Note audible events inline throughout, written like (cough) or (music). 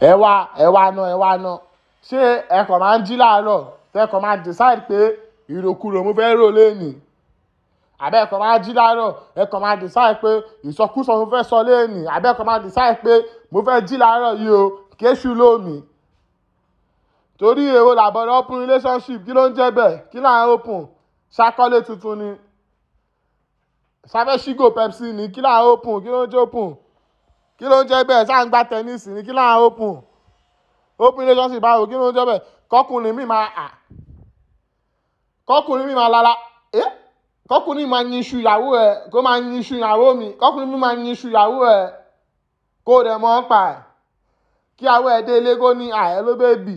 ẹ wá ẹ wá ná ẹ wá ná. Ṣé ẹ kàn máa ń jí láàárọ̀? Tẹ kàn máa decide pé ìròkurò mo fẹ́ rò lẹ́nìí àbẹ́ ẹ̀kọ́ máa jí láàárọ̀ ẹ̀kọ́ máa decide pé ìsọkúsọ mo fẹ́ sọ lẹ́nìí àbẹ́ ẹ̀kọ́ máa decide pé mo fẹ́ jí láàárọ̀ yìí o kéṣù lómi. Torí èwo làbọ̀dọ̀ open relationship? Kí ló ń jẹ́ bẹ́ẹ̀? Kí là ń open? Ṣàkọlé tuntun ni. Ṣàfẹ́ṣígò pepsi ni kí là open? Kí ló ń jẹ́ open kí ló ń jẹ́ bẹ́ẹ̀? Ṣáà ń gba tẹ́nísì ni kí ń open? Open relationship báwo? Kí ló ń jẹ́ bẹ́ẹ̀? Kọkùnrin mi máa à kọkùnrin mi máa lala ẹ́ kọkùnrin máa yin iṣu ìyàwó ẹ kó máa yin iṣu ìyàwó mi kọkùnrin mi máa yin iṣu ìyàwó ẹ kó o dẹ̀ mọ́ ọ́n pa ẹ̀. Kí àwọ̀ ẹ̀ dé ilé kó ní à ẹ ló bẹ́ẹ̀ bì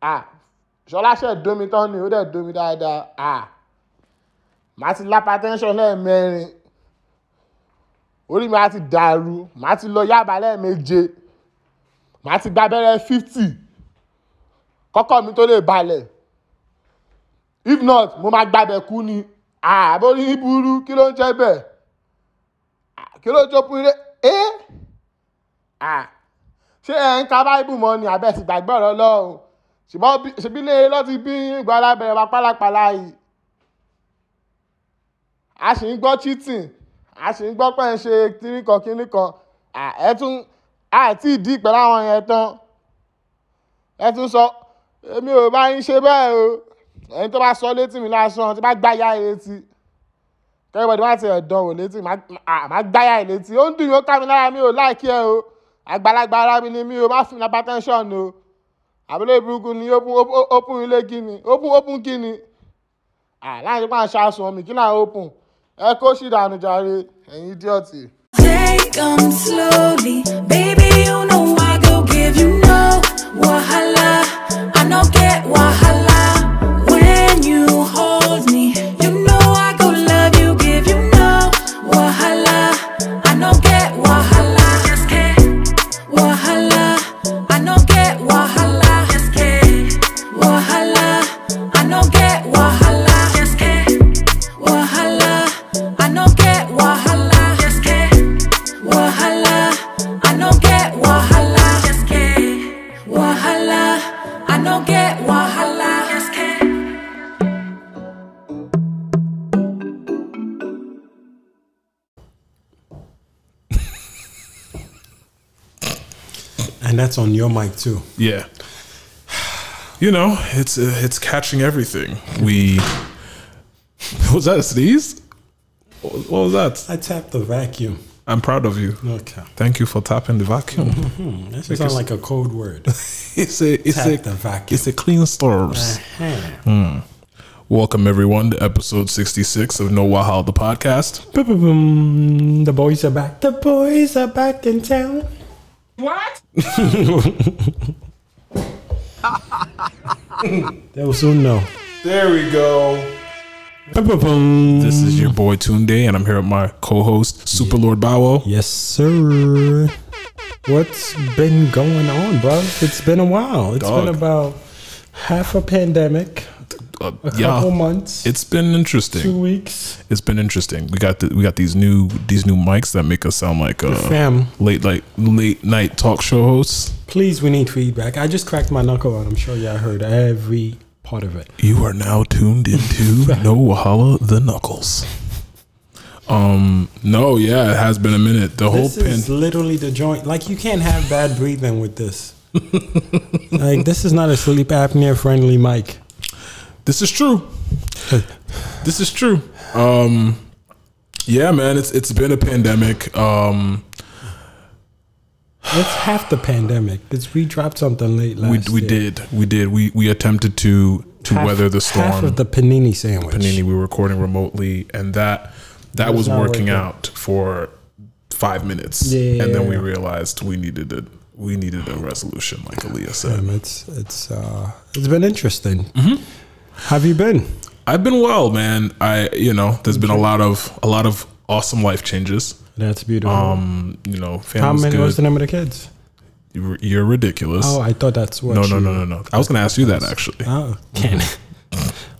à ṣọlá ṣẹ̀ domi tán ni ó dẹ̀ domi dáadáa. À màá ti lápá tẹ́ńṣọ̀n lẹ́ẹ̀mẹrin orí mi á ti dàrú màá ti lọ yábà lẹ́ẹ̀méje màá ti gba abẹ́rẹ́ fifty. Kọ́kọ́ mi tó lè balẹ̀. If not mo máa gbàbẹ̀ kú ni. Àbórí burú kí ló ń jẹ́ bẹ́ẹ̀? Kí ló jókòó ilé ẹ́? Ṣé ẹ̀ ń ka báíbù mọ́ ni? Àbẹ̀ ti gbàgbọ́ ọ̀rọ̀ lọ́hùn ṣùgbọ́n ṣebí lé lọ́ti bí ìgbà alábẹ̀rẹ̀ wa pálapàla yìí. A sì ń gbọ́ cheating a sì ń gbọ́ pé ń ṣe kíní kan kíní kan. Ẹ tún àti ìdí pẹ̀lú àwọn yẹn tán. Ẹ tún sọ èmi ò bá yín ṣe bẹ́ẹ̀ o. Ẹni tó bá sọ létí mi lásán tí bá gbáyà létí kẹ́rìbọ̀dì wá ti ẹ̀dán wò létí má gbáyà létí. Ó ń dùn mí ó ká mi lára mi ò láìkí ẹ o. Àgbàlagbà ara mi ni mi ò má fi mi lápá tẹ́ńṣọ̀n o àbúlé burúkú ni open ilé kíni open open kíni láti pa àṣàṣùn mi kí náà open ẹ kó sì dànù jàre ẹ̀yin díọ̀tì. Take 'em slowly, baby. You know I go give you no wahala. That's on your mic too. Yeah. (sighs) You know, it's uh, it's catching everything. We (laughs) was that a sneeze? What was that? I tapped the vacuum. I'm proud of you. Okay. Thank you for tapping the vacuum. (laughs) Hmm, that sounds like a code word. (laughs) it's a it's Tap a the vacuum. it's a clean stores. Uh-huh. Welcome everyone to episode 66 of No Wahala the podcast. Boom, The boys are back. The boys are back in town. What? (laughs) They'll soon know. There we go. This is your boy Tunde, and I'm here with my co-host Super Lord Bawo. Yes, sir. What's been going on, bro? It's been a while. It's Dog. been about half a pandemic, Uh, a yeah, couple months, it's been interesting. two weeks. It's been interesting. We got the, we got these new these new mics that make us sound like uh, Fam, late like late night talk show hosts. please, we need feedback. I just cracked my knuckle and I'm sure y'all heard every part of it. You are now tuned into (laughs) No Wahala the Knuckles. Um, no, yeah, it has been a minute. The whole This is pin. literally the joint. Like, you can't have bad breathing with this. (laughs) like, this is not a sleep apnea friendly mic. This is true. this is true. Um, yeah, man, it's it's been a pandemic. Um, It's half the pandemic. It's, we dropped something late we last we year. did we did we we attempted to to Half- weather the storm. Half of the panini sandwich. Panini. We were recording remotely, and that that It was was working working. out for five minutes, and then we realized we needed a we needed a resolution, like Aaliyah said. Um, it's it's uh it's been interesting. Mm-hmm. Have you been? I've been well, man. I you know, there's been a lot of a lot of awesome life changes. That's beautiful. Um, you know, How many? What's the good. name of the kids? You're, you're ridiculous. Oh, I thought that's what. no, no, no, no, no. I was gonna ask you that actually. Oh, can (laughs)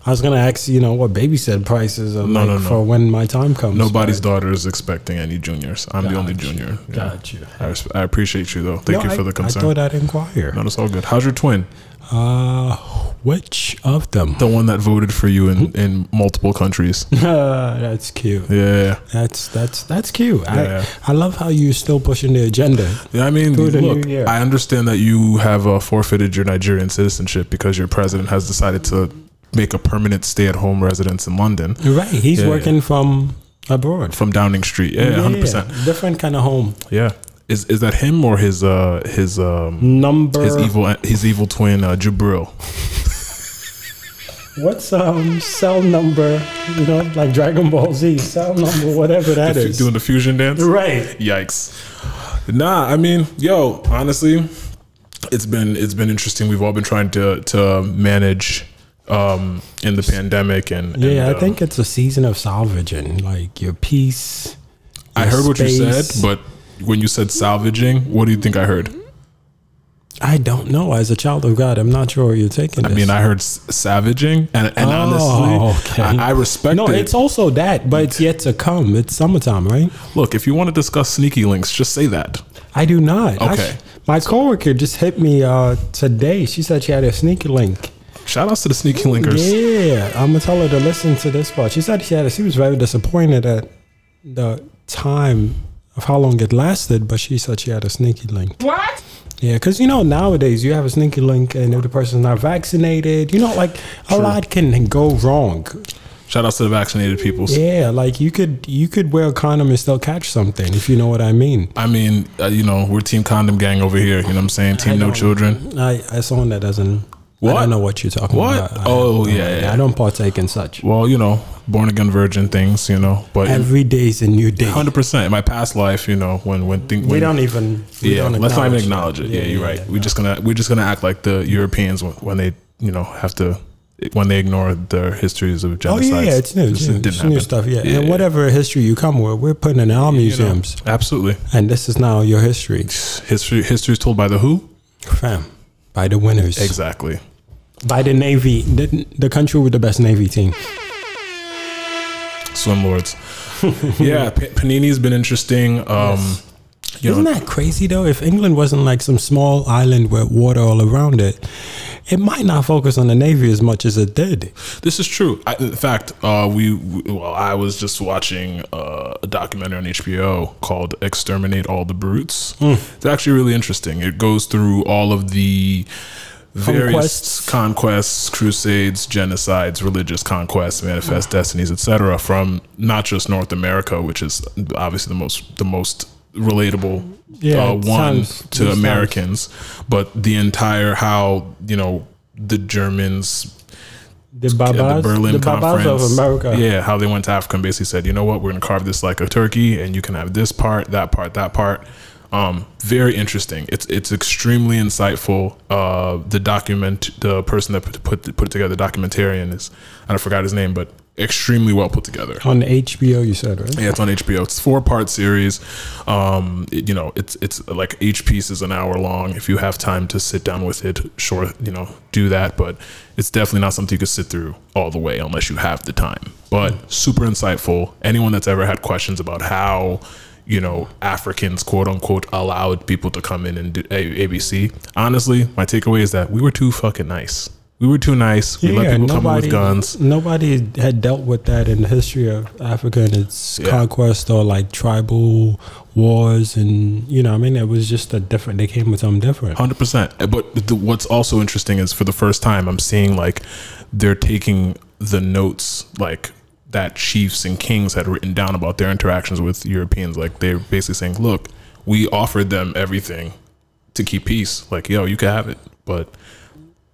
I was gonna ask you know what babysit prices are No, like no, no. for when my time comes. Nobody's but- daughter is expecting any juniors. I'm the only Got you. junior. Yeah. Got you. I, I appreciate you though. Thank No, you for I- the concern. I thought I'd inquire. no, that's all good. How's your twin? Uh, which of them? The one that voted for you in, in multiple countries. (laughs) that's cute. Yeah. That's that's that's cute. Yeah. I I love how you're still pushing the agenda. Yeah, I mean, look. I understand that you have uh, forfeited your Nigerian citizenship because your president has decided to make a permanent stay-at-home residence in London Right. He's Yeah, working from abroad. from Downing Street. Yeah, hundred percent. Different kind of home. Yeah, is is that him or his uh his um Number. his evil his evil twin uh, Jabril? (laughs) What's um cell number? You know, like Dragon Ball Z cell number, whatever that is. Doing the fusion dance. right. Yikes. Nah, I mean, yo, honestly, it's been it's been interesting. We've all been trying to to manage um in the pandemic and, and, Yeah, I uh, think it's a season of salvaging, like your peace. I your heard what you said, but when you said salvaging, what do you think I heard? I don't know. As a child of God, I'm not sure where you're taking I this. mean, I heard savaging, and, and Oh, honestly, okay. I, I respect no, it. it's also that, but it's yet to come. It's summertime, right? Look, if you want to discuss sneaky links, just say that. I do not. Okay. Actu- my coworker just hit me uh, today. She said she had a sneaky link. Shout outs to the sneaky linkers. Yeah, I'm gonna tell her to listen to this part. She said she had. A, she was very disappointed at the time of how long it lasted, but she said she had a sneaky link. What? Yeah, because you know nowadays you have a sneaky link, and if the person's not vaccinated, you know, like a lot can go wrong. Shout out to the vaccinated people. Yeah, like you could you could wear a condom and still catch something if you know what I mean. I mean, uh, you know, we're team condom gang over here. You know what I'm saying? Team no children. I as someone that doesn't. I don't know what you're talking What? about. I- Oh, yeah, yeah. I don't partake in such. Well, you know, born again virgin things. You know, but Every day is a new day. hundred percent in my past life, you know, when when things We don't even. We yeah, don't let's not even acknowledge acknowledge it. Yeah, you're right. yeah, we're just gonna we're just gonna act like the Europeans when, when they you know have to when they ignore their histories of genocide. Oh genocide. yeah, it's new. It's, new. It's new stuff. Yeah. and whatever history you come with, we're putting in our museums, absolutely. and this is now your history, History history is told by the who? fam, by the winners, Exactly. By the Navy, the, the country with the best Navy team. Swim lords. (laughs) yeah, P- Panini's been interesting. Um, you Isn't know, that crazy though? If England wasn't like some small island with water all around it, it might not focus on the Navy as much as it did. This is true. I, in fact, uh, we, we well, I was just watching uh, a documentary on HBO called "Exterminate All the Brutes." It's actually really interesting. It goes through all of the various Conquests. conquests, crusades, genocides, religious conquests, manifest destinies, etc. From not just North America, which is obviously the most the most relatable Yeah, uh, one sounds- to it sounds- Americans, but the entire how you know the Germans The Babas, the Berlin the Babas conference. of America. Yeah, how they went to Africa and basically said, you know what, we're gonna carve this like a turkey, and you can have this part, that part, that part. Um, very interesting. It's it's extremely insightful. Uh, the document, the person that put put, put it together, the documentarian is I forgot his name, but extremely well put together. On HBO, you said right? Yeah, it's on HBO. It's four part series. Um, it- you know, it's it's like each piece is an hour long. If you have time to sit down with it, sure, you know, do that. But it's definitely not something you could sit through all the way unless you have the time. But super insightful. Anyone that's ever had questions about how you know Africans quote unquote allowed people to come in and do A- ABC. Honestly, my takeaway is that we were too fucking nice. We were too nice. We let people come in with guns. Nobody had dealt with that in the history of Africa and its Yeah. conquest or like tribal wars, and you know, I mean, it was just a different. They came with something different. Hundred percent. Eh, but the, what's also interesting is for the first time I'm seeing like they're taking the notes like that chiefs and kings had written down about their interactions with Europeans. Like they're basically saying, "Look, we offered them everything to keep peace. Like, yo, you can have it." But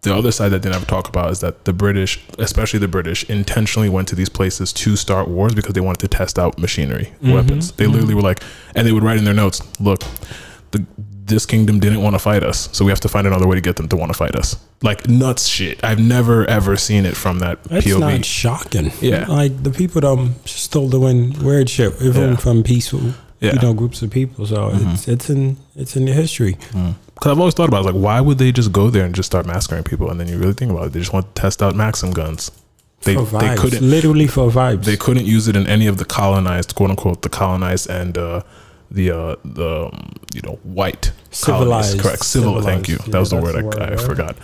the other side that they never talk about is that the British, especially the British, intentionally went to these places to start wars because they wanted to test out machinery, mm-hmm. weapons. They literally mm-hmm. were like, and they would write in their notes, "Look, the, this kingdom didn't want to fight us, so we have to find another way to get them to want to fight us." Like nuts shit. I've never ever seen it from that It's POV. not shocking. Yeah. like the people that um still doing weird shit, even Yeah. from peaceful, Yeah. you know, groups of people. So it's it's in it's in the history. Because I've always thought about it, like, why would they just go there and just start massacring people? And then you really think about it, they just want to test out Maxim guns. They for they couldn't literally for vibes. they couldn't use it in any of the colonized, quote unquote, the colonized and uh, the uh, the um, you know white colonies. Civilized. Correct. Civil. Thank you. Civilized. That was the word I, the word, I right? forgot.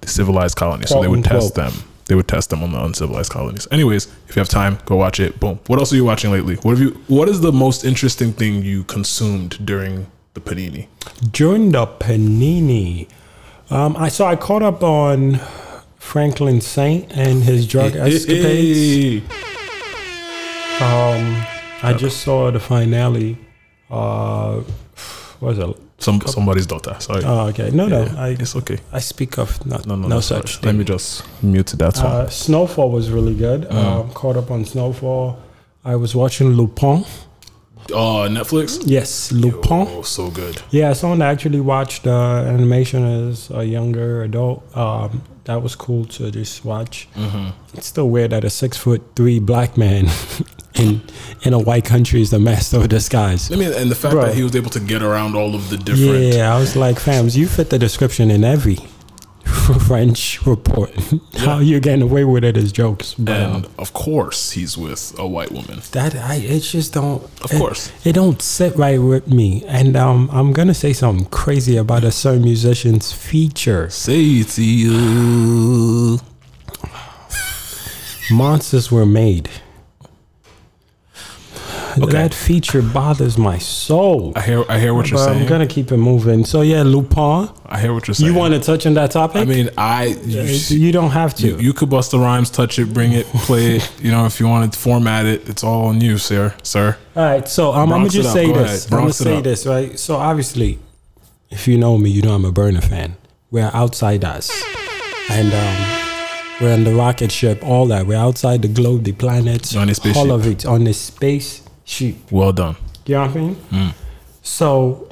The civilized colonies. so they would test them. They would test them on the uncivilized colonies. Anyways, if you have time, go watch it. Boom. What else are you watching lately? What have you? What is the most interesting thing you consumed during the panini? During the panini, um, I so I caught up on Franklin Saint and his drug escapades. Um, I just saw the finale. Uh, what was it? Some somebody's daughter. Sorry. Oh, okay. No, no. I it's okay. I speak of not, No, no, no, no. such thing. Let me just mute that one. Uh, Snowfall was really good. Mm. Um, caught up on Snowfall. I was watching Lupin. oh, Netflix. Yes, Lupin. Oh, so good. Yeah, someone that actually watched uh, animation as a younger adult. Um, that was cool to just watch. Mm-hmm. It's still weird that a six foot three black man (laughs) in in a white country is the master of disguise. I mean, and the fact Bro. that he was able to get around all of the different. Yeah, I was like, fams, you fit the description in every (laughs) French report. How you getting away with it is jokes. But um, And of course, he's with a white woman. that I it just don't Of it- course. it, don't sit right with me. And um I'm gonna say something crazy about a certain musician's feature. Say it to you. Monsters were made. Okay. That feature bothers my soul. I hear. I hear what you're But saying. I'm gonna keep it moving. So yeah, Lupin. I hear what you're saying. You want to touch on that topic? I mean, I. Uh, You, you don't have to. you, you could bust the rhymes, touch it, bring it, play it. (laughs) You know, if you wanted to format it, it's all on you, sir. Sir. All right, so um, I'm gonna just say Go this. I'm gonna say up. this, right? So obviously, if you know me, you know I'm a Burna fan. We're outsiders, and um, we're on the rocket ship, all that. We're outside the globe, the planets, You're on a all of it on this space ship. Well done. You know what I mean? Mm. So,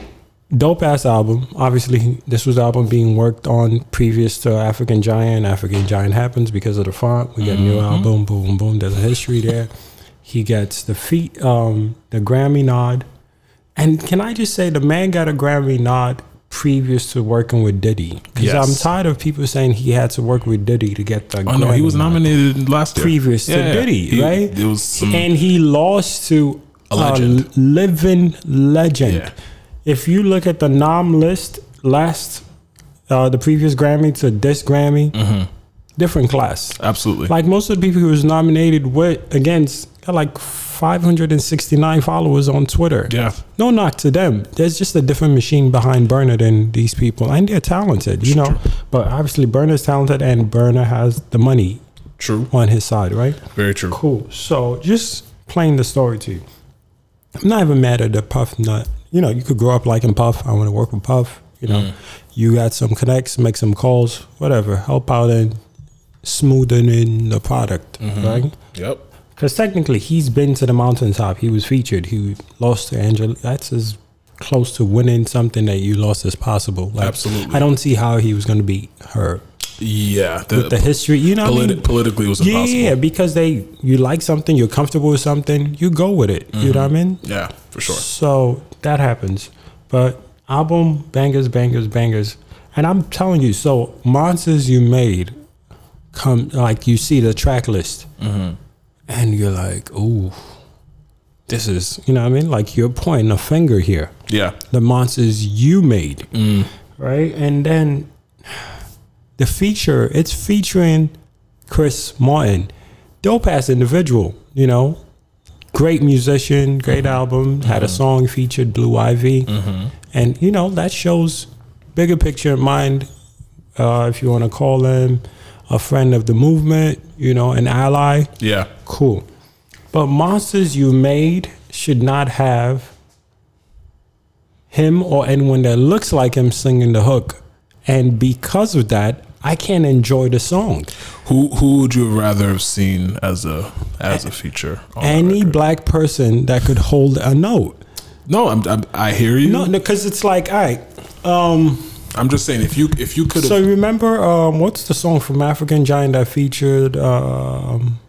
dope ass album. Obviously, this was album being worked on previous to African Giant. African Giant happens because of the font. We got a new Mm-hmm. album. Boom, boom. Boom. There's a history there. He gets the feet, um, the Grammy nod. And can I just say, the man got a Grammy nod previous to working with Diddy? Because Yes. I'm tired of people saying he had to work with Diddy to get the. Oh no, he was nominated last year. previous Yeah, to Diddy, he- right? It was some. and he lost to A legend. a living legend. Yeah. If you look at the nom list last, uh, the previous Grammy to this Grammy, Mm-hmm. different class. absolutely. Like most of the people who was nominated with against got like 569 followers on Twitter. yeah. No knock to them. There's just a different machine behind Burna than these people, and they're talented, you know. True. But obviously, Burna's talented, and Burner has the money True. on his side, right? Very true. Cool. So just playing the story to you. I'm not even mad at the Puff nut. You know, you could grow up liking Puff. I want to work with Puff. You know, mm. you got some connects, make some calls, whatever. Help out and smoothen in the product, mm-hmm. right? Yep. Because technically, he's been to the mountaintop. He was featured. He lost to Angela. That's as close to winning something that you lost as possible. Like, Absolutely. I don't see how he was going to beat her Yeah. with the history. You know, what I mean? politically it was Yeah, impossible. yeah, because they you like something, you're comfortable with something, you go with it. You know what I mm-hmm. mean? Yeah, for sure. So that happens. But album bangers, bangers, bangers. And I'm telling you, so monsters you made come like you see the track list mm-hmm. and you're like, ooh, this is you know what I mean? Like you're pointing a finger here. Yeah. The monsters you made. Mm. Right? And then the feature, it's featuring Chris Martin. Dope ass individual, you know. Great musician, great mm-hmm. album. Had a mm-hmm. song featured Blue Ivy. Mm-hmm. And, you know, that shows bigger picture in mind, uh, if you want to call him a friend of the movement, you know, an ally. Yeah. Cool. But monsters you made should not have him or anyone that looks like him singing the hook. And because of that, I can't enjoy the song. Who who would you rather have seen as a as a feature? Any black person that could hold a note. No, I'm, I'm I hear you. No, because it's like, all right. Um, I'm just saying if you if you could so remember, um, what's the song from African Giant that featured um,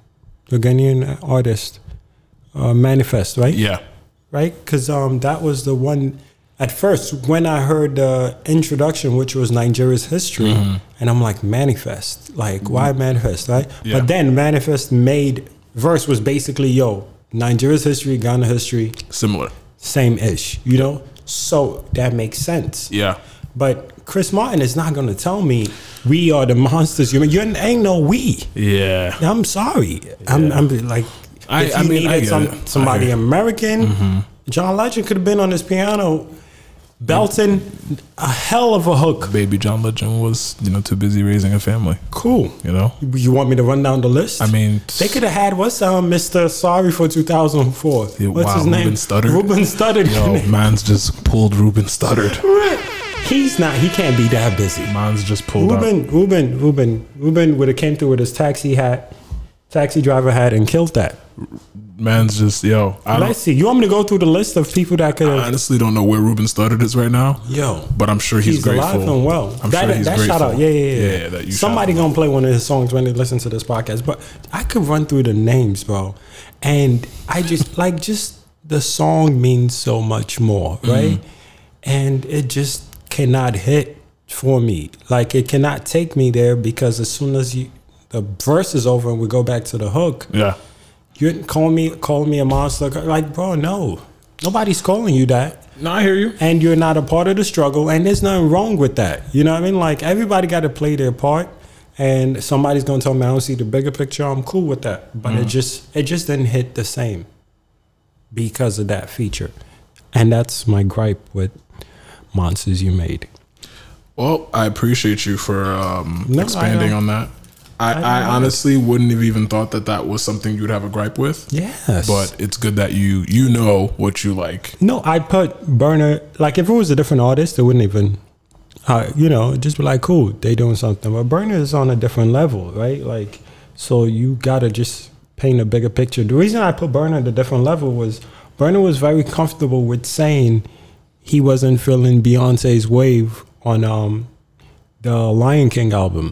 the Ghanaian artist, uh, Manifest, right? yeah right? Because um, that was the one at first when I heard the introduction, which was Nigeria's history, and I'm like, manifest. Like, why manifest, right? Yeah. But then manifest made verse was basically, yo, Nigeria's history, Ghana history, Similar. same ish, you know? So that makes sense. Yeah. But Chris Martin is not gonna tell me we are the monsters. You you ain't no we. Yeah. I'm sorry. I'm, I'm like, I- if I mean, I needed some, somebody. American, John Legend could have been on his piano, belting a hell of a hook. Baby John Legend was, you know, too busy raising a family. Cool. You know. You want me to run down the list? I mean, they could have had what's um Mr. Sorry for 2004. Yeah, what's wow, his name? Ruben Studdard? Ruben Studdard. yo, man's just pulled Ruben Studdard. (laughs) He's not. He can't be that busy. Man's just pulled up. Ruben, Ruben, Ruben, Ruben would have came through with his taxi hat, taxi driver hat, and killed that. Man's just yo. I, Let's see. You want me to go through the list of people that could I honestly don't know where Ruben Studdard is right now. Yo, But I'm sure he's, he's grateful. alive and well. I'm that sure he's that grateful. shout out, yeah, yeah, yeah. yeah that you Somebody gonna play one of his songs when they listen to this podcast. But I could run through the names, bro, and I just (laughs) like just the song means so much more, Mm-hmm. right? And it just cannot hit for me. Like it cannot take me there because as soon as you the verse is over and we go back to the hook, Yeah. you call me call me a monster. Like, bro, no, nobody's calling you that No, I hear you. and you're not a part of the struggle and there's nothing wrong with that you know what i mean like everybody got to play their part and somebody's going to tell me i don't see the bigger picture i'm cool with that but it mm. just it just didn't hit the same because of that feature and that's my gripe with monsters you made Well, I appreciate you for um, No, expanding on that. I, I, know. honestly wouldn't have even thought that that was something you'd have a gripe with. yes But it's good that you you know what you like. no i put Burna like if it was a different artist it wouldn't even uh, you know just be like cool they doing something but Burna is on a different level right like so you gotta just paint a bigger picture the reason i put Burna at a different level was Burna was very comfortable with saying he wasn't feeling beyonce's wave on um the lion king album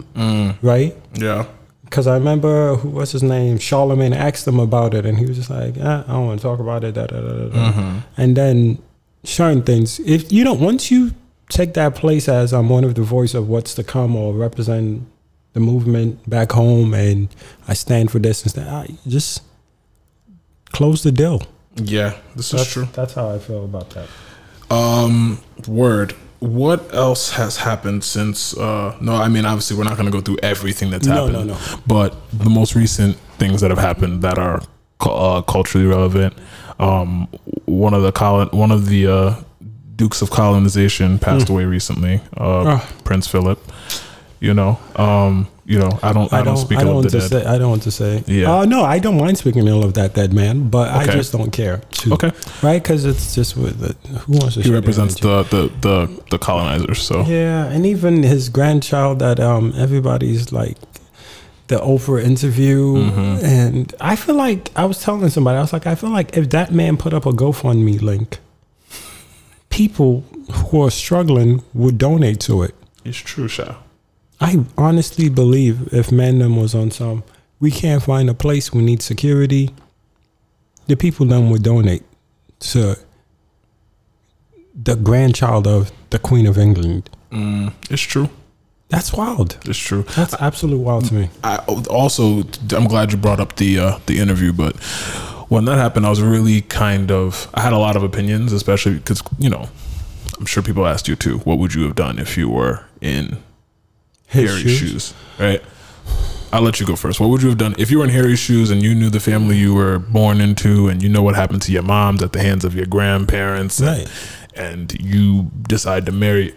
right Yeah. because I remember who what's his name, Charlemagne asked him about it, and he was just like, eh, "I don't want to talk about it." Da, da, da, da, da. And then certain things, if you don't, once you take that place as I'm one of the voice of what's to come or represent the movement back home, and I stand for this and that, I just close the deal. Yeah, this is That's true. That's how I feel about that. Um, word. What else has happened since? Uh, no, I mean obviously we're not going to go through everything that's No, happened. no, no. no. But the most recent things that have happened that are uh, culturally relevant. Um, one of the colon, one of the uh, dukes of colonization passed away recently. Uh. Ah. Prince Philip. You know. Um, you know. I don't. I, don't, speak I don't of want to dead. say. I don't want to say. Yeah. Uh, no, I don't mind speaking ill of that dead man, but I just don't care. To, Okay. Right? Because it's just with the, who wants to. He represents the, the the the colonizers. So Yeah, and even his grandchild that um everybody's like the Oprah interview, Mm-hmm. and I feel like I was telling somebody I was like I feel like if that man put up a GoFundMe link, people who are struggling would donate to it. it's true, Sha. I honestly believe if Mandem was on some, we can't find a place, we need security, the people then would donate to the grandchild of the Queen of England. Mm, it's true. That's wild. It's true. That's absolute wild to me. I also I'm glad you brought up the uh, the interview, but when that happened, I was really kind of I had a lot of opinions, especially because you know I'm sure people asked you too. What would you have done if you were in His Harry's shoes? shoes? Right. I'll let you go first. What would you have done if you were in Harry's shoes and you knew the family you were born into, and you know what happened to your moms at the hands of your grandparents, and- Right. and you decide to marry?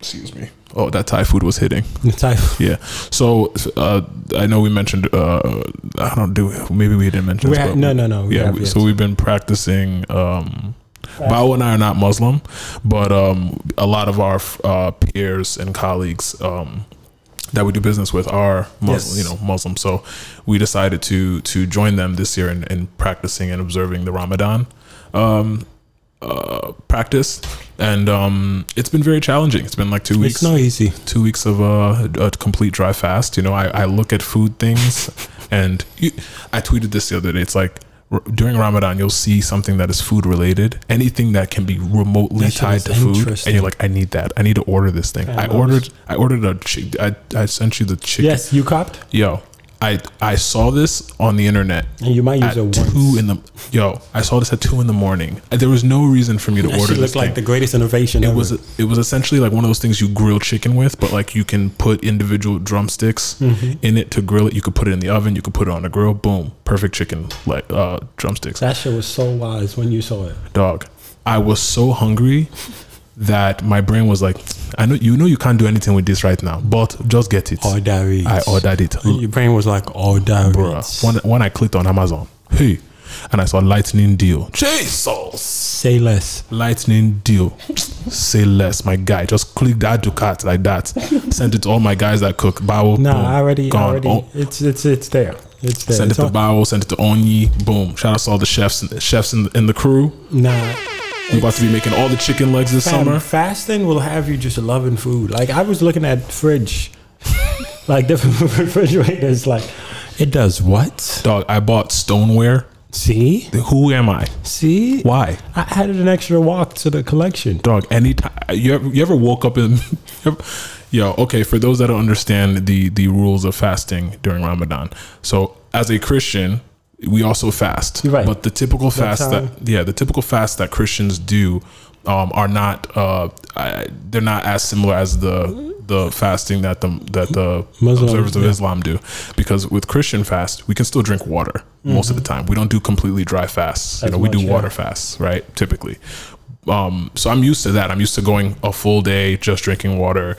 Excuse me. Oh, that Thai food was hitting. The type. Yeah. So uh, I know we mentioned. Uh, I don't do. Maybe we didn't mention. This, ha- no, no, no, Yeah. we- so we've been practicing. Um, Bao and I are not Muslim, but um, a lot of our uh, peers and colleagues um, that we do business with are Muslim. Yes. You know, Muslim. So we decided to to join them this year in, in practicing and observing the Ramadan. Um, uh, practice and um, it's been very challenging. It's been like two weeks It's not easy. two weeks of uh, a complete dry fast. You know, I, I look at food things, (laughs) and you, I tweeted this the other day. It's like during Ramadan, you'll see something that is food related, anything that can be remotely That tied to food, and you're like, I need that. I need to order this thing. I I ordered. I ordered a. Chick, I I sent you the chicken. Yes, you copped, Yo, I I saw this on the internet and you might use it once. two in the. Yo, I saw this at two in the morning. There was no reason for me to That order It looked like the greatest innovation It ever. was it was essentially like one of those things you grill chicken with, but like you can put individual drumsticks Mm-hmm. in it to grill it. You could put it in the oven. You could put it on the grill. Boom, perfect chicken like uh, drumsticks. that shit was so wise when you saw it. Dog, I was so hungry that my brain was like, I know you know you can't do anything with this right now, but just get it. Order it. I ordered it. Your brain was like, order Bruh, it. when, when I clicked on Amazon, hey, and I saw lightning deal. Jesus, Say less. lightning deal. Say less, my guy. Just click that Ducat like that. Send it to all my guys that cook. Bow, Nah, boom, I already, gone. already. Oh, It's it's it's there. It's there. send it to Bow. Send it to Onyi. Boom. Shout out to all the chefs, chefs in, in the crew. Nah, We about to be making all the chicken legs this fam, summer. fasting will have you just loving food. Like I was looking at fridge, (laughs) like different (laughs) refrigerators. Like it does what? Dog, I bought stoneware. See, Who am I? see. Why? I added an extra walk to the collection. dog anytime you ever, you ever woke up in (laughs) yo okay for those that don't understand the the rules of fasting during ramadan so as a christian we also fast right. but the typical fast time. that yeah the typical fast that christians do um, are not uh, I, they're not as similar as the the fasting that the that the Muslims, observers of yeah. Islam do because with Christian fast we can still drink water most of the time we don't do completely dry fasts you As know we do much, yeah. water fasts right typically um, so I'm used to that. I'm used to going a full day just drinking water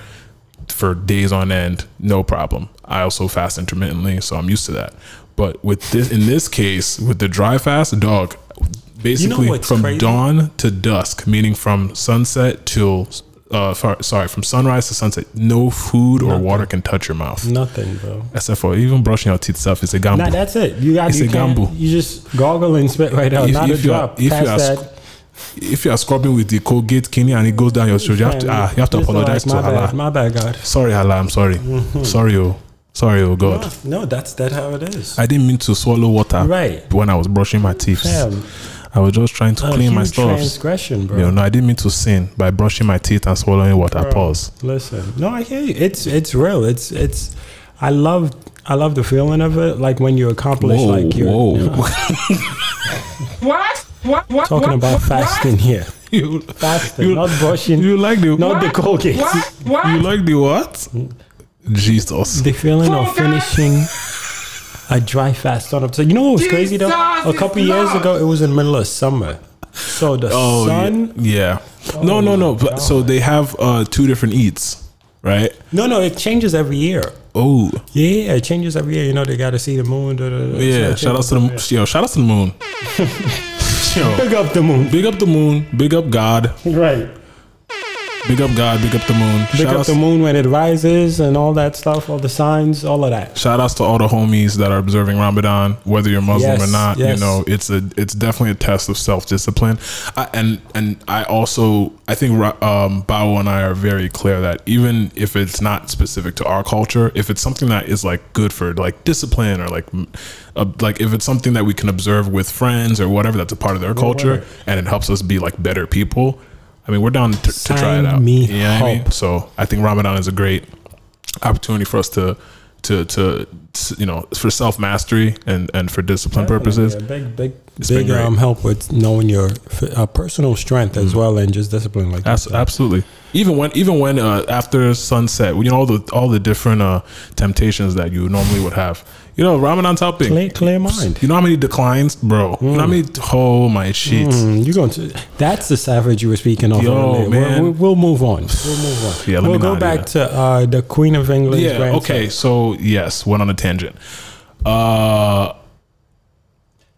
for days on end, no problem. I also fast intermittently, so I'm used to that. But with this, in this case, with the dry fast, dog, basically what's from crazy? dawn to dusk, meaning from sunset till, uh, far, sorry, from sunrise to sunset, no food or water can touch your mouth. Nothing, bro. Except for even brushing your teeth stuff is a gamble. Nah, that's it. You got It's you a gamble. You just goggle and spit right out. If- not if a you are- drop. if you are that. if you are scrubbing with the Colgate kidney and it goes down your throat, you have to, ah, you have to apologize like, to my Allah. bad, my bad, God. Sorry, Allah. I'm sorry. Sorry, oh. Sorry, oh God. No, that's that how it is. I didn't mean to swallow water Right. when I was brushing my teeth. Fam, I was just trying to a clean my stuff. transgression, bro. You know, no, I didn't mean to sin by brushing my teeth and swallowing water. Pause. Listen, no, I hear you. It's it's real. It's it's. I love I love the feeling of it. Like when you accomplish Whoa, like you're whoa. (laughs) What? What? What? talking what, about what, fasting here. you, Fasting, You- not brushing, you like the not the Colgate. What? What? you like the what? Mm. Jesus. The feeling of Colgate. finishing a dry fast on a. So you know what was crazy though? A couple years ago, it was in the middle of summer, so the Oh sun. yeah. yeah. no, no, no. But so they have uh, two different eats, right? No, no, it changes every year. Oh Yeah, it changes every year. You know they got to see the moon. Da, da, da. yeah. So Shout out to changes the yo. Shout out to the moon. (laughs) yo, Big up the moon. big up the moon. Big up God. Right. Big up God. Big up the moon. Big Shout up the moon when it rises and all that stuff, all the signs, all of that. Shout outs to all the homies that are observing Ramadan, whether you're Muslim Yes, or not. yes. You know, it's a it's definitely a test of self discipline. And and I also I think um, Bao and I are very clear that even if it's not specific to our culture, if it's something that is like good for like discipline or like uh, like if it's something that we can observe with friends or whatever that's a part of their culture and it helps us be like better people. I mean, we're down to, to try it out. me you know I mean? So I think Ramadan is a great opportunity for us to to to, to, you know for self mastery and and for discipline purposes. Yeah, big, big, It's big um, help with knowing your uh, personal strength as well and just discipline like Abs- that. absolutely. Even when even when uh, after sunset, you know all the all the different uh, temptations that you normally would have. You know, Ramadan's helping. Clear, clear mind. You know how many declines, bro? You know how many? Oh my shit! Mm, you going to? That's the savage you were speaking of. Yo. We'll- man. We'll, we'll move on. (sighs) We'll move on. Yeah, we'll go back to uh, the Queen of England. Yeah. grandson. Okay. So yes, went on a tangent. Uh,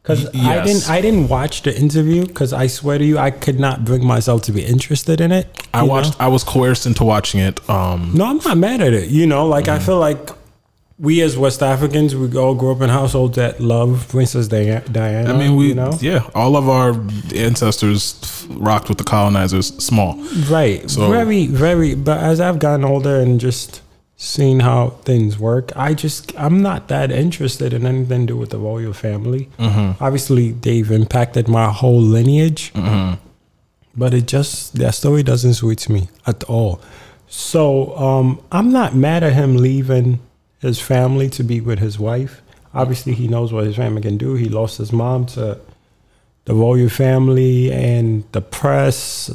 Because I didn't, I didn't watch the interview because I swear to you, I could not bring myself to be interested in it. I watched. know? I was coerced into watching it. Um, No, I'm not mad at it. You know, like Mm-hmm. I feel like we as West Africans, we all grew up in households that love Princess Diana. I mean, we you know, yeah, all of our ancestors rocked with the colonizers. Small. right? So- very, very. But as I've gotten older and just seen how things work. I just I'm not that interested in anything to do with the royal family. Obviously, they've impacted my whole lineage, but it just their story doesn't suit me at all. So um, I'm not mad at him leaving his family to be with his wife. Obviously, he knows what his family can do. He lost his mom to the royal family and the press.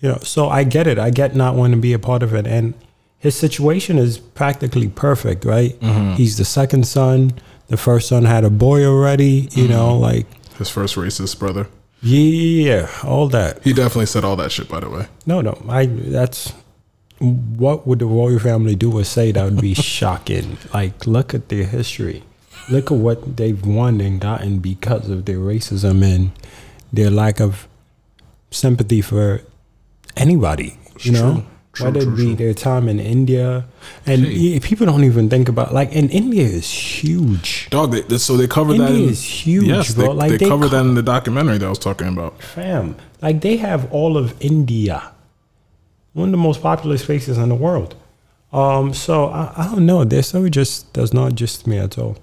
You know, so I get it. I get not wanting to be a part of it, and his situation is practically perfect, right? Mm-hmm. He's the second son. The first son had a boy already. You mm-hmm. know, like His first racist brother. yeah, all that. He definitely said all that shit, by the way. No, no, I that's what would the royal family do or say that would be (laughs) shocking. Like, look at their history. Look at what they've won and gotten because of their racism and their lack of sympathy for anybody. You know, true. True, whether true, it be their time in India, and people don't even think about like, and India is huge. Dog, they, so they covered that. India is huge, yes, bro. They, Like, they, they covered co- that in the documentary that I was talking about. Fam, like they have all of India, one of the most popular places in the world. Um, so I, I don't know. Their story just does not just me at all.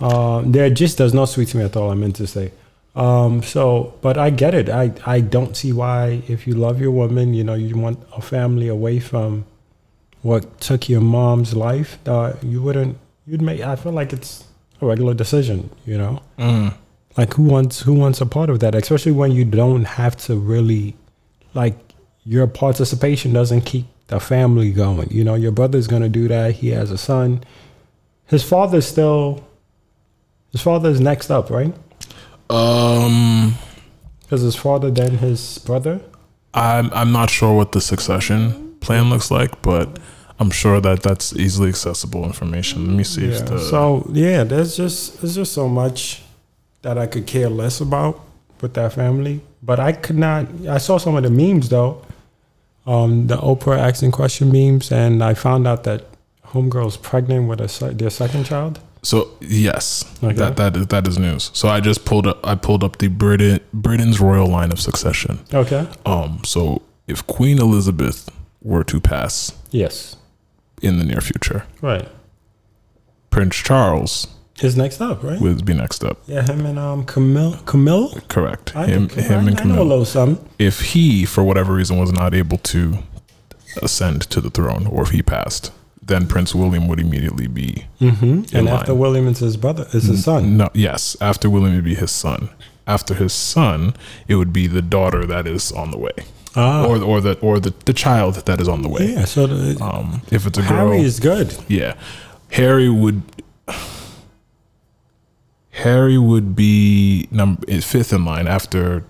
Um, there just does not sweet me at all. I meant to say. Um, so, but I get it. I I don't see why if you love your woman, you know, you want a family away from what took your mom's life. Uh, you wouldn't. You'd make. I feel like it's a regular decision. You know like who wants who wants a part of that especially when you don't have to really like your participation doesn't keep the family going. You know your brother's going to do that. He has a son. His father's still his father's next up right? Um, because his father then his brother? I'm I'm not sure what the succession plan looks like, but I'm sure that that's easily accessible information. Let me see if yeah. the so yeah there's just there's just so much that i could care less about with that family but i could not i saw some of the memes though um, the Oprah asking question memes, and I found out that homegirl's pregnant with a their second child. So yes, Okay. that that is that is news. So I just pulled up I pulled up the Britain Britain's royal line of succession. Okay. Um, so if Queen Elizabeth were to pass Yes. in the near future, Right. Prince Charles Is next up, right? would be next up. yeah, him and um Camille. Camille. Correct. I him him I, and I know a little something. If he, for whatever reason, was not able to ascend to the throne, or if he passed, then Prince William would immediately be Mm-hmm. And line. after William is his brother, is his son. No, yes. After William, it'd be his son. After his son, it would be the daughter that is on the way, Ah. or or the or the, the child that is on the way. yeah. So the, Um, if it's a girl, Harry is good. yeah, Harry would. Harry would be number fifth in line after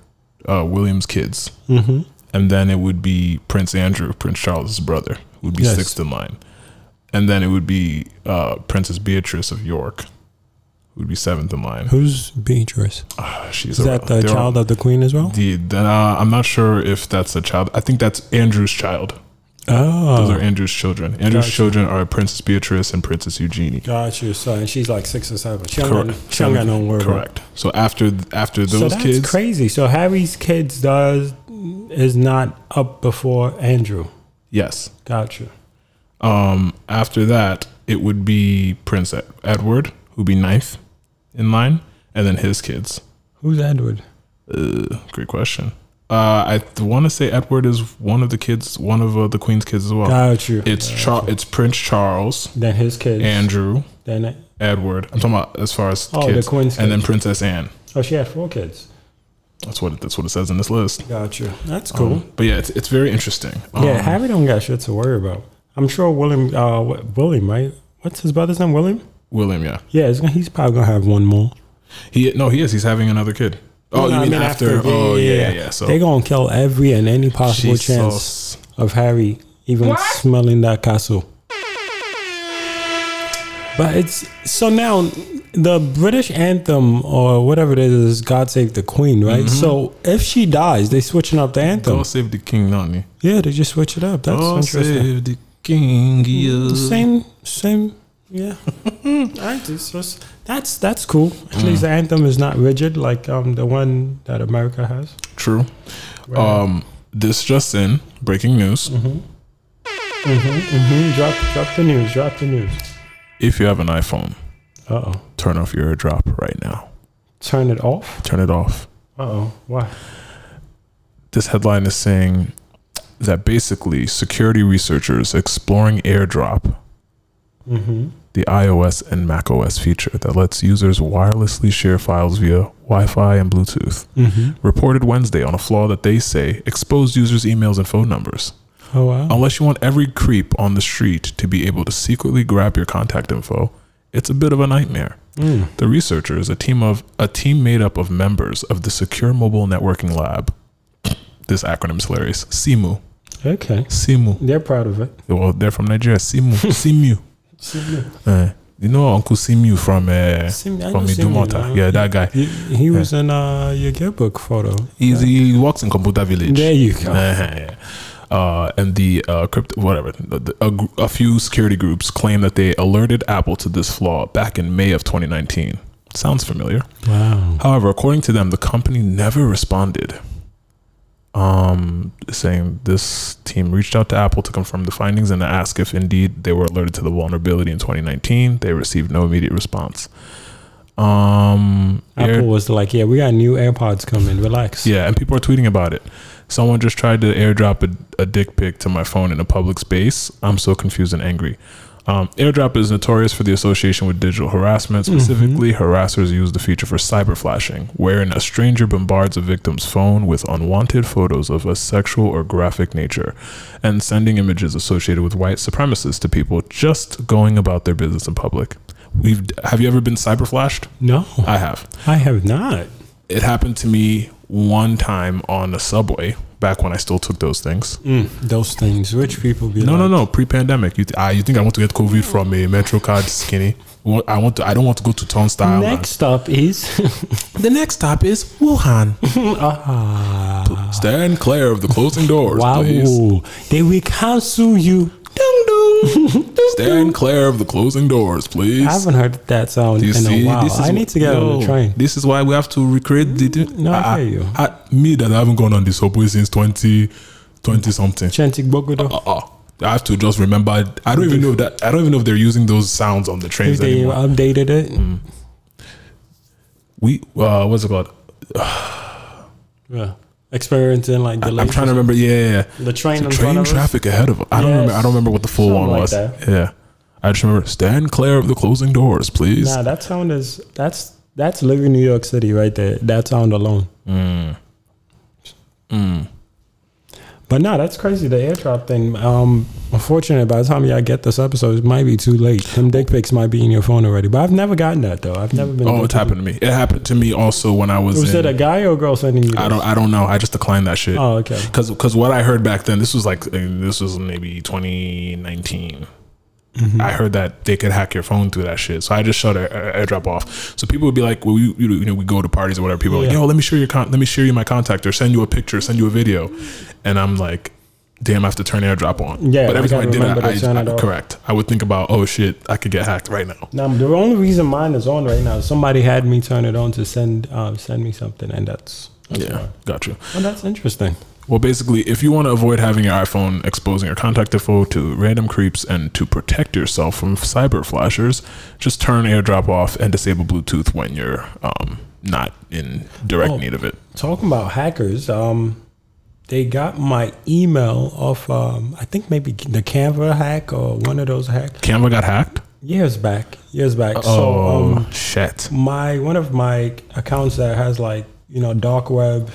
uh, William's kids, Mm-hmm. and then it would be Prince Andrew, Prince Charles's brother, who would be Yes. sixth in line, and then it would be uh, Princess Beatrice of York, who would be seventh in line. Who's Beatrice? She's Is that the child of the queen as well? The, then, uh, I'm not sure if that's a child. I think that's Andrew's child. Those Oh, are Andrew's children. Andrew's Gotcha. children are Princess Beatrice and Princess Eugenie. got you. So and she's like six or seven. She Correct. got, she don't got no word. Correct. So after after So those that's kids, crazy. So Harry's kids does is not up before Andrew. yes. Got you. Um, after that, it would be Prince Edward, who'd be ninth in line, and then his kids. Who's Edward? Uh, great question. Uh, I want to say Edward is one of the kids, one of uh, the Queen's kids as well. Got you. It's Char- it's Prince Charles, Then his kids. Andrew, Then Edward. I'm talking about as far as Oh, the kids, Queen's and then. Princess Anne. oh, she had four kids. That's what it, that's what it says in this list. Got you. That's cool. Um, but yeah, it's it's very interesting. Um, yeah, Harry don't got shit to worry about. I'm sure William. Uh, what- William, right? What's his brother's name? William. William, yeah, Yeah, it's he's probably gonna have one more. he no, he is. He's having another kid. Oh, No, you I mean, after? Oh, yeah, yeah, yeah. So they gonna kill every and any possible she's so chance of Harry even What? smelling that castle. But it's so now the British anthem or whatever it is is "God Save the Queen," right? Mm-hmm. So if she dies, they switching up the anthem. God save the king, not me. Yeah, they just switch it up. That's God interesting. save the king. Yeah. Same, same. Yeah, (laughs) I just, just that's that's cool. At least the anthem is not rigid like um the one that America has. True. Um, this just in breaking news. Mm-hmm. Mhm, Drop, drop the news. Drop the news. If you have an iPhone, Uh oh. turn off your AirDrop right now. Turn it off. Turn it off. Uh oh. Why? This headline is saying that basically security researchers exploring AirDrop, Mm-hmm. the iOS and macOS feature that lets users wirelessly share files via Wi-Fi and Bluetooth, Mm-hmm. reported Wednesday on a flaw that they say exposed users' emails and phone numbers. Oh wow. Unless you want every creep on the street to be able to secretly grab your contact info, it's a bit of a nightmare. Mm. The researchers, a team of a team made up of members of the Secure Mobile Networking Lab, (clears throat) this acronym is hilarious, SEEMOO, Okay. SEEMOO. They're proud of it. Well, they're from Nigeria, SEEMOO, (laughs) SEEMOO. Uh, you know Uncle Simu from uh, Simu, from Simu, Idumota? Yeah, that guy. He, he was in uh, your yearbook photo. He's, he works in Computer Village. There you go. Yeah. Uh, and the uh, crypto, whatever, the- the- a, a few security groups claim that they alerted Apple to this flaw back in May of 2019. Sounds familiar. Wow. However, according to them, the company never responded. Um, saying this team reached out to Apple to confirm the findings and to ask if indeed they were alerted to the vulnerability in 2019. They received no immediate response. Um, Apple Air- was like, yeah, we got new AirPods coming. Relax. yeah, and people are tweeting about it. Someone just tried to airdrop a, a dick pic to my phone in a public space. I'm so confused and angry. Um, airdrop is notorious for the association with digital harassment. Specifically, harassers use the feature for cyber flashing, wherein a stranger bombards a victim's phone with unwanted photos of a sexual or graphic nature and sending images associated with white supremacists to people just going about their business in public. We've have you ever been cyber flashed? No, I have I have not. it happened to me one time on a subway back when I still took those things. Mm, those things, rich people be No, like, no, no. Pre-pandemic, you th- ah, you think I want to get COVID from a Metro card skinny? Wa- I want to. I don't want to go to Turnstile. man. Next up is (laughs) the next stop is Wuhan. (laughs) ah, Stand clear of the closing doors, wow, please. they will cancel you. (laughs) Stand clear of the closing doors, please. I haven't heard that sound Do you in see? a while. This is I need to get on the train. This is why we have to recreate the. No, I hear you. I, me that I haven't gone on the subway since 20, 20 something. Chantic Bogodo. uh, I have to just remember. I don't even know that. I don't even know if they're using those sounds on the If trains they anymore. updated it. Mm. We uh, what's it called? (sighs) Yeah. Experiencing like the I'm trying to remember. Yeah, yeah. The train The train front of us? traffic ahead of. I don't remember. I don't remember what the full Something one like was. that. Yeah, I just remember stand clear of the closing doors, please. Nah, that sound is that's that's living New York City right there. That sound alone. Mm. Mm. But no, that's crazy. The airdrop thing. Um, unfortunately, by the time y'all get this episode, it might be too late. Them dick pics might be in your phone already. But I've never gotten that though. I've never been. Oh, it's happened to me. It happened to me also when I was. Was in, it a guy or a girl sending you? I don't. I don't know. I just declined that shit. Oh, okay. Because because what I heard back then, this was like this was maybe 2019. Mm-hmm. I heard that they could hack your phone through that shit, so I just shut Air- AirDrop off. So people would be like, "Well, you, you, know, we go to parties or whatever." People are like, "Yo, let me share your con- let me share you my contact or send you a picture, send you a video," and I'm like, "Damn, I have to turn AirDrop on." Yeah, but every I time I did to I, it I correct. I would think about, "Oh shit, I could get hacked right now." Now the only reason mine is on right now, is somebody had me turn it on to send uh, send me something, and that's, that's yeah, why. got you. Oh, that's interesting. Well, basically, if you want to avoid having your iPhone exposing your contact info to random creeps and to protect yourself from cyber flashers, just turn AirDrop off and disable Bluetooth when you're um, not in direct Oh. need of it. Talking about hackers, um, they got my email off. Um, I think maybe the Canva hack or one of those hacks Canva got hacked. years back. Years back. Oh So um, shit! my one of my accounts that has like you know dark web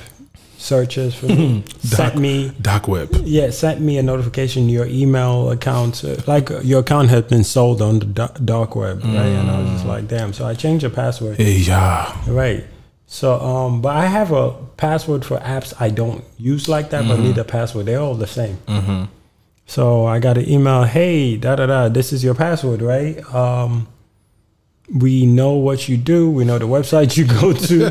searches for (clears throat) me. Sent me. Dark web. yeah sent me a notification your email account. Uh, like uh, your account had been sold on the da- dark web right? And i was just like damn so i changed the password. Hey, yeah. right. So um but i have a password for apps i don't use like that but need a password they're all the same. So i got an email hey da da da this is your password right? Um we know what you do we know the website you go to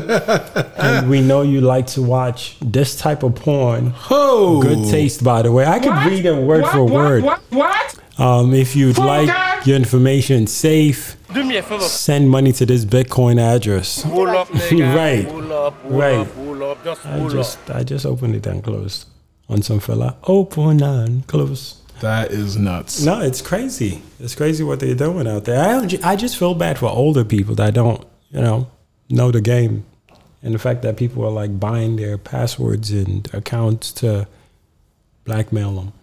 (laughs) and we know you like to watch this type of porn Oh, good taste by the way i could What? read it word what, for what, word What? What? um, if you'd Full like guy? your information safe Do me a favor. send money to this bitcoin address (laughs) Pull up. (laughs) Right. Pull up, pull Right. up, pull up. Just I pull just I just opened it and closed on some fella. Open and close. That is nuts. No, it's crazy. It's crazy what they're doing out there. I, I just feel bad for older people that don't, you know, know the game. And the fact that people are like buying their passwords and accounts to blackmail them.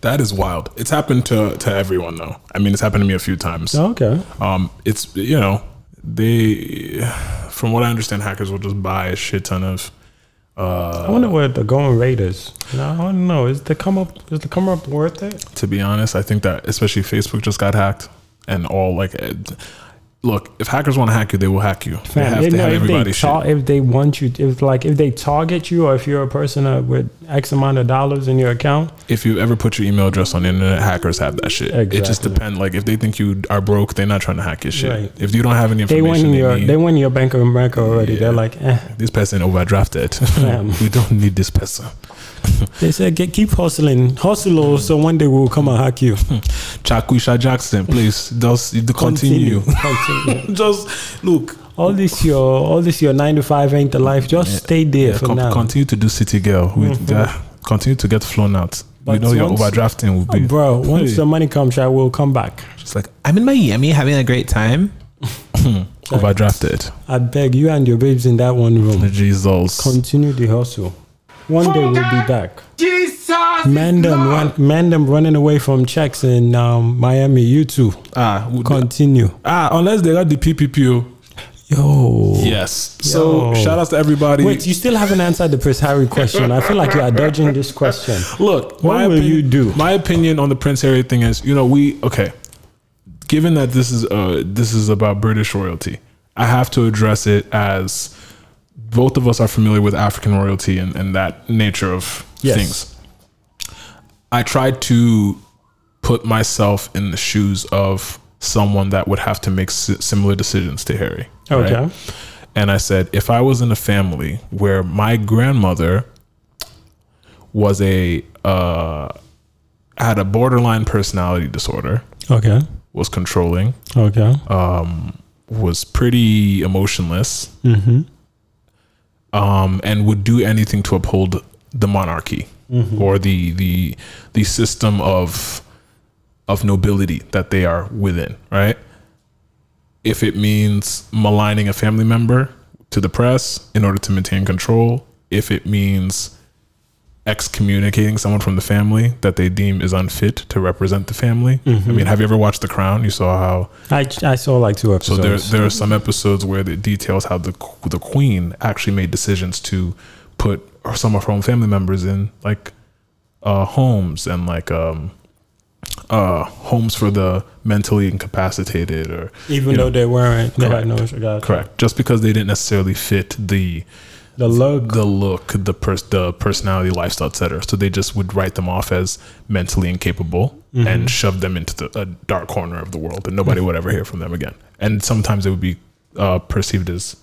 That is wild. It's happened to to everyone though. I mean, it's happened to me a few times. Okay. Um, it's you know they, from what I understand, hackers will just buy a shit ton of. Uh, I wonder what the going rate is. You know, I don't know. Is the come up is the come up worth it? to be honest, I think that especially Facebook just got hacked, and all like, look, if hackers want to hack you, they will hack you. They Fam, have they to know have if they shit. if they want you, if like if they target you, or if you're a person uh, with X amount of dollars in your account, If you ever put your email address on the internet, hackers have that shit. Exactly. It just depends. Like if they think you are broke, they're not trying to hack your shit. Right. If you don't have any information, they your need, they win your Bank of America already. Yeah. They're like, eh. this person overdrafted. (laughs) We don't need this person. (laughs) They said, Get, keep hustling, hustle, oh, so one day we'll come and hack you. Chakusha Jackson, please just continue. Continue. (laughs) just look. all this your all this your nine to five ain't the life. Just stay there Yeah, for con- now. continue to do City Girl. We, uh, continue to get flown out. But know your overdrafting will Oh, be. bro, once Hey. the money comes, I will come back. Just like I'm in Miami having a great time. (laughs) overdrafted. I beg you and your babes in that one room. Jesus. Continue the hustle. One day we'll be back. Jesus. Man them, run, man them running away from checks in um, Miami. You too. ah, would- Continue. ah, unless they got the PPPO. Yo. Yes. So shout out to everybody. Wait, you still haven't answered the Prince Harry question. I feel like you are dodging this question. Look, What my will opinion, you do? My opinion on the Prince Harry thing is, you know, we okay. Given that this is uh this is about British royalty, I have to address it as both of us are familiar with African royalty and, and that nature of Yes. things. I tried to put myself in the shoes of someone that would have to make si- similar decisions to Harry. right? Okay. And I said, if I was in a family where my grandmother was a uh, had a borderline personality disorder, Okay. was controlling, Okay. Um, was pretty emotionless, Mm-hmm. Um, and would do anything to uphold the monarchy Mm-hmm. or the the the system of of nobility that they are within, right? If it means maligning a family member to the press in order to maintain control, if it means excommunicating someone from the family that they deem is unfit to represent the family. Mm-hmm. I mean, have you ever watched The Crown? You saw how I, I saw like two episodes. so there, there are some episodes where it details how the the queen actually made decisions to put some of her own family members in like uh, homes and like um, uh, homes for the mentally incapacitated or Even though know, they weren't, they had Correct. correct just because they didn't necessarily fit the The look. the look the pers- the personality lifestyle etc so they just would write them off as mentally incapable Mm-hmm. and shove them into the, a dark corner of the world and nobody would ever hear from them again and sometimes it would be uh, perceived as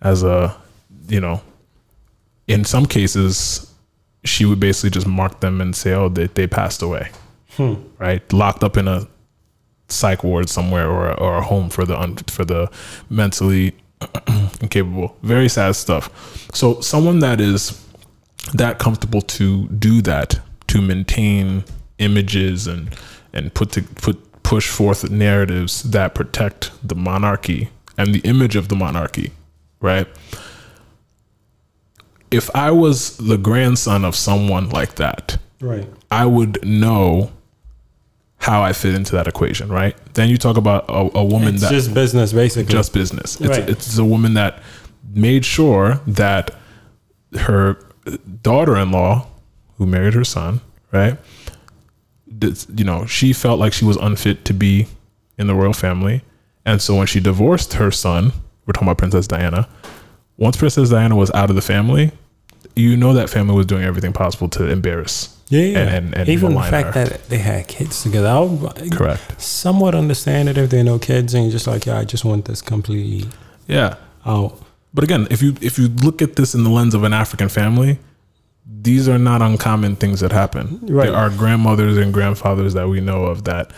as a you know in some cases she would basically just mark them and say oh they, they passed away Hmm. right locked up in a psych ward somewhere or a, or a home for the un, for the mentally (clears throat) incapable. Very sad stuff. So someone that is that comfortable to do that to maintain images and and put to put push forth narratives that protect the monarchy and the image of the monarchy, right? If I was the grandson of someone like that, Right. I would know how I fit into that equation, right? Then you talk about a, a woman It's that just business, basically. just business. It's, Right. it's a woman that made sure that her daughter-in-law, who married her son, right? did- You know, she felt like she was unfit to be in the royal family, and so when she divorced her son, we're talking about Princess Diana. Once Princess Diana was out of the family, you know that family was doing everything possible to embarrass. Yeah, yeah. and- and- Even the fact that they had kids together, I would Correct. somewhat understand it if there are no kids and you're just like, yeah, I just want this completely Yeah. out. But again, if you if you look at this in the lens of an African family, these are not uncommon things that happen. Right. There are grandmothers and grandfathers that we know of that,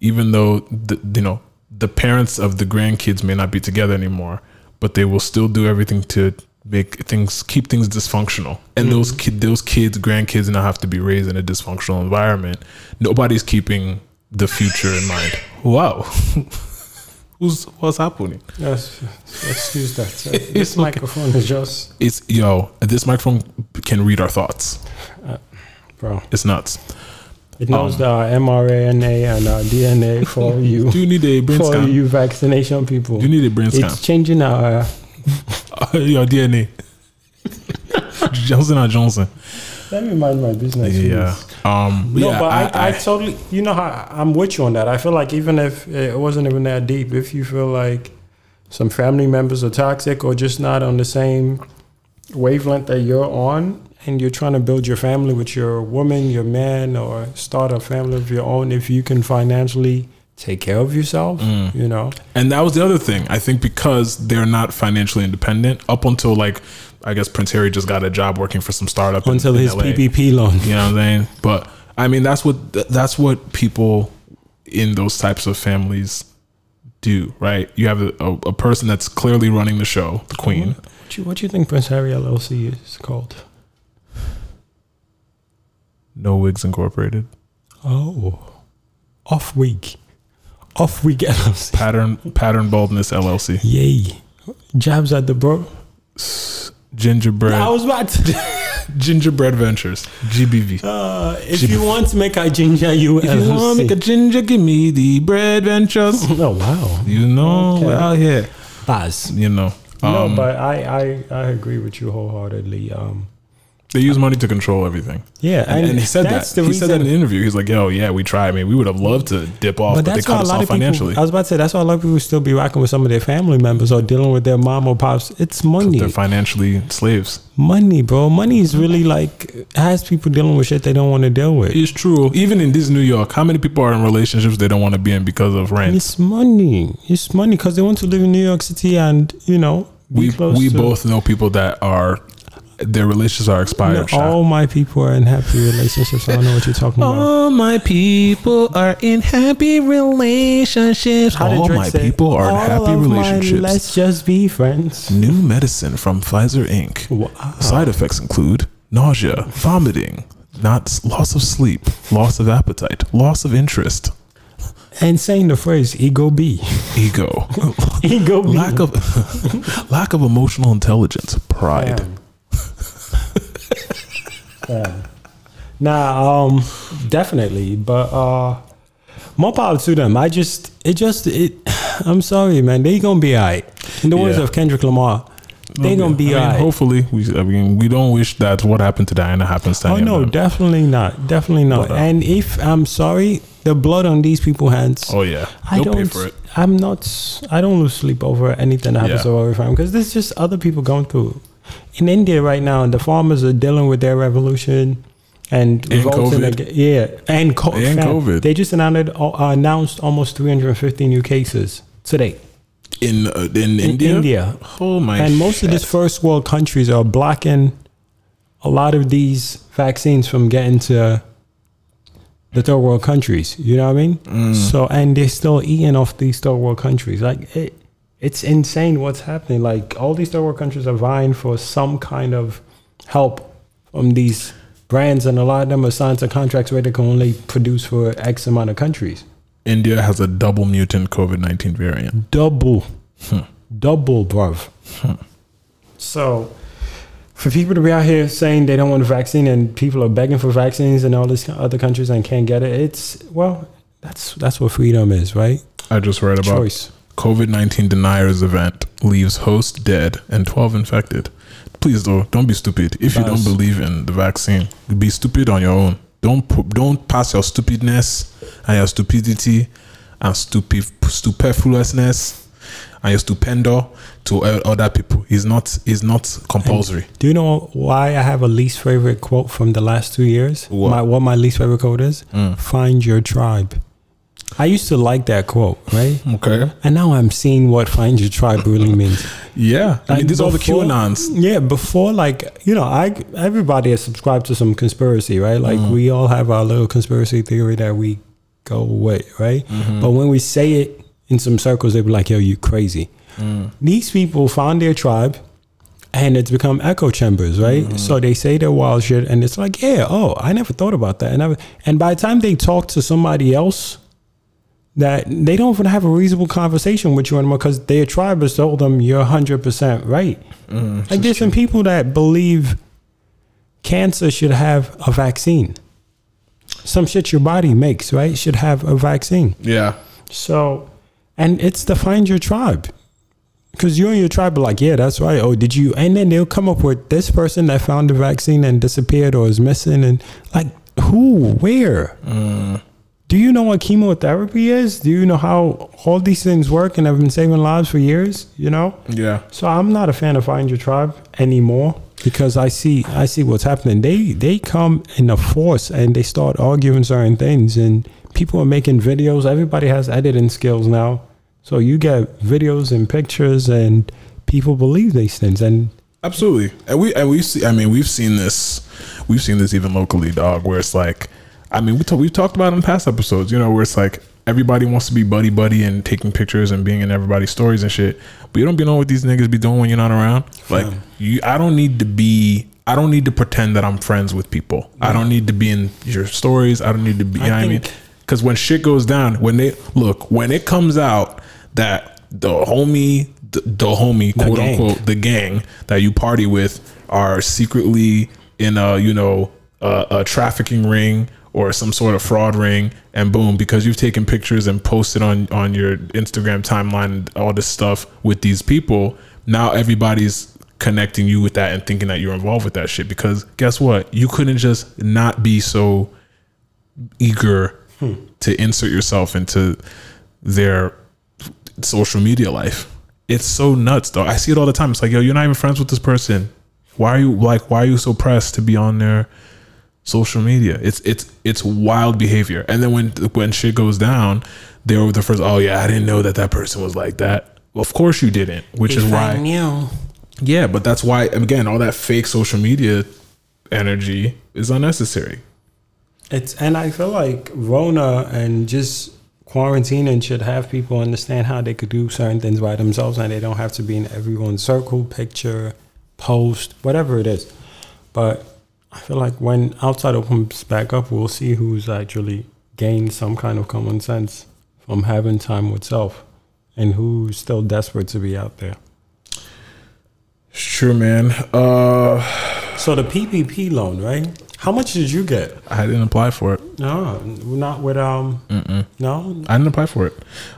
even though the, you know the parents of the grandkids may not be together anymore, but they will still do everything to make things keep things dysfunctional, and those mm. kid those kids, grandkids, now have to be raised in a dysfunctional environment. Nobody's keeping the future in mind. (laughs) Wow, (laughs) who's what's happening? Yes, excuse that. (laughs) this microphone is just, It's yo, this microphone can read our thoughts. Uh, bro. It's nuts. It knows um, the mRNA and our DNA for you, Do you need a brain for scan? you vaccination people. Do you need a brain scan? it's changing our. (laughs) Your DNA. (laughs) Johnson and Johnson. Let me mind my business. Yeah. Um. No, yeah, but I, I, totally, you know, how I'm with you on that. I feel like even if it wasn't even that deep, if you feel like some family members are toxic or just not on the same wavelength that you're on, and you're trying to build your family with your woman, your man, or start a family of your own, if you can financially take care of yourself, Mm. you know, And that was the other thing. I think because they're not financially independent up until like I guess Prince Harry just got a job working for some startup until in his LA. PPP loan. You know what I'm saying? But I mean that's what that's what people in those types of families do, right? You have a, a, a person that's clearly running the show, the queen. What you, what you think Prince Harry LLC is called? No Wigs Incorporated. Oh, off week, off week LLC. (laughs) Pattern Pattern Baldness LLC. Yay. Jabs at the bro. Gingerbread I was about to. (laughs) Gingerbread Ventures. GBV. Uh, if you want to make a ginger, you if you want to make a ginger, give me the bread ventures. (laughs) Oh wow. You know, Okay. we're out here. Buzz. You know. no, Um, but I, I I agree with you wholeheartedly. Um, they use money to control everything. yeah, And, and he said that. He said that in an interview. He's like, "Yo, yeah, we tried. I mean, we would have loved to dip off, but, But they cut us off of people. financially. I was about to say that's why a lot of people still be rocking with some of their family members or dealing with their mom or pops. It's money, They're financially slaves. money, bro. Money is really like has people dealing with shit they don't want to deal with. It's true. Even in this New York, how many people are in relationships they don't want to be in because of rent? It's money. It's money because they want to live in New York City and you know we we to- both know people that are their relationships are expired. No, all my people are in happy relationships. I don't know what you're talking about. All my people are in happy relationships. How all my say? people are in happy of my relationships. let's just be friends. New medicine from Pfizer Inc. Wow. Side effects include nausea, vomiting, not loss of sleep, loss of appetite, loss of interest, And saying the phrase "ego B," ego, (laughs) ego B. lack of (laughs) lack of emotional intelligence, pride. Damn. Damn. Nah, um, definitely, but uh, more power to them. I just, it just, it. (sighs) I'm sorry, man. They gonna be alright. In the words Yeah. of Kendrick Lamar, they gonna be I mean, alright. hopefully, we. I mean, we don't wish that what happened to Diana happens to Oh no, them. definitely not. Definitely not. But, uh, and if I'm sorry, the blood on these people's hands. Oh yeah, I they'll don't. pay for it. I'm not. I don't lose sleep over anything that happens Yeah. to our because there's just other people going through. In India right now, the farmers are dealing with their revolution and, And COVID. yeah, and, co- And fam, COVID. They just announced, uh, announced almost 350 new cases today In uh, in, in India. India. Oh my! and most of these first world countries are blocking a lot of these vaccines from getting to the third world countries. You know what I mean? Mm. So and they're still eating off these third world countries. Like it, it's insane what's happening. Like all these third world countries are vying for some kind of help from these brands, and a lot of them are signed to contracts where they can only produce for X amount of countries. India has a double mutant COVID nineteen variant. Double, hmm. double, bruv. Hmm. So, for people to be out here saying they don't want a vaccine and people are begging for vaccines in all these other countries and can't get it, it's well, that's that's what freedom is, right? I just read about Choice. COVID nineteen deniers event leaves host dead and twelve infected. Please though, don't be stupid. If you don't believe in the vaccine, be stupid on your own. Don't don't pass your stupidness and your stupidity and stupid superfluousness and your stupendo to other people. It's not it's not compulsory. Do you know why I have a least favorite quote from the last two years? What? My, what my least favorite quote is? Mm. Find your tribe. I used to like that quote, right? Okay. And now I'm seeing what find your tribe really (laughs) means. Yeah. I mean, Like, these are all the QAnons. Yeah, before like you know, I everybody has subscribed to some conspiracy, right? Like Mm-hmm. we all have our little conspiracy theory that we go with, right? Mm-hmm. But when we say it in some circles, they be like, "Yo, you crazy." Mm. These people found their tribe, and it's become echo chambers, right? Mm-hmm. So they say their wild shit, and it's like, yeah, oh, I never thought about that, and I, and by the time they talk to somebody else, that they don't even have a reasonable conversation with you anymore because their tribe has told them you're hundred percent right. Mm, like there's some people that believe cancer should have a vaccine. Some shit your body makes, right, should have a vaccine. Yeah. So, and it's to find your tribe. Because you and your tribe are like, yeah, that's right. Oh, did you? And then they'll come up with this person that found the vaccine and disappeared or is missing. And like, who? Where? Do you know what chemotherapy is? Do you know how all these things work and have been saving lives for years? You know? Yeah. So I'm not a fan of Find Your Tribe anymore because I see I see what's happening. They they come in a force and they start arguing certain things and people are making videos. Everybody has editing skills now. So you get videos and pictures and people believe these things and Absolutely, and we and we see. I mean, we've seen this. We've seen this even locally, dog. Where it's like, I mean, we talk, we've talked about in past episodes. You know, where it's like everybody wants to be buddy buddy and taking pictures and being in everybody's stories and shit. But you don't be knowing what these niggas be doing when you're not around. Like you, I don't need to be. I don't need to pretend that I'm friends with people. I don't need to be in your stories. I don't need to be. You know what I mean? Because when shit goes down, when they look, when it comes out that the homie, the, the homie, quote gang. unquote, the gang that you party with are secretly in a you know a, a trafficking ring or some sort of fraud ring, and boom, because you've taken pictures and posted on on your Instagram timeline and all this stuff with these people, now everybody's connecting you with that and thinking that you're involved with that shit. Because guess what? You couldn't just not be so eager hmm. to insert yourself into their social media life. It's so nuts, though. I see it all the time. It's like, yo, you're not even friends with this person. Why are you like? Why are you so pressed to be on their social media? It's it's it's wild behavior. And then when when shit goes down, they were the first. Oh yeah, I didn't know that that person was like that. Well, of course you didn't, which is why. knew. Yeah, but that's why again, all that fake social media energy is unnecessary. It's and I feel like Rona and just quarantine and should have people understand how they could do certain things by themselves and they don't have to be in everyone's circle, picture, post, whatever it is. But I feel like when outside opens back up, we'll see who's actually gained some kind of common sense from having time with self and who's still desperate to be out there. Sure, man. Uh, So the PPP loan, right? How much did you get? I didn't apply for it. No, not with um. No, I didn't apply for it.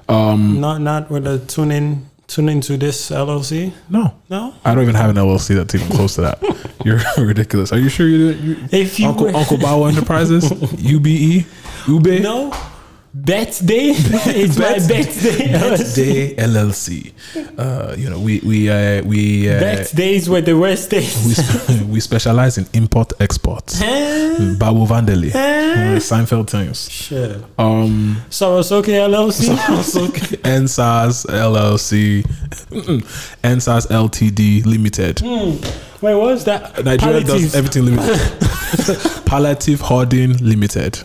Um, Not not with a tune in tune into this LLC. no, No. I don't even have an LLC that's even close to that. (laughs) You're (laughs) ridiculous. Are you sure you did? You, If you Uncle were- Uncle Bao Enterprises, (laughs) UBE, Ube, No. Bet day. it's my bet day. Bet Day LLC. (laughs) Uh, you know, we we uh, we uh, Bet days were the we, days. spe- (laughs) we specialize in import export. Babu Vandelay, uh, Seinfeld things. Shit. Um, So it's okay LLC. (laughs) NSAS LLC, NSAS Ltd Limited. Wait, what was that? Nigeria does everything limited. Palliative Hoarding Limited.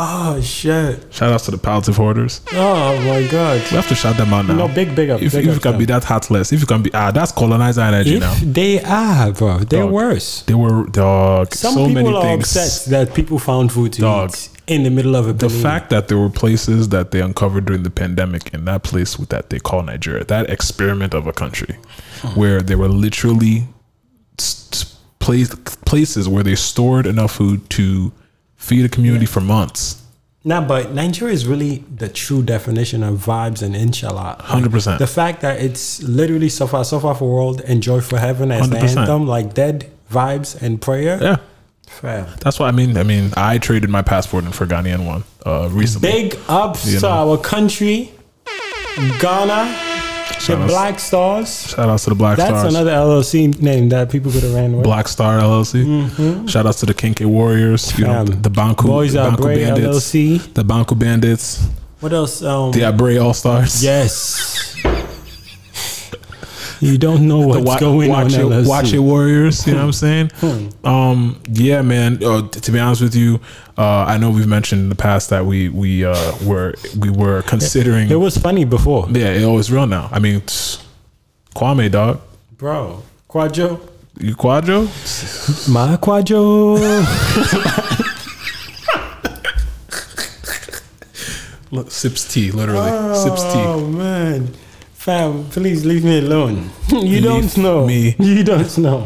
Oh shit. Shout out to the palliative hoarders. Oh my god. We have to shout them out now. No, big big up. if, big if you can them. be that heartless, if you can be ah, that's colonizer energy now. If they are, bro, they're Dog. worse. They were dog. Some so people many are things. upset that people found food to Dog. eat in the middle of a The pandemic. fact that there were places that they uncovered during the pandemic in that place with that they call Nigeria, that experiment of a country, where they were literally s- s- place, places where they stored enough food to feed a community for months. Nah, but Nigeria is really the true definition of vibes and inshallah. Like, 100%. The fact that it's literally Safa Safa for world and joy for heaven as the 100%. anthem, like dead vibes and prayer. Yeah. Fair. That's what I mean. I mean, I traded my passport in for Ghanaian one uh, recently. Big ups You to our country, Ghana, the outs- Black Stars. Shout outs to the Black That's Stars. That's another LLC name that people could have ran with. Black Star LLC. Shout outs to the Kinky Warriors. You know, Fam. the Banku, Boys the Banku Bandits. LLC. The Banku Bandits. What else? Um, The Abre All Stars. Yes. (laughs) you don't know (laughs) what's Wa- going watch on. it, LLC. watch it, Warriors. You know what I'm saying? um, yeah, man. Uh, t- to be honest with you, uh, I know we've mentioned in the past that we we uh, were we were considering. It was funny before, yeah, it was real now. I mean, tss, Kwame, dog. bro. Quadro. You Quadro? My Quadro. (laughs) Sips tea, literally. sips tea. Oh man, fam, please leave me alone. (laughs) (laughs) you don't know. me. You don't know.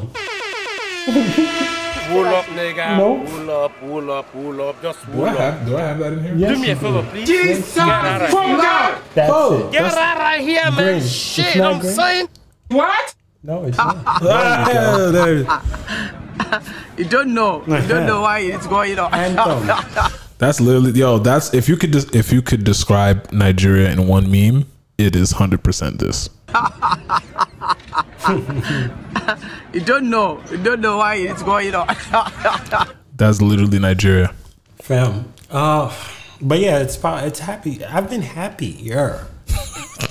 Wool up, nigga. No. Wool up, wool up, wool up. Just Do wool I up. have do I have that in here? Yes, Do me a favor, please. Jesus, Get out of here. That's Oh. it. Get out right here, man. green. Shit, It's not I'm green. saying. What? No, it's not. (laughs) Oh, there it is. You don't know. You don't uh-huh. know why it's going on. Anthem. That's literally yo. That's if you could des- if you could describe Nigeria in one meme, it is hundred percent this. (laughs) You don't know. You don't know why it's going on. (laughs) That's literally Nigeria. fam. Uh, but yeah, it's probably, it's happy. I've been happier (laughs)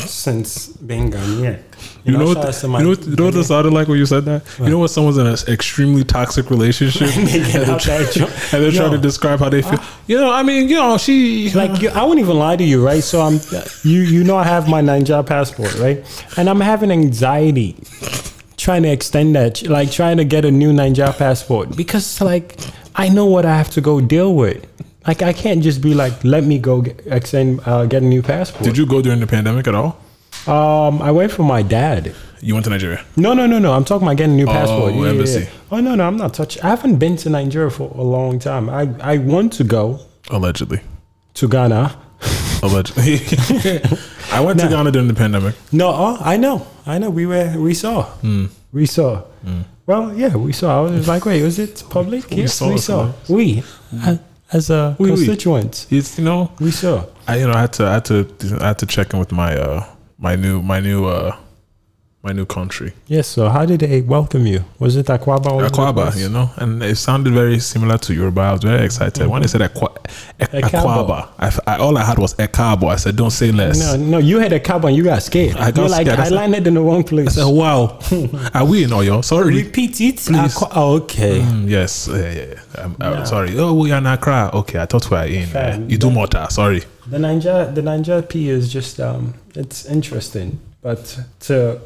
since being Ghanaian. You know what? you know what? You know what that sounded like when you said that? You know what? Someone's in an extremely toxic relationship, (laughs) and they're, out try- that and they're trying to describe how they feel. you know, I mean, you know, she like you, I wouldn't even lie to you, right? So I'm you you know I have my Nigeria passport, right? And I'm having anxiety trying to extend that, like trying to get a new Nigeria passport because like I know what I have to go deal with. Like I can't just be like, let me go get, extend uh, get a new passport. Did you go during the pandemic at all? Um, I went for my dad. You went to Nigeria. No, no, no, no. I'm talking about getting a new passport. Oh, embassy. Oh no, no, I'm not touching. I haven't been to Nigeria for a long time. I I want to go Allegedly. to Ghana. Allegedly. (laughs) I went to Ghana during the pandemic. No, oh, I know, I know. We were, we saw, Hmm. we saw. Well, yeah, we saw. I was like, wait, was it public? yes, saw we saw. man. We, as a Oui, oui. constituents, It's you know, we saw. I you know I had to I had to I had to check in with my uh my new my new uh my new country Yes. So, how did they welcome you? Was it Akwaaba? or was it Akwaaba, you know, and it sounded very similar to Yoruba. I was very excited when they said Aqua, E- Ekabo. Akwaaba. I, f- I- all I had was Ekabo. I said, don't say less. No, no, you had a cab and you got scared. I got You're like, scared. I I said- landed in the wrong place. I said, wow, (laughs) are we in Oyo? Sorry. Repeat it. Please. Aqua- oh, okay. Mm, yes, yeah, yeah, yeah. I'm, I'm sorry. Oh, we are in Accra. Okay, I thought we were in. Uh, Idumota. Sorry. The Ninja, the Ninja P is just um, it's interesting. But to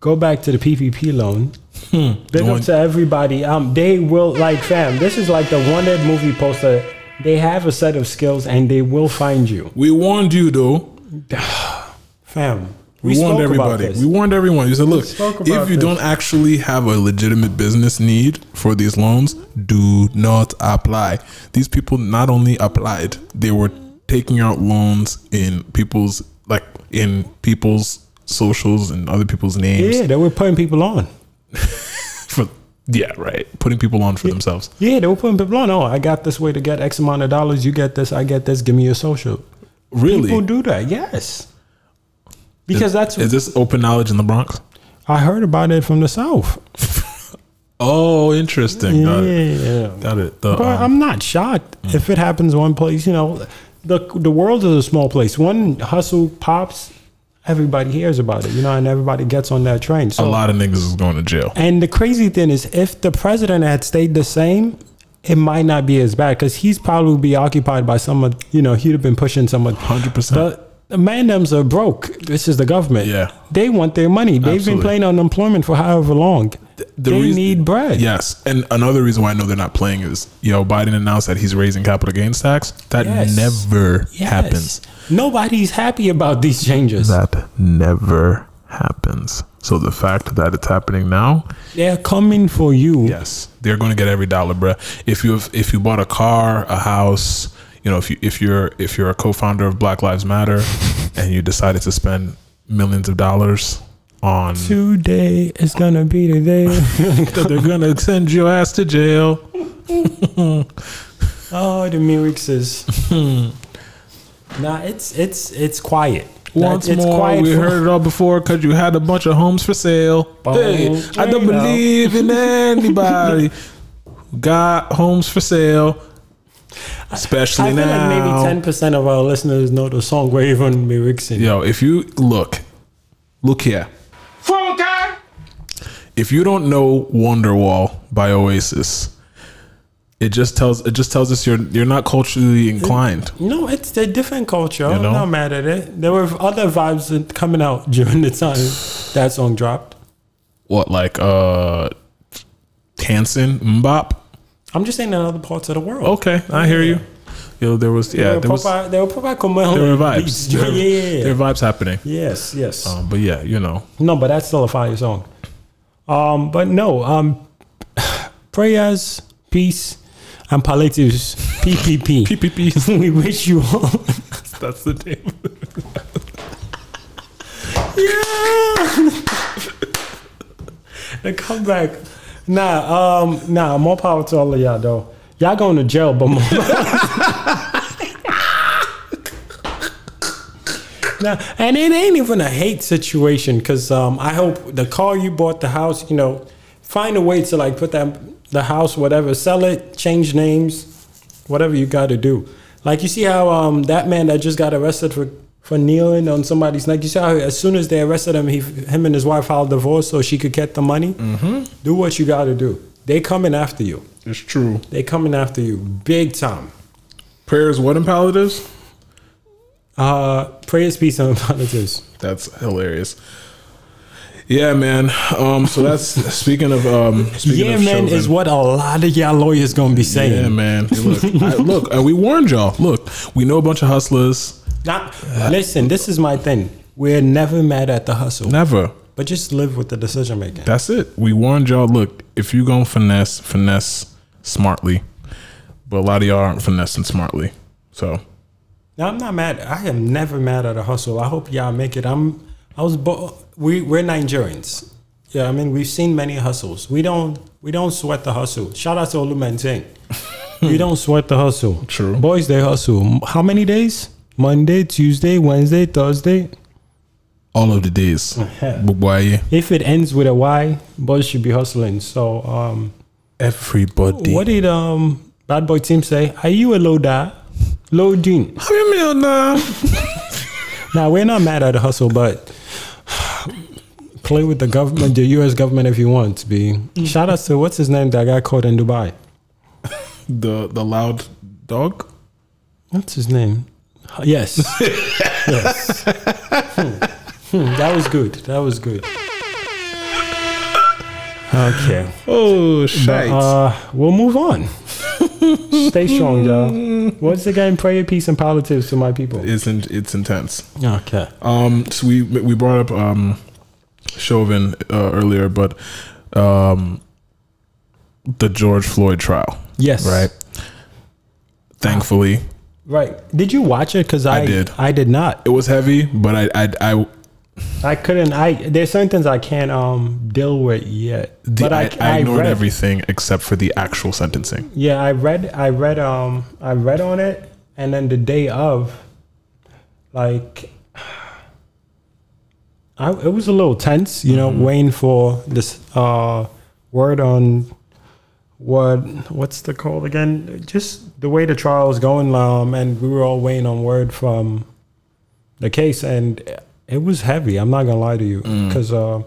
go back to the PPP loan, big Going- up to everybody. Um, they will like fam. This is like the wanted movie poster. They have a set of skills and they will find you, We warned you though. (sighs) fam. We, spoke warned everybody. We warned everyone. You said, look, if you this. don't actually have a legitimate business need for these loans, do not apply. These people not only applied, they were taking out loans in people's like in people's socials and other people's names yeah, they were putting people on. (laughs) for yeah, right. Putting people on for themselves. Yeah, they were putting people on. Oh, I got this way to get X amount of dollars. You get this. I get this. Give me your social. Really? People do that. Yes. Because that's is this open knowledge in the Bronx? I heard about it from the south. (laughs) Oh, interesting. Got it. Yeah. Got it. The, But um, I'm not shocked if it happens one place. You know, the the world is a small place. One hustle pops, everybody hears about it. You know, and everybody gets on that train. So a lot of niggas is going to jail. and the crazy thing is, if the president had stayed the same, it might not be as bad because he's probably be occupied by someone. You know, he'd have been pushing someone. 100%. But the mandems are broke. This is the government. Yeah. they want their money. They've Absolutely. been playing unemployment for however long. the they reason- need bread. Yes, and another reason why I know they're not playing is you know Biden announced that he's raising capital gains tax. That Yes. never Yes. happens. Nobody's happy about these changes. That never happens. So the fact that it's happening now, They're coming for you. yes, they're going to get every dollar, bruh. If you if you bought a car, a house, you know, if you if you're if you're a co-founder of Black Lives Matter, (laughs) and you decided to spend millions of dollars on Today is gonna be the day. (laughs) that they're gonna send your ass to jail. (laughs) oh, the lyrics is. nah, it's it's it's quiet. Once it's more, we for- heard it all before because you had a bunch of homes for sale. Hey, I don't know. believe in anybody got homes for sale, especially I feel now. like maybe ten percent of our listeners know the song Raven lyrics in. Yo, if you look, look here. Phone guy. If you don't know Wonderwall by Oasis, it just tells it just tells us you're you're not culturally inclined. No, it's a different culture. I'm not mad at it. There were other vibes coming out (laughs) during the time that song dropped. what like uh Hanson MMMBop. I'm just saying in other parts of the world. Okay, I hear you. Yo, there was yeah, there was proper- they were proper there were (laughs) vibes. There, Yeah, yeah, yeah. there were vibes happening. Yes, yes. Um, but yeah, you know, No, but that's still a fire song. Um, but no, um, (sighs) prayers, peace, and palliatives. (laughs) PPP. PPP. (laughs) we wish you all. That's the name. yeah. the comeback. Nah, um, nah. More power to all of y'all though. Y'all going to jail, but more. (laughs) Nah, and it ain't even a hate situation because um, I hope the car you bought, the house, you know, find a way to like put that the house, whatever, sell it, change names, whatever you got to do. Like you see how um, that man that just got arrested for for kneeling on somebody's neck. You saw how as soon as they arrested him, he him and his wife filed divorce so she could get the money. Mm-hmm. Do what you got to do. They coming after you. It's true. They coming after you big time. Prayers, what in palliatives? Uh, prayers, peace, and (laughs) palliatives. That's hilarious. Yeah, man. Um, so that's (laughs) speaking of um, speaking yeah, of man, is what a lot of y'all lawyers gonna be saying. Yeah, man. Look, I, look, we warned y'all. Look, we know a bunch of hustlers. Not, listen, this is my thing. We're never mad at the hustle, Never. but just live with the decision making. That's it. We warned y'all. Look, if you gonna finesse, finesse smartly. But a lot of y'all aren't finessing smartly. So Now, I'm not mad. I am never mad at a hustle. I hope y'all make it. I'm. I was. Bo- we we're Nigerians. Yeah, I mean we've seen many hustles. We don't. We don't sweat the hustle. Shout out to Olumenting. (laughs) we don't sweat the hustle. True. Boys, they hustle. How many days? Monday, Tuesday, Wednesday, Thursday. all of the days. (laughs) Why If it ends with a Y, boys should be hustling. So, um, everybody? what did um Bad Boy Timz say? Are you a loader? Loading. How you mean now? Now we're not mad at the hustle, but play with the government, the U.S. government, if you want to be. Shout out to what's his name that got caught in Dubai. (laughs) The the loud dog. What's his name? Yes, (laughs) yes. Hmm. Hmm, That was good. That was good. Okay, Oh but, uh, we'll move on. (laughs) Stay strong, y'all. What's again? Prayer, peace, and politics to my people. it's in, it's intense. Okay. Um, so we we brought up um, Chauvin uh, earlier, but um, the George Floyd trial, Yes. right? Thankfully, Right. Did you watch it? Because I, I did. I did not. it was heavy, but I I, I I couldn't. I there's certain things I can't um deal with yet. the, but I, I, I ignored read, everything except for the actual sentencing. Yeah, I read. I read. Um, I read on it, and then the day of, like, (sighs) I it was a little tense. You know, waiting for this uh word on what what's the call again? Just the way the trial was going. Um, and we were all waiting on word from the case, and it was heavy. I'm not gonna lie to you, because uh,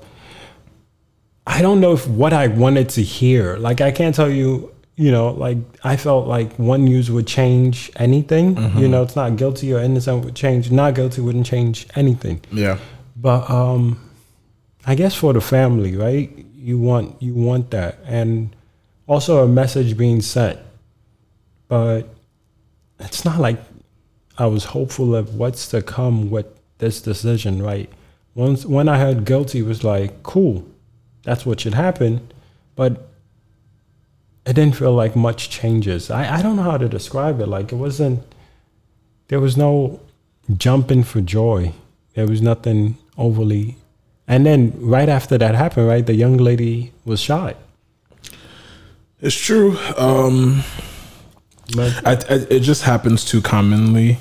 I don't know if what I wanted to hear. Like I can't tell you. You know, like I felt like one news would change anything. You know, it's not guilty or innocent would change. Not guilty wouldn't change anything. Yeah, But um, I guess for the family, right? You want you want that, and also a message being sent. But it's not like I was hopeful of what's to come with this decision, right? Once when I heard guilty, it was like cool, that's what should happen, but it didn't feel like much changes. I I don't know how to describe it. Like it wasn't. There was no jumping for joy. There was nothing overly. And then right after that happened, right, the young lady was shot. It's true. Um, I, I, it just happens too commonly.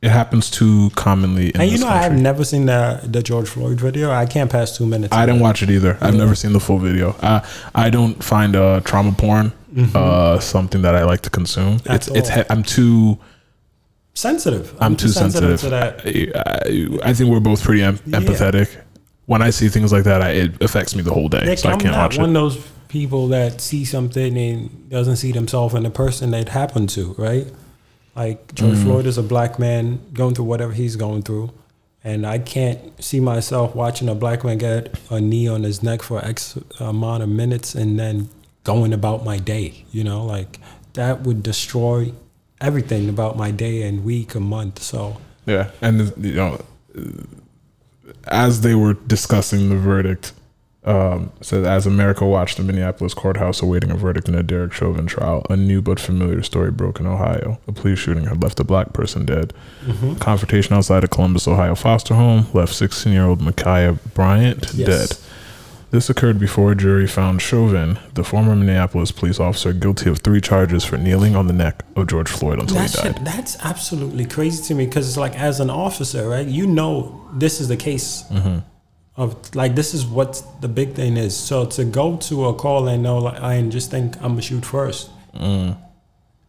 It happens too commonly in and you know, I have never seen the the George Floyd video. I can't pass two minutes. I didn't watch it either. I've never seen the full video. I I don't find uh, trauma porn uh, something that I like to consume. Mm-hmm. At it's it's all. he- I'm too sensitive. I'm, too sensitive. to that. I, I think we're both pretty em- empathetic. When I see things like that, I, it affects me the whole day, Nick, so I I'm can't not watch one it. of those people that see something and doesn't see themselves in the person that happened to, right? Like George Mm. Floyd is a black man going through whatever he's going through, and I can't see myself watching a black man get a knee on his neck for X amount of minutes and then going about my day. You know, like that would destroy everything about my day and week, a month. So Yeah, and you know, as they were discussing the verdict, um, said as America watched the Minneapolis courthouse awaiting a verdict in a Derek Chauvin trial, a new but familiar story broke in Ohio. A police shooting had left a black person dead. Confrontation outside a Columbus, Ohio foster home left 16-year-old Ma'Khia Bryant Yes. dead. This occurred before a jury found Chauvin, the former Minneapolis police officer, guilty of three charges for kneeling on the neck of George Floyd until that he died. shit, that's absolutely crazy to me because it's like as an officer, right? You know this is the case Mm-hmm. Of like this is what the big thing is. So to go to a call and know like I just think I'm gonna shoot first, Mm.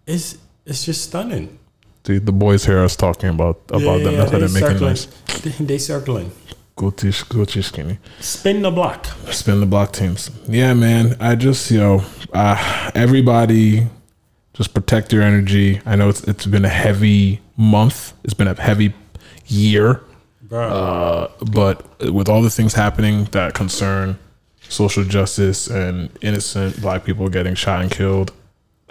it's it's just stunning. See, the boys hear us talking about about them. That's how they they're making circling. noise. They, they circling. Gucci, Gucci skinny. Spin the block. Spin the block teams. Yeah, man. I just, you know, uh, everybody just protect your energy. I know it's it's been a heavy month. It's been a heavy year. Bro. Uh, but with all the things happening that concern social justice and innocent black people getting shot and killed,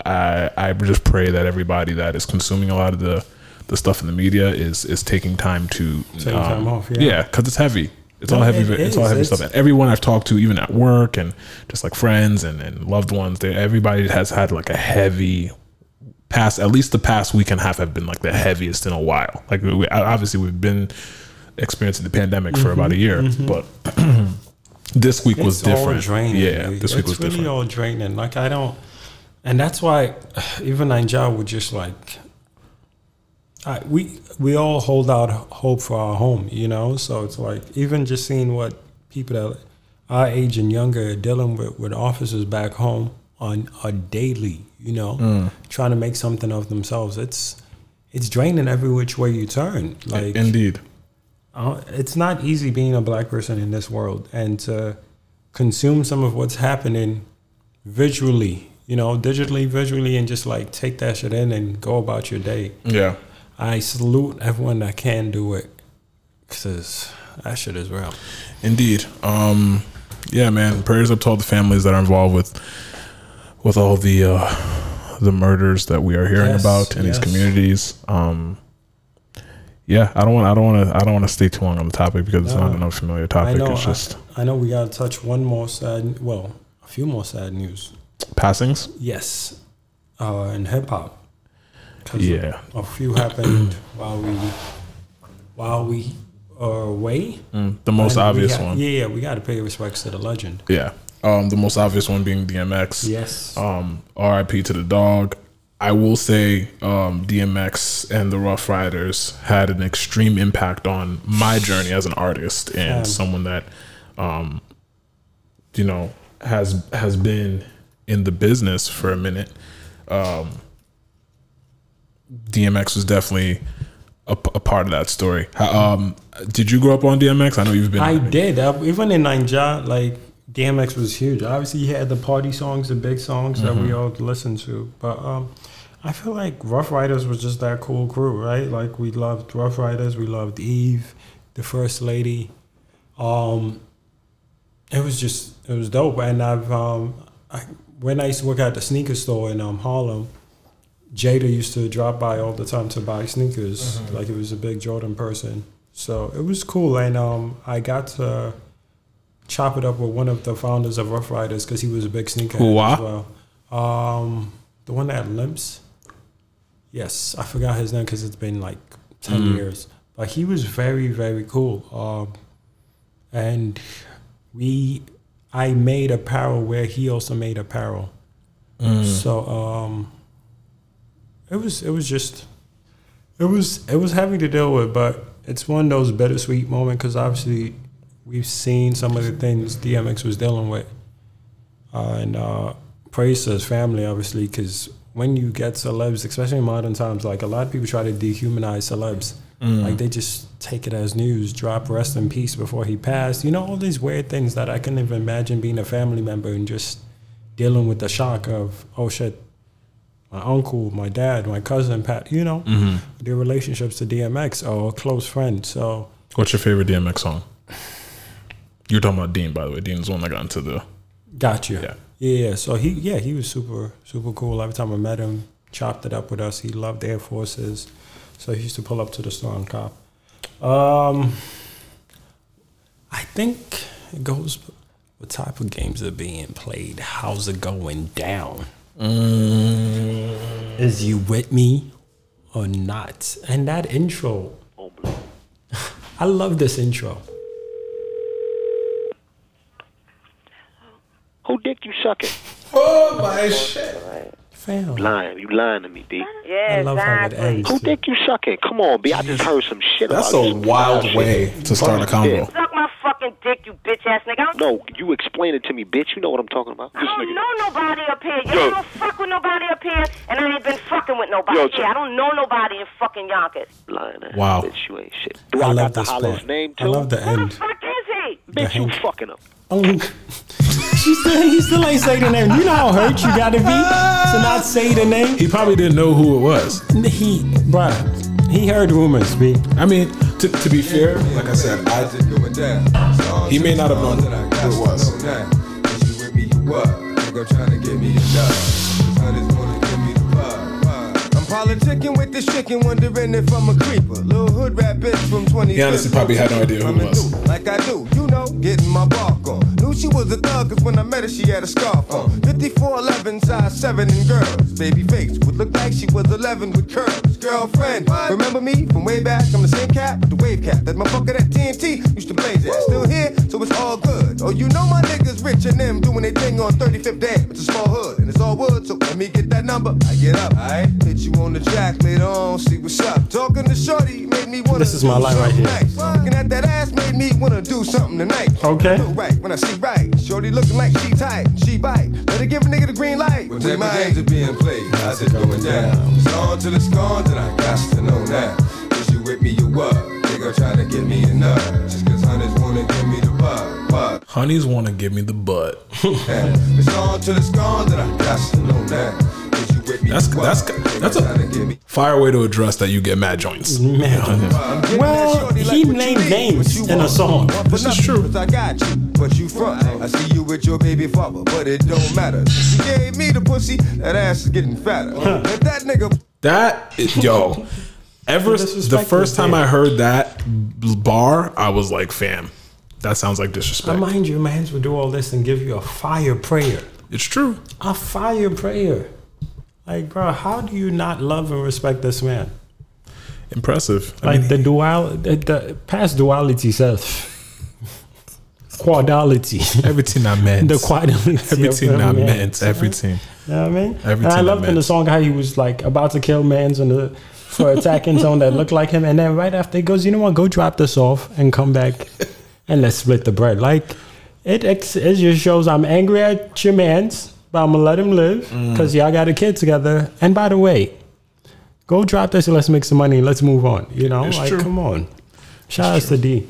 I I just pray that everybody that is consuming a lot of the the stuff in the media is is taking time to Taking time off, yeah. yeah, because it's heavy. It's No, all heavy. it it's all heavy It's- stuff. And everyone I've talked to, even at work and just like friends and, and loved ones, they, everybody has had like a heavy past. At least the past week and a half have been like the heaviest in a while. Like we, obviously we've been experiencing the pandemic for about a year, but (clears throat) this week was Mm-hmm. It's all different. draining, yeah, dude. this week it's was really different. all draining. Like I don't, and that's why (sighs) even Naija would just like. I, we we all hold out hope for our home, you know. So it's like even just seeing what people that our age and younger are dealing with with officers back home on a daily, you know, Mm. trying to make something of themselves. It's it's draining every which way you turn. Like Indeed. Uh, it's not easy being a black person in this world and to consume some of what's happening visually, you know, digitally, visually, and just like take that shit in and go about your day. Yeah. I salute everyone that can do it because that shit is real. Indeed. Um, yeah, man. Prayers up to all the families that are involved with with all the uh, the murders that we are hearing Yes, about in these communities. Um, yeah, I don't want. I don't want to. I don't want to stay too long on the topic because it's not No. an unfamiliar I topic. know. it's just I, I know we got to touch one more sad, well, a few more sad news. passings. Yes, uh, in hip hop. Yeah. a few happened (coughs) while we while we are away. Mm, the most And obvious got- one. Yeah, yeah, we got to pay respects to the legend. Yeah. Um, the most obvious one being DMX. Yes. Um, RIP to the dog. I will say um, DMX and the Ruff Ryders had an extreme impact on my journey as an artist and Fam. someone that, um, you know, has has been in the business for a minute. Um, DMX was definitely a part of that story. Um, did you grow up on DMX? I know you've been. I did. I, even in Naija, like DMX was huge. Obviously, he had the party songs, the big songs that Mm-hmm. we all listened to. But um, I feel like Ruff Ryders was just that cool crew, right? Like we loved Ruff Ryders, we loved Eve, the First Lady. Um, it was just it was dope. And I've um, I, when I used to work at the sneaker store in um Harlem. Jada used to drop by all the time to buy sneakers. Like he was a big Jordan person. So it was cool. And um, I got to chop it up with one of the founders of Ruff Ryders because he was a big sneaker as well. Um, the one that limps. Yes, I forgot his name because it's been like 10 years. But he was very, very cool. Um, and we, I made apparel where he also made apparel. So um, it was it was just it was it was heavy to deal with, but it's one of those bittersweet moments because obviously we've seen some of the things DMX was dealing with, uh, and uh, praise to his family obviously because when you get celebs, especially in modern times, like a lot of people try to dehumanize celebs. Mm. Like they just take it as news, drop rest in peace before he passed. You know, all these weird things that I couldn't even imagine being a family member and just dealing with the shock of, oh shit, my uncle, my dad, my cousin, Pat, you know, mm-hmm. their relationships to DMX or a close friend. So What's your favorite DMX song? You're talking about Dean, by the way. Dean's the one that got into the. Got you. Yeah. Yeah. So he, yeah, he was super, super cool. Every time I met him, chopped it up with us. He loved Air Forces, so he used to pull up to the store and cop. Um, I think it goes. What type of games are being played? How's it going down? Mm. Is you with me or not? And that intro. (laughs) I love this intro. Who dick you sucking? Oh my shit! Fam. Lying. You lying to me, B. I love how it ends. Who dick you sucking? Come on, B. I just heard some shit That's about a you. wild Shit. way to start a convo. Suck my fucking dick, you bitch ass nigga. No, you explain it to me, bitch. You know what I'm talking about. I don't know nobody up here. You Yo. don't fuck with nobody up here, and I ain't been fucking with nobody Yo, here. I don't know nobody in fucking Yonkers. Lying ass Wow. bitch. You ain't shit. Do I I, love got to this holler part. his name I love the Who the end. fuck is he? Bitch, you fucking him. Oh, (laughs) she still, he still ain't say the name. You know how hurt you gotta be to not say the name. He probably didn't know who it was. He, bruh, he heard rumors. B. I mean, to, to be fair, like I said, I he may not have known who it was. I'm politicking with this chicken, wondering if I'm a creeper. Little hood rat bitch from 20. He honestly probably had no idea who it was. Like I do, you know, getting my bark on. Knew she was a thug, cause when I met her, she had a scarf on. 5411, size 7 in girls. Baby face would look like she was 11 with curves. Girlfriend, remember me from way back? I'm the same cat with the wave cap. That motherfucker that TNT used to blaze at. Still here, so it's all good. Oh, you know my niggas rich and them doing their thing on 35th Dam. It's a small hood and it's all wood, so let me get that number. I get up, alright? Hit you on the jack later on, see what's up. Talking to Shorty made me wanna This is my do line right something here. Nice. Looking at that ass made me wanna do something tonight. Okay. Right when I see right. Shorty looking like she tight, she bite. Let her give a nigga the green light. What type of games are being played? How's it going down? It's on till it's gone, then I got to know now. Is you with me, you what? Nigga try to get me a nut. Just cause hunters wanna give me the butt, butt. Honeys want to give me the butt. It's on till it's gone, then I got to know now. Is you with me, That's that's that's a fire way to address that you get mad joints. (laughs) Man. Well, he named names in a song. This is true. I got you, but you front. I see you with your baby father, but it don't matter. She gave me the pussy, that ass is getting fatter. If that nigga That yo, ever the first time. I heard that bar, I was like, fam, that sounds like Now, disrespect. mind you, man's would do all this and give you a fire prayer. It's true. A fire prayer. Like, bro, how do you not love and respect this man? Impressive. I Like mean, the dual, the, the past duality says quadality. everything I meant. the quadality. everything I yeah. meant. Everything. You know what I mean? Everything and I I loved in the song how he was like about to kill mans the for attacking someone that looked like him, and then right after he goes, you know what? Go drop this off and come back, and let's split the bread. Like it, ex- it just shows I'm angry at your mans, but I'm gonna let him live Mm. because y'all got a kid together. And by the way, go drop this and let's make some money let's move on. You know, It's like true. come on. Shout out to D.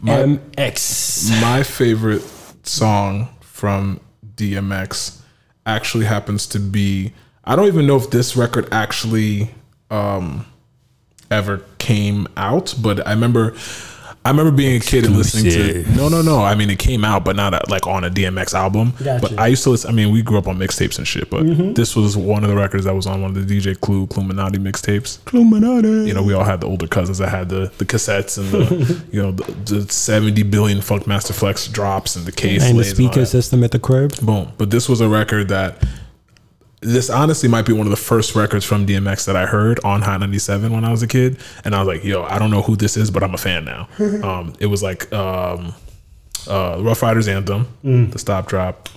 My- MX. My favorite song from DMX actually happens to be. I don't even know if this record actually um, ever came out, but I remember. I remember being a kid and listening to. No, no, no. I mean, it came out, but not uh like on a DMX album. Gotcha. But I used to listen. I mean, we grew up on mixtapes and shit, but this was one of the records that was on one of the DJ Clue Cluminati mixtapes. Cluminati. You know, we all had the older cousins that had the, the cassettes and the (laughs) you know the, the seventy billion Funkmaster Flex drops and the case And the lays and speaker system at the crib. Boom. But this was a record that this honestly might be one of the first records from DMX that I heard on Hot 97 when I was a kid. And I was like, yo, I don't know who this is, but I'm a fan now. (laughs) um, it was like um, uh, Ruff Ryders Anthem, Mm. the stop drop.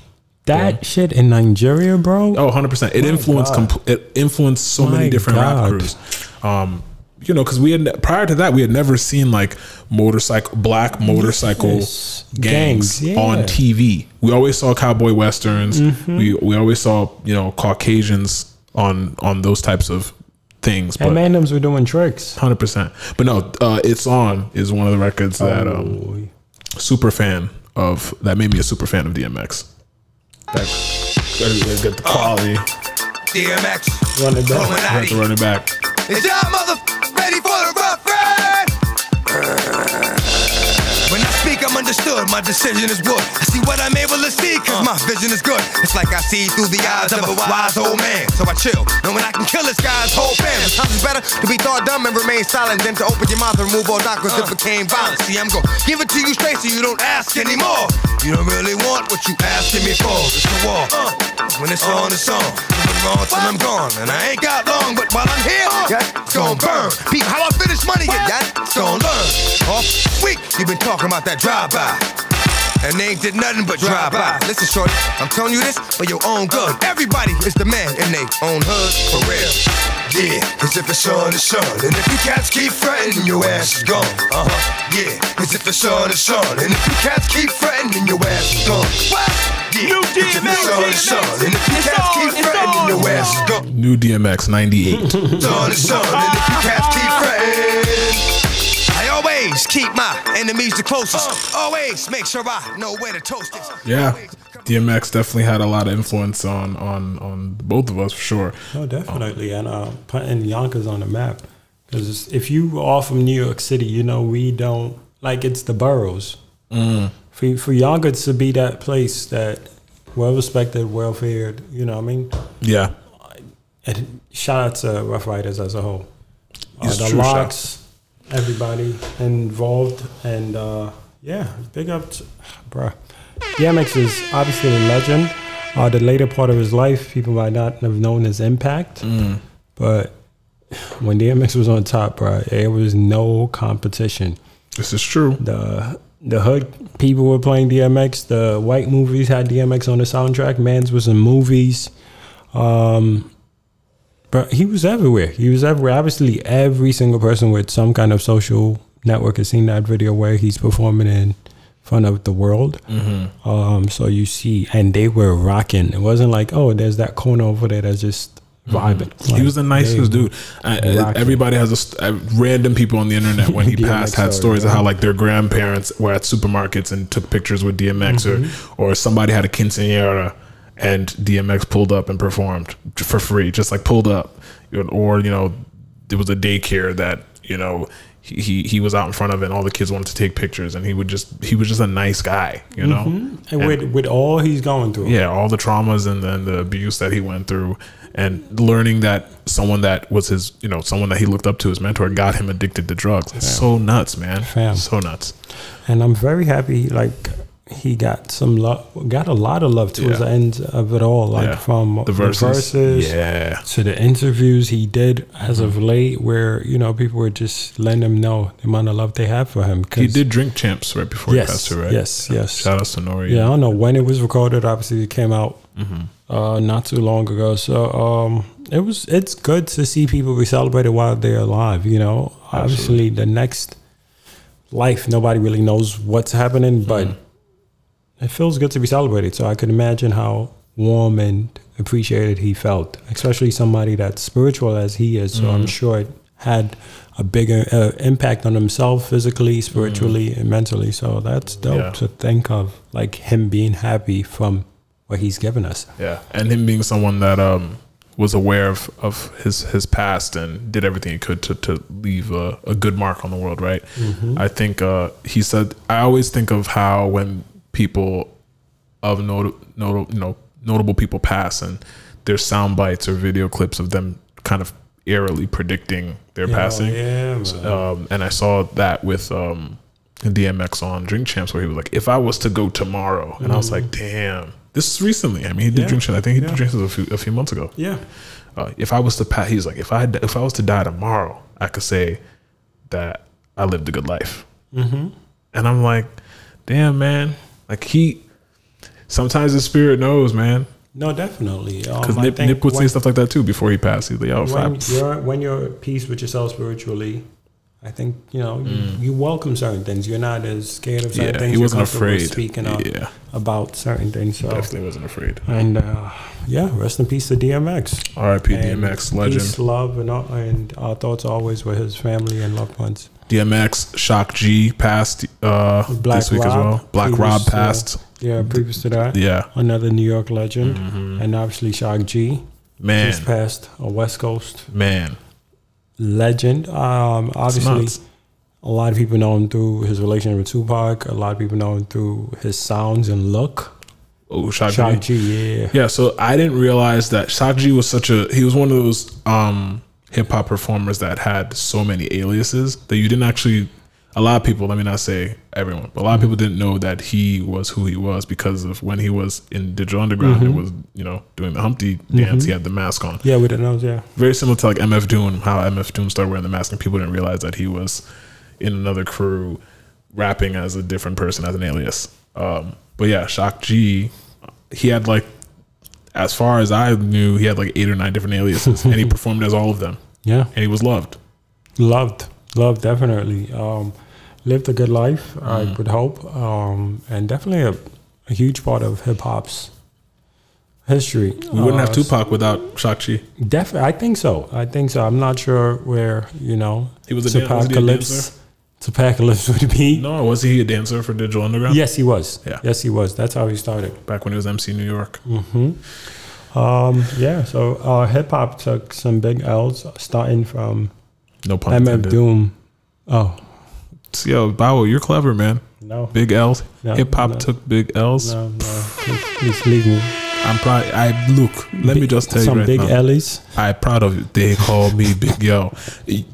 That shit in Nigeria, bro. Oh, 100%. It My influenced God. compl- it influenced so My many different rap crews. Um, you know, because we had prior to that, we had never seen like motorcycle, black motorcycle Yes. gangs, Gangs, yeah. on TV. We always saw cowboy westerns. Mhm. We we always saw you know Caucasians on on those types of things. And But Mandems were doing tricks. hundred percent. But no, uh, it's on is one of the records that Oh. um, super fan of that made me a super fan of DMX. That get the quality. DMX. Run it back. I run it back. Is y'all mother understood, my decision is good. I see what I'm able to see, cause my vision is good. It's like I see through the eyes of a wise old man. So I chill, knowing I can kill this guy's whole fam. Sometimes it's better to be thought dumb and remain silent than to open your mouth and remove all cause it became violent. See, I'm gonna give it to you straight so you don't ask anymore. You don't really want what you asking me for. It's the war. Uh, when it's on, it's on. It's till I'm gone. And I ain't got long, but while I'm here, yeah, it's gonna burn. Peep, how I finish money get that? It's gonna learn. Off week, you've been talking about that drive-by. And they ain't did nothing but drive by. Listen, shorty, I'm telling you this for your own good. Everybody is the man in their own hood, for real. Yeah, cause if it's on, it's on. And if you cats keep fretting, your ass is gone. Uh huh. Yeah, cause if it's on, it's on. And if you cats keep fretting, your ass is gone. What? Yeah, cause if it's on, it's on. And if you cats keep fretting, your ass is gone. New DMX 98. It's on, it's on. And if you cats keep fretting. I always keep my enemies the closest. Always make sure I know where to toast is. yeah. DMX definitely had a lot of influence on on on both of us for sure. Oh, definitely, and uh, putting Yonkers on the map. Because if you are from New York City, you know we don't like it's the boroughs. Mm. For for Yonkers to be that place that well respected, well feared, you know, what I mean, Yeah. and shout out to Ruff Ryders as a whole. Uh, It's the true, shout. locks, everybody involved, and uh, yeah, big up, to, bruh. DMX is obviously a legend. Uh, the later part of his life, people might not have known his impact, Mm. but when DMX was on top, bruh, there was no competition. This is true. The the hood people were playing DMX. The white movies had DMX on the soundtrack. Mans was in movies. Um, but he was everywhere. He was everywhere. Obviously, every single person with some kind of social network has seen that video where he's performing in front of the world. Mhm. Um, so you see, and they were rocking. It wasn't like, oh, there's that corner over there that's just vibing. Mm-hmm. he was the nicest dude. I, everybody has a st- uh, random people on the internet when (laughs) he passed had stories of how like their grandparents were at supermarkets and took pictures with DMX Mhm. or or somebody had a quinceañera and DMX pulled up and performed for free, just like pulled up, or you know there was a daycare that you know. He, he, was out in front of it and all the kids wanted to take pictures and he would just he was just a nice guy you know Mhm. And, with with all he's going through. yeah, all the traumas and then the abuse that he went through, and learning that someone that was his, you know, someone that he looked up to, his mentor, got him addicted to drugs. It's so nuts, man. Fam. So nuts. and I'm very happy. Like he got some love, got a lot of love towards Yeah. the end of it all. Like Yeah. from The verses. Yeah. to the interviews he did as of late, where you know people were just letting him know the amount of love they have for him. He did drink champs right before Yes, he passed away, right? yes, yes. Shout out to Nori. Yeah, I don't know when it was recorded. Obviously, it came out Mhm. uh, not too long ago. So um, it was. It's good to see people be celebrated while they're alive. You know, obviously the next life, nobody really knows what's happening, but it feels good to be celebrated. So I could imagine how warm and appreciated he felt, especially somebody that's spiritual as he is. So I'm Mhm. sure it had a bigger uh, impact on himself physically, spiritually, and mentally. So that's dope Yeah. to think of, like him being happy from what he's given us. Yeah, and him being someone that um was aware of, of his his past and did everything he could to, to leave a, a good mark on the world, right? Mhm. I think uh, he said I always think of how when people of not, not, you know notable people pass and there's sound bites or video clips of them kind of eerily predicting their passing. yeah, um, and I saw that with um, DMX on Drink Champs, where he was like, "If I was to go tomorrow," and I was Mhm. like, "Damn." This is recently. I mean, he did Yeah, Drink Champs. I think he yeah. did Drink Champs a few, a few months ago. Yeah. Uh, if I was to pass, he's like, if I had, if I was to die tomorrow, I could say that I lived a good life. Mhm. And I'm like, damn, man. Like he, sometimes the spirit knows, man. No, definitely. Um, Because I Nip, Nip would say stuff like that too before he passed. He's like, yo, when you're when you're at peace with yourself spiritually, I think you know you, Mm. you welcome certain things. You're not as scared of certain Yeah, things. he You're wasn't comfortable afraid. speaking up Yeah. about certain things. So Definitely wasn't afraid. And uh, yeah, rest in peace to DMX. R.I.P. DMX, legend. Peace, love, and all, and our thoughts always with his family and loved ones. DMX, Shock G passed uh, this week as well. Black Rob passed. yeah, previous to that. Yeah. another New York legend, Mhm. and obviously Shock G. Man. just passed a West Coast Man. legend. Um, obviously. A lot of people know him through his relationship with Tupac. A lot of people know him through his sounds and look. Oh, Shock, Shock G. G, yeah. Yeah, so I didn't realize that Shock G was such a he was one of those um hip hop performers that had so many aliases that you didn't actually a lot of people, let me not say everyone, but a lot of people didn't know that he was who he was because of when he was in Digital Underground and Mhm. was, you know, doing the Humpty dance, Mhm. he had the mask on. Yeah, with the nose, yeah. Very similar to like MF Doom, how MF Doom started wearing the mask and people didn't realize that he was in another crew rapping as a different person as an alias. Um, but yeah, Shock G, he had like, as far as I knew, he had like eight or nine different aliases and he (laughs) performed as all of them. Yeah. And he was loved. Loved, loved, definitely. Um, lived a good life, I Mm. would hope, um, and definitely a, a huge part of hip hop's history. We wouldn't have Uh, Tupac without G. Definitely, I think so. I think so. I'm not sure where you know He was a dan- was he a Tupacalypse. Tupacalypse would be. No, was he a dancer for Digital Underground? Yes, he was. Yeah. Yes, he was. That's how he started. Back when he was MC New York. Mm-hmm. Um, yeah. So uh, hip hop took some big L's, starting from No pun MF intended. Doom. Oh Yo, Bow, you're clever, man. No. Big L's. No, Hip hop no. took big L's. no, no! Please, please leave me. I'm proud. I look. Let me just tell you some right big now. Ellies. I'm proud of you. They call me Big Yo.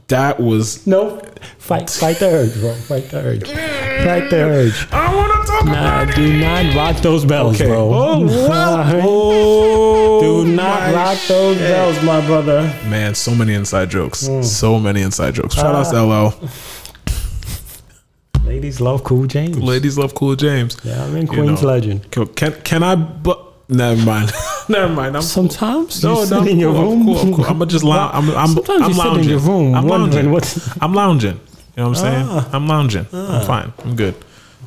That was No, fight, fight the urge, bro. Fight the urge. Fight the urge. I want to talk Nah, do not rock those bells, Okay. bro. Oh, (laughs) Alright? oh, do not rock those shit. bells, my brother. Man, so many inside jokes. Mm. So many inside jokes. Shout out to Ah. LL. Ladies love Cool James. Ladies love Cool James. Yeah, I mean You Queen's know. legend. Can can, can I? But never mind. (laughs) never mind. I'm Sometimes no, you no, sit I'm in your cool, I'm room. cool, I'm cool. I'm just lounge. I'm, I'm, Sometimes I'm you sit in lounging. your room I'm wondering lounging. what- (laughs) I'm lounging. You know what I'm saying? Ah. I'm lounging. Ah. I'm fine. I'm good.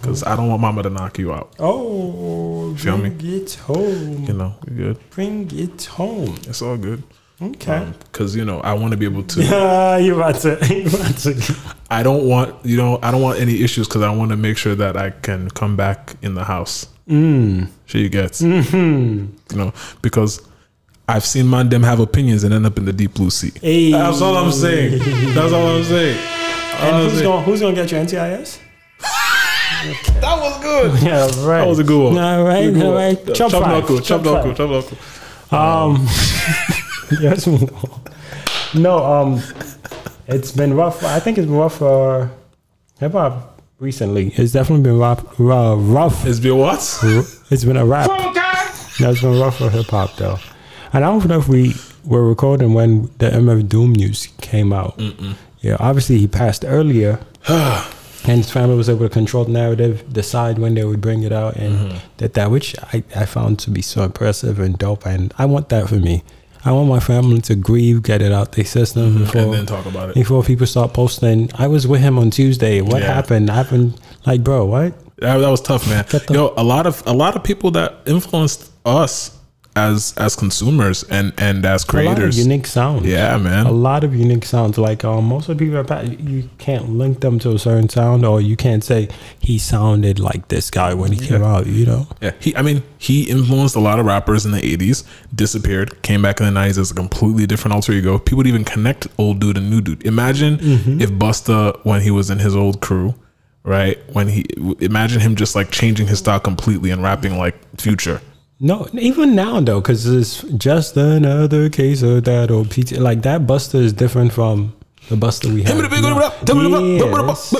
Because I don't want Mama to knock you out. Oh, Feel me? bring it home. You know, good. Bring it home. It's all good. Okay. Because you know, I want to be able to. (laughs) Ah, you about to, you about to. I don't want you know. I don't want any issues because I want to make sure that I can come back in the house. Mm. She gets. hmm You know, because I've seen man them have opinions and end up in the deep blue sea. Hey. That's all I'm saying. That's all I'm saying. All I'm And who's saying. gonna, who's gonna get your NTIS? (laughs) That was good. (laughs) Yeah, right. That was a good one. All right, That was a good all one. right. Chop, Chop chop knuckle, chop knuckle, chop knuckle. Um, (laughs) yes, move no, um, it's been rough. I think it's been rough for hip hop recently. It's definitely been rough. Uh, rough. It's been what? It's been a rap. Phone guy. No, it's been rough for hip hop though. And I don't know if we were recording when the MF Doom news came out. Yeah, obviously he passed earlier. (sighs) and his family was able to control the narrative, decide when they would bring it out, and Mm-hmm. did that, which I, I found to be so impressive and dope. And I want that for me. I want my family to grieve, get it out their system before Mm-hmm. And then talk about it. before people start posting. I was with him on Tuesday. What Yeah. happened? happened like, bro, what? That, that was tough, man. Yo, a lot of a lot of people that influenced us as as consumers and and as A lot of creators. unique sounds. Yeah, man. A lot of unique sounds. Like um, most of the people, are you can't link them to a certain sound, or you can't say he sounded like this guy when he came out. You know, Yeah, he. I mean, he influenced a lot of rappers in the '80s. Disappeared, came back in the '90s as a completely different alter ego. People would even connect old dude and new dude. Imagine Mhm. if Busta, when he was in his old crew, right? When he, imagine him just like changing his style completely and rapping like Future. No, even now though, because it's just another case of that old PT. Like that Busta is different from the Busta we had. Yes,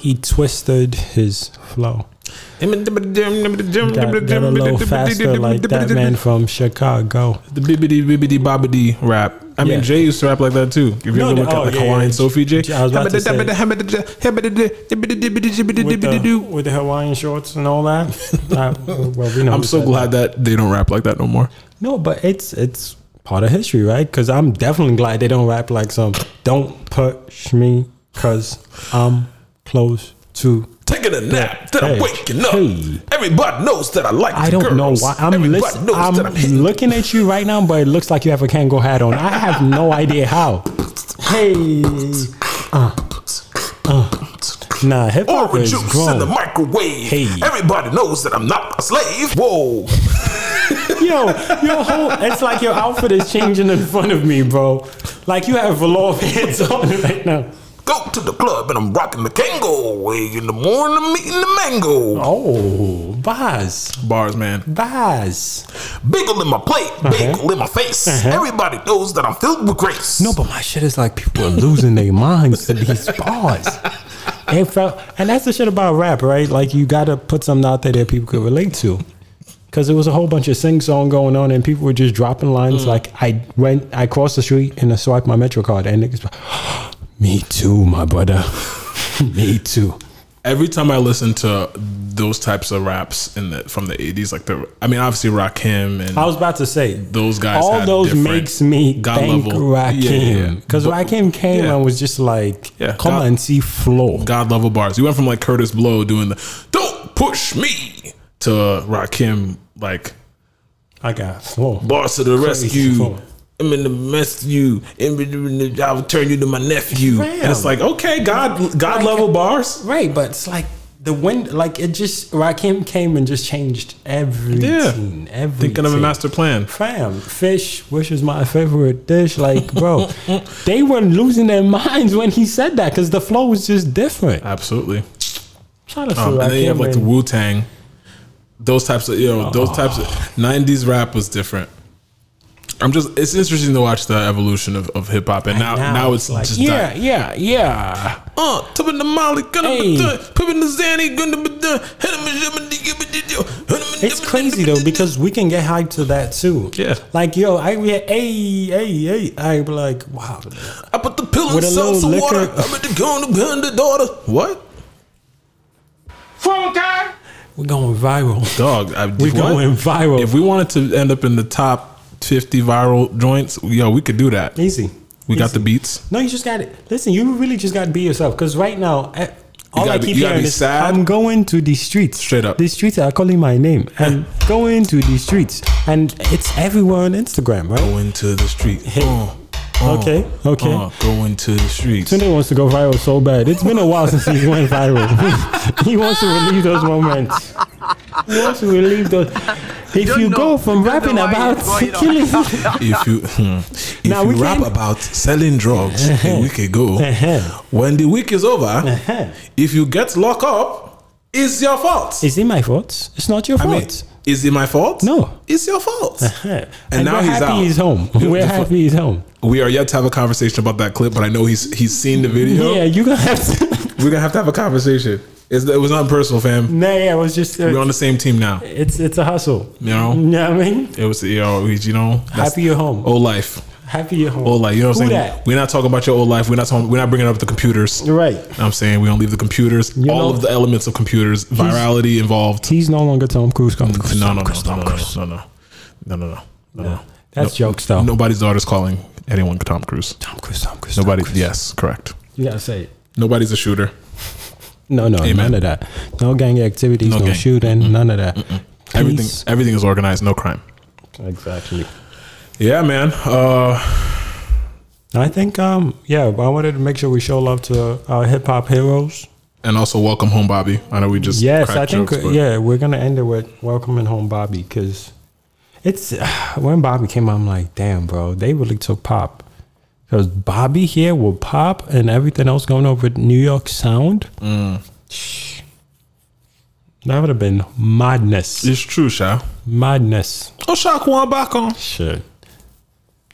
he twisted his flow. Got, got a little faster like that man from Chicago. The bibbity bibbity bobbity rap. I mean, Yeah. Jay used to rap like that too. If you No, ever look oh, at like yeah, Hawaiian yeah. Sophie J. I was about to say- with the, with the Hawaiian shorts and all that. (laughs) Uh, well, we know I'm so said glad that they don't rap like that no more. No, but it's it's part of history, right? Because I'm definitely glad they don't rap like some. Don't push me, cause I'm close to. Taking a nap, then I'm waking up. hey. Everybody knows that I like. I don't know why I'm Everybody listen, knows I'm that I'm looking at you right now, but it looks like you have a Kango hat on. I have no (laughs) idea how. Hey, uh, uh. nah, hip hop Orange is juice grown. in the microwave. Hey. Everybody knows that I'm not a slave. Whoa. (laughs) Yo, your whole it's like your outfit is changing in front of me, bro. Like you have velour pants (laughs) on right now. Go to the club and I'm rocking the Kango. Way in the morning, I'm eating the mango. Oh, bars. Bars, man. Bars. Bagel in my plate, uh-huh. bagel in my face. Uh-huh. Everybody knows that I'm filled with grace. No, but my shit is like people are losing their minds to these bars. And, felt, and that's the shit about rap, right? Like you gotta put something out there that people could relate to. Cause there was a whole bunch of sing song going on, and people were just dropping lines. Mm. Like I went, I crossed the street and I swiped my Metro card, and niggas, me too, my brother, (laughs) me too. Every time I listen to those types of raps in the from the 80s, like the, I mean, obviously Rakim and I was about to say those guys. all those makes me God thank level- Rakim Yeah, yeah, yeah. because Rakim came yeah. and was just like, Yeah, come God- on, see flow. God level bars. You went from like Kurtis Blow doing the "Don't push me" to Rakim like I got flow. "Boss to the Crazy rescue." I'm in the mess you. I will turn you to my nephew. Fam. And it's like, okay, God, God level bars. Right, but it's like the wind, like it just Rakim came and just changed everything. Yeah. everything. Thinking of a master plan. Fam, fish, which is my favorite dish. Like, bro, (laughs) they were losing their minds when he said that because the flow was just different. Absolutely. Shout out to Um, and then you have Rakim like the Wu Tang. Those types of you know those types of '90s rap was different. I'm just it's interesting to watch the evolution of, of hip hop, and now now, it's like, just yeah, di- yeah, yeah. Uh, tipping the Molly, gonna Hey. be done, pipping the Zanny, gonna be done. It's crazy though because we can get hyped to that too. Yeah. Like yo, I we hey hey hey. I be like wow. I put the pill in With a little salsa water. liquor. I'm at the gun to gun the daughter. What? Phone guy. We're going viral. Dog, I, We what? going viral. If we wanted to end up in the top 50 viral joints, yo, we could do that. Easy. We got the beats. No, you just got it. Listen, you really just got to be yourself. Because right now, eh, all I be- keep gotta hearing be is, sad. I'm going to the streets. Straight up. The streets are calling my name. (laughs) And going to the streets. And it's everywhere on Instagram, right? Going to the street. Uh, (laughs) uh, Okay, okay. uh, going to the streets. Tunde wants to go viral so bad. It's been a while since he went viral. (laughs) he wants to relieve those moments. He wants to relieve those. If don't you know. go from You rapping about it's going on. killing, (laughs) if you hmm, (laughs) if Now, we you rap can- about selling drugs a week ago, Uh-huh. when the week is over, Uh-huh. if you get locked up, it's your fault. is it my fault? It's not your I fault. mean, is it my fault? No. it's your fault. Uh-huh. (laughs) And now we're he's happy out. he's home. (laughs) We're happy he's home. We are yet to have a conversation about that clip, but I know he's he's seen the video. Yeah, you gonna have to. (laughs) We're gonna have to have a conversation. It's, it was not personal, fam. nah, yeah, it was just. Uh, We're on the same team now. it's it's a hustle. You know, You know what I mean? it was you know, you know, Happy you're home. old life, Happy you're home. old life. You know what I'm Who saying? that? We're not talking about your old life. We're not talking. We're not bringing up the computers. You're right. You know I'm saying we don't leave the computers. You all know- of the elements of computers, virality involved. He's no longer Tom Cruise. Tom Cruise. No, no, no, no, no, no, no, no, no, no, no, no. That's No- jokes though. Nobody's daughter's calling anyone Tom Cruise. Tom Cruise. Tom Cruise. Nobody. Tom Cruise. Yes, correct. You gotta say it. Nobody's a shooter. No, no, Amen. none of that. No gang activities. No No, gang. shooting. None of that. Everything. Everything is organized. No crime. Exactly. Yeah, man. Uh, I think. Um. Yeah. I wanted to make sure we show love to our hip hop heroes. and also welcome home, Bobby. I know we just Yes, I think. but- yeah, we're gonna end it with welcoming home Bobby because it's (sighs) when Bobby came out. I'm like, damn, bro, they really took pop because Bobby here will pop and everything else going on with New York sound. Mm. That would have been madness. It's true, Sha. Madness. Oh, Shaq one back on. Shit.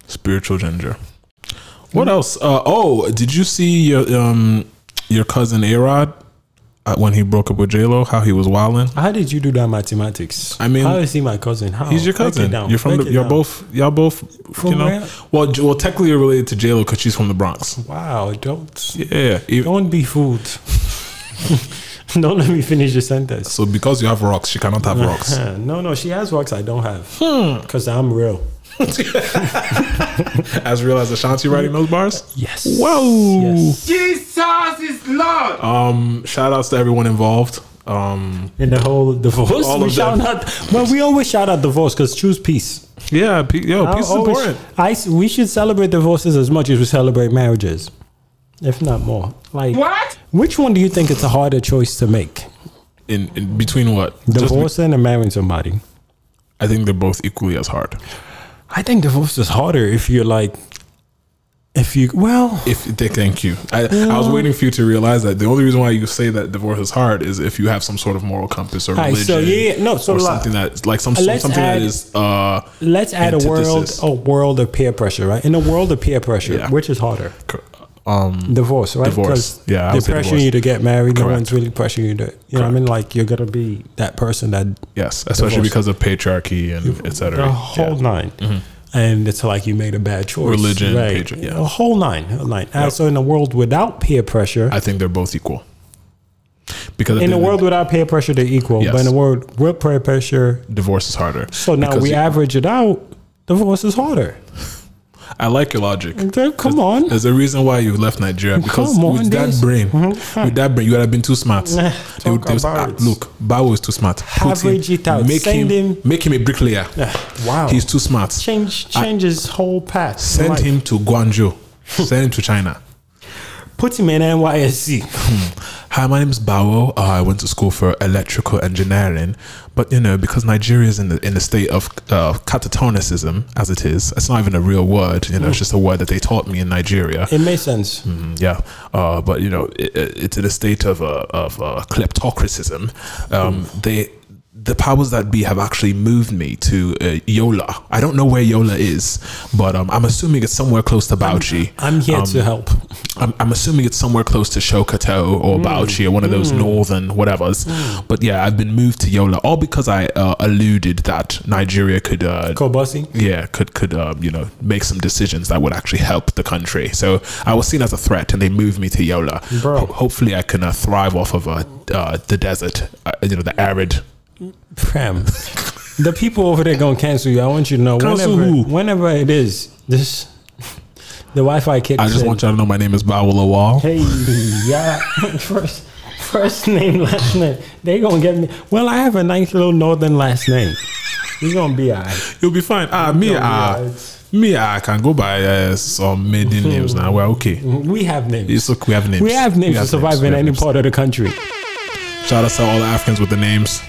Spiritual ginger. What else? Uh, oh, did you see your um your cousin Arod uh, when he broke up with J Lo? How he was wilding. How did you do that mathematics? I mean, how is he my cousin? How? He's your cousin. down. You're from Break the. You're down. both. Y'all both. From you know. where? Well, well, technically you're related to J Lo because she's from the Bronx. Wow! Don't Yeah. don't be fooled. (laughs) don't let me finish the sentence. So because you have rocks, she cannot have rocks. (laughs) no, no, she has rocks I don't have. Hmm. Because I'm real. (laughs) As real as Ashanti writing those bars. Yes. Whoa. Yes. Jesus is Lord. Um, shout outs to everyone involved. Um, In the whole divorce, All we of shout them. out. Well, we always shout out divorce because choose peace. yeah, pe- yo, peace is always- important. I s- we should celebrate divorces as much as we celebrate marriages, if not more. Like, What? which one do you think it's a harder choice to make? In, in between what? Just be- Divorcing and marrying somebody? I think they're both equally as hard. I think divorce is harder if you're like If you well, If they, thank you, I, I was waiting for you to realize that the only reason why you say that divorce is hard is if you have some sort of moral compass or religion, so yeah, no, so or like- something that like some something add- that is uh let's add a world a world of peer pressure, right? In a world of peer pressure, Yeah. which is harder? Um Divorce, right? Divorce. Yeah, they're pressuring you to get married. No one's really pressuring you to, you know, what I mean, like you're gonna be that person that yes, especially because of patriarchy and etc. the whole nine. And it's like you made a bad choice. Religion, right? patri- yeah. a whole nine, a whole nine. Uh, so in a world without peer pressure, I think they're both equal. Because in a world without peer pressure, they're equal. Yes. But in a world with peer pressure, divorce is harder. so now we you- average it out. Divorce is harder. I like your logic. Okay, Come on. There's a reason why you left Nigeria because Come on, with that this- brain, Mhm. with that brain, you would have been too smart. Nah, They would- talk they was- about ah, look, Bawo is too smart. Put Average it out. Make Send him, him- make him a bricklayer. Wow. He's too smart. change change his whole path. Send life. him to Guangzhou. (laughs) Send him to China. Put him in NYSC. Hi, my name is Bawo. Uh, I went to school for electrical engineering, but you know, because Nigeria is in the in the state of uh, catatonicism, as it is, it's not even a real word. You know, it's just a word that they taught me in Nigeria. It makes sense. Mm, yeah, uh, but you know, it, it- it's in a state of uh, of uh, kleptocracism. Um, they. The powers that be have actually moved me to uh, Yola. I don't know where Yola is, but um, I'm assuming it's somewhere close to Bauchi. I'm here Um, to help. I'm, I'm assuming it's somewhere close to Sokoto or Bauchi or one of those northern whatevers. But yeah, I've been moved to Yola all because I uh, alluded that Nigeria could, uh, Kobasi. yeah, could could um, you know make some decisions that would actually help the country. So I was seen as a threat, and they moved me to Yola. Ho- hopefully, I can uh, thrive off of uh, uh, the desert, uh, you know, the arid. Fam. the people over there gonna cancel you. I want you to know Cancel whenever who? whenever it is, this the Wi-Fi kicks I just in. want y'all to know my name is Bawala Wall. Hey, yeah. (laughs) First, first name, last name. They gonna get me. Well, I have a nice little northern last name. We gonna be alright. You'll be fine. Ah, me, Gonna be ah, alright. me, I can go by uh, some maiden names now. We're okay. We have names. It's okay. We have names. we have names to survive We in have any names. part of the country. Shout out to all the Africans with the names.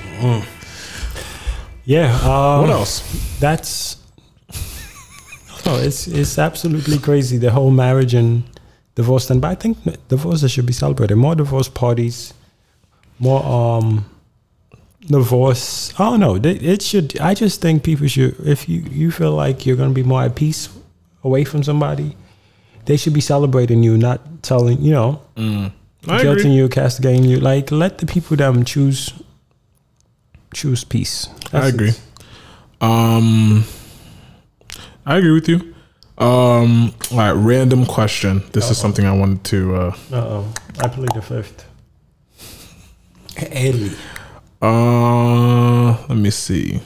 Yeah. Um, What else? That's (laughs) oh, it's it's absolutely crazy the whole marriage and divorce thing. But I think divorces should be celebrated. More divorce parties, more um divorce. I don't know. It should. I just think people should. If you you feel like you're gonna be more at peace away from somebody, they should be celebrating you, not telling you know, I guilting you, castigating you. Like let the people them choose choose peace. I agree. it. Um, I agree with you. Um, all right, random question. This is something I wanted to. Uh, Uh oh. I played the fifth. Early. uh, let me see.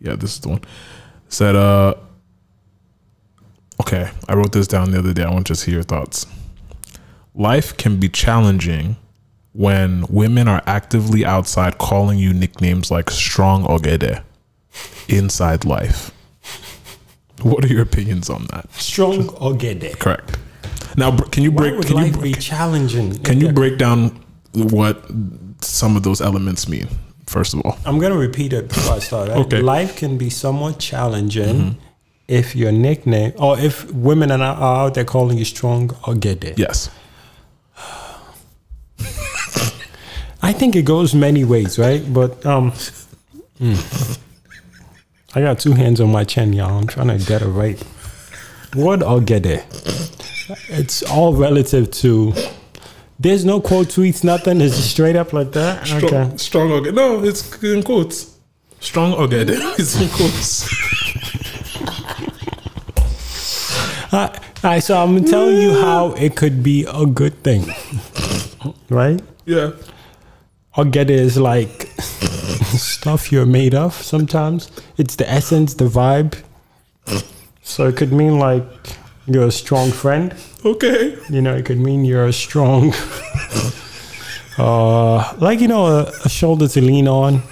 Yeah, this is the one. Said, uh, okay, I wrote this down the other day. I want to just hear your thoughts. Life can be challenging when women are actively outside calling you nicknames like strong ogede inside life. What are your opinions on that? Strong there. Correct. Now, can you Why break? would Can you life be break, challenging? can you break down what some of those elements mean? First of all, I'm gonna repeat it before I start. right? Okay. Life can be somewhat challenging mm-hmm. if your nickname or if women are out there calling you strong ogede. yes. I think it goes many ways, right? But um, mm. I got two hands on my chin, y'all. I'm trying to get it right. What ogede? It's all relative to. There's no quote tweets, nothing. It's just straight up like that. Strong, Okay. strong ogede. No, it's in quotes. Strong ogede. It's in quotes. All right, so I'm gonna you how it could be a good thing, right? yeah. Ogede is like (laughs) stuff you're made of. Sometimes it's the essence, the vibe. So it could mean like you're a strong friend. Okay. You know, it could mean you're a strong, (laughs) uh, like you know, a, a shoulder to lean on.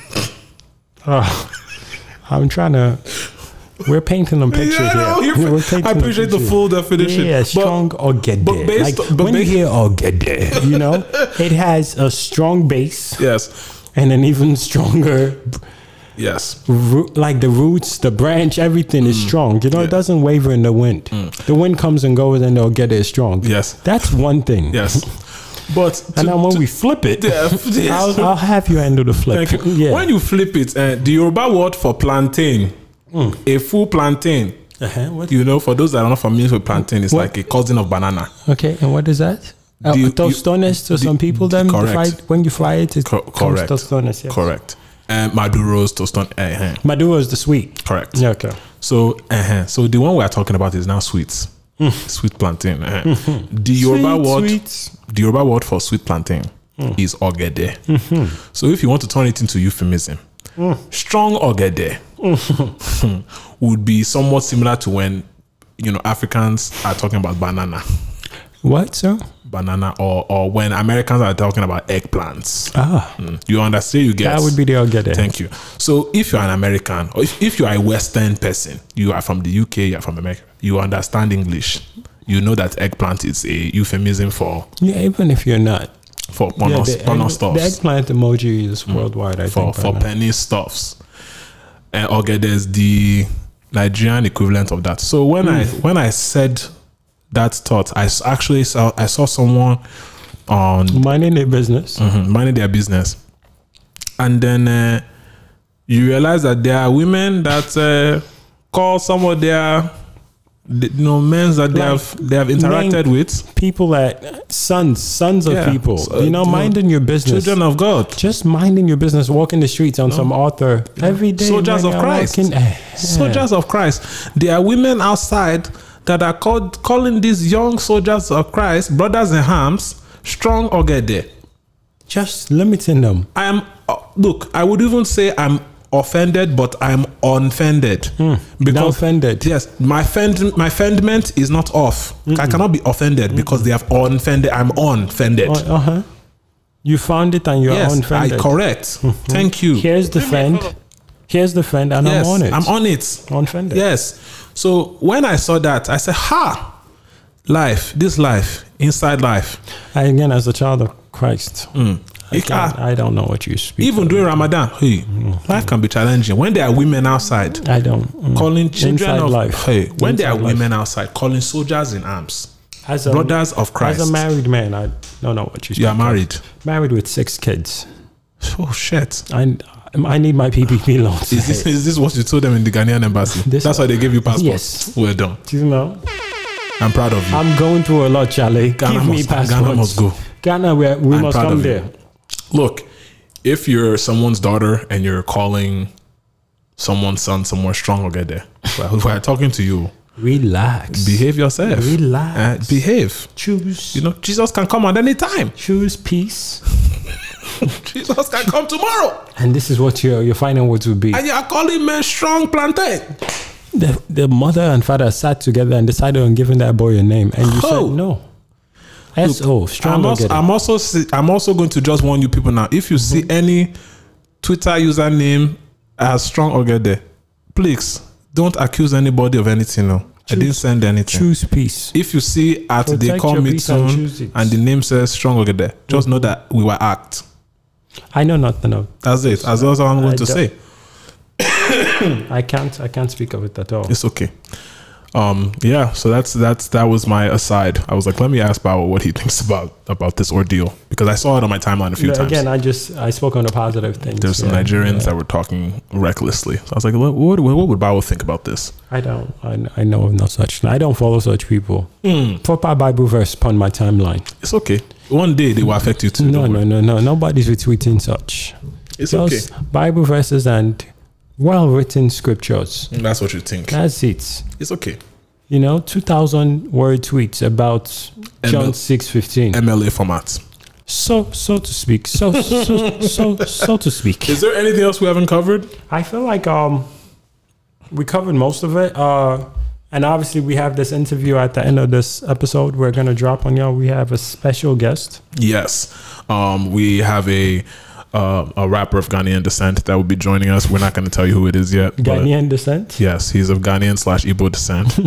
Uh, I'm trying to. We're painting a picture Yeah, here. painting appreciate the full definition. Yeah, but- strong or get but based- like but when you hear ogede, you know, (laughs) it has a strong base Yes. and an even stronger Yes. Ro- like the roots, the branch, everything is Mm. strong. You know, it doesn't waver in the wind. The wind comes and goes, and they'll get it strong. Yes. that's one thing. Yes. (laughs) But and then when we flip it, (laughs) Yeah. I'll, I'll have you handle the flip. Thank you. Yeah. When you flip it, uh, the Yoruba word for plantain, a full plantain. Uh-huh. What? You know, for those that are not familiar with plantain, it's What? like a cousin of banana. Okay, and what is that? Uh, you- tostones to some people. Then correct. fry, when you fry it, it Co- correct. tostones. Yes. Correct. Uh, Maduro's toston. Uh, Maduro is the sweet. correct. Yeah, okay. So, uh, so the one we are talking about is now sweets. Sweet plantain. uh The Yoruba Hmm. Sweet, word, sweet. the Yoruba word for sweet plantain is ogede. So, if you want to turn it into euphemism, strong ogede (laughs) would be somewhat similar to when you know Africans are talking about banana, What, sir? banana, or or when Americans are talking about eggplants. Ah, Mm. You understand? You get that would be the ogede. Thank you. So if you're an American or if, if you are a Western person, you are from the UK, you are from America, you understand English. You know that eggplant is a euphemism for Yeah, even if you're not. for Yeah, the, porno egg- stuffs. the eggplant emoji is worldwide. I for think for penny stuffs. And okay, there's the Nigerian equivalent of that. So when I Hmm. when I said that thought, I actually saw I saw someone on minding their business. Mhm, minding their business. And then uh, you realize that there are women that uh, call some of their the, you know men that they Like, have they have interacted with People that sons, sons of Yeah. people. So, you know, you know, minding your business. children of God, just minding your business, walking the streets on some author every day. soldiers of Christ, walking- eh, soldiers of Christ. There are women outside that are called calling these young soldiers of Christ brothers in arms, strong Ogede just limiting them. I am uh, look. I would even say I'm offended, but I'm unfended hmm. Now offended. Yes, my fend my fendment is not off. I cannot be offended because they have unfended. I'm unfended. Uh huh. You found it and you're yes, I unfended. correct. Mm-hmm. Thank you. Here's the fend. Here's the fend, and yes, I'm on it. I'm on it. Unfended. Yes. So when I saw that, I said, "Ha, life, this life, inside life." I, again, as a child of Christ, mm. I, It- I don't know what you speak. Even during Ramadan, hey, life can be challenging when there are women outside. I don't. mm. calling children Inside of life. hey when there are Inside life. women outside calling soldiers in arms As a, brothers of Christ. As a married man, I don't know what you. Speak you are speak of. married Married with six kids. oh shit I I need my PPP loans. (laughs) is this is this what you told them in the Ghanaian embassy This that's why they gave you passports. Yes. well done Do you know? I'm proud of you I'm going through a lot, Charlie. Ghana Give me must- passports. Ghana must go. Ghana, we, we must come there. Look if you're someone's daughter and you're calling someone's son somewhere strong Ogede well, we're talking to you Relax. behave yourself Relax. Uh, behave choose. you know Jesus can come at any time choose peace. (laughs) Jesus can come tomorrow And this is what your your final words would be. and you're calling men strong plantain the, the mother and father sat together and decided on giving that boy a name, and you Oh. said no. S O oh, strong. I'm also. I'm also see- I'm also going to just warn you people now. If you see mm-hmm. any Twitter username as strong Ogede, please don't accuse anybody of anything. No, I didn't send anything. choose peace. If you see at they Protect call me and soon and the name says strong Ogede, just know mm-hmm. that we were act. I know nothing of. That's it. That's all I'm going I to say. (coughs) I can't. I can't speak of it at all. It's okay. Um, yeah, so that's that's that was my aside. I was like, let me ask Bao what he (laughs) thinks about about this ordeal because I saw it on my timeline a few times. Again, I just I spoke on the positive things. There's some yeah, Nigerians yeah. that were talking recklessly. So I was like, what, what, what would Bible think about this? I don't. I, I know of no such. I don't follow such people. Proper Bible verse upon my timeline. It's okay. One day they will affect you too. No, no, no, no. Nobody's retweeting such. It's Just okay. Bible verses and well written scriptures. That's what you think. That's it. It's okay. You know, two thousand word tweets about John ML six fifteen. MLA format. So so to speak. So so so so to speak. Is there anything else we haven't covered? I feel like um we covered most of it. Uh and obviously we have this interview at the end of this episode we're gonna drop on y'all. We have a special guest. Yes. Um, we have a uh, a rapper of Ghanaian descent that will be joining us. We're not going to tell you who it is yet. Ghanaian descent. Yes, he's of Ghanaian slash Igbo descent.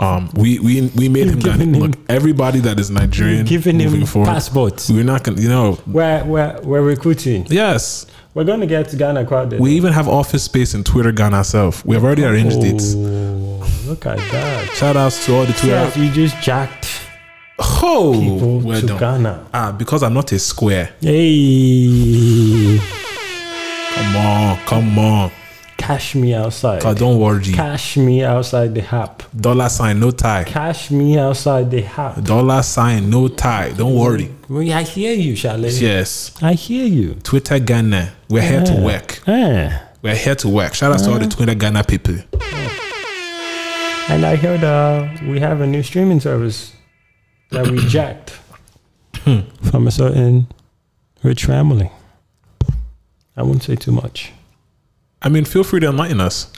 (laughs) um, we we we made him Ghanaian. him- Look, everybody that is Nigerian, Giving him forward, passports. We're not gonna, you know. We're we're we're recruiting. Yes, We're gonna get Ghana crowded. We even have office space in Twitter Ghana self. We have already arranged it. Oh, look at that. Shout outs to all the Twitter. Yes, we just jacked Oh, people well to done. Ghana. Ah, because I'm not a square. Hey, Come on, come on. cash me outside. Cause don't worry. Cash me outside the hap. Dollar sign, no tie. Cash me outside the hap. Dollar sign, no tie. Don't worry. Well, I hear you, Charlie. Yes. I hear you. Twitter Ghana. We're here to work. Eh. We're here to work. Shout out to all the Twitter Ghana people. And I heard uh, we have a new streaming service that reject from a certain rich family. I wouldn't say too much. I mean, feel free to enlighten us.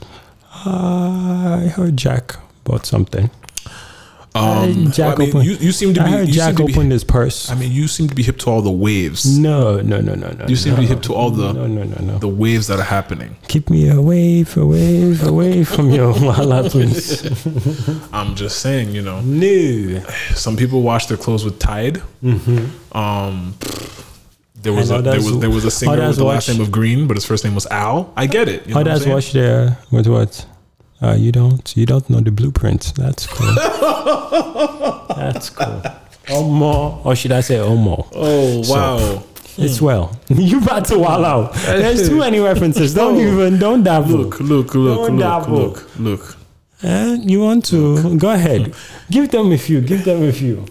Uh, I heard Jack bought something. Um, Jack I mean, opened- you, you seem to I be. heard Jack seem to be- opened his purse. I mean, you seem to be hip to all the waves. No, no, no, no, no. You seem to be hip to all the No, no, no, no. the waves that are happening. Keep me away, away, away from your (laughs) wahala, please. (laughs) I'm just saying, you know, No. some people wash their clothes with Tide. Um, there was a, there was there was a singer others with the last name of Green, but his first name was Al. I get it. You know How what I'm does saying? watch with what? Uh, you don't you don't know the blueprints. That's cool. (laughs) That's cool. Omo, or should I say Omo? Oh So, wow! It's well. (laughs) you about to wall out. There's too many references. Don't even don't dabble. Look, look, look, Don't look, dabble. look, look. Eh, you want to go ahead. Give them a few. Give them a few.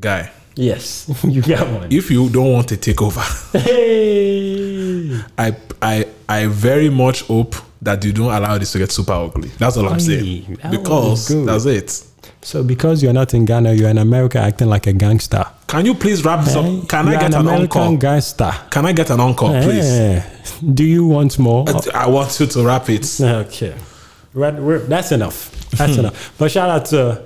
Guy, Yes, (laughs) you got one. if you don't want to take over, Hey. I I I very much hope that you don't allow this to get super ugly. That's all I'm Aye, saying. that Because was that's it. So because you're not in Ghana, you're in America acting like a gangster. Can you please wrap this Eh? up? Can I get an American encore? gangster? Can I get an encore, please? Eh. Do you want more? I want you to wrap it. Okay. Right, we're, that's enough. That's (laughs) enough. But shout out to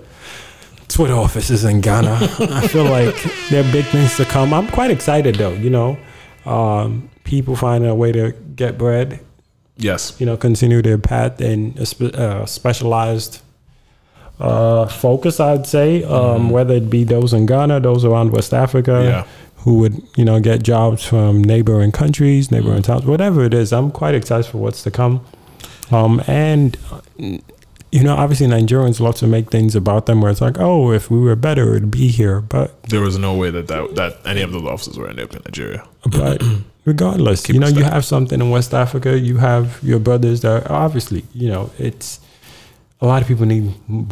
Twitter offices in Ghana. (laughs) I feel like there are big things to come. I'm quite excited though, you know. Um, people finding a way to get bread, Yes. you know, continue their path in a uh, specialized uh, focus, I'd say, um, whether it be those in Ghana, those around West Africa, Yeah. who would, you know, get jobs from neighboring countries, neighboring towns, whatever it is. I'm quite excited for what's to come. Um, and, you know, obviously Nigerians love to make things about them where it's like, oh, if we were better, it'd be here. But There was no way that that, that any of those offices were ending up in Nigeria. but (clears throat) regardless, you know, you have something in West Africa, you have your brothers that obviously, you know, it's a lot of people need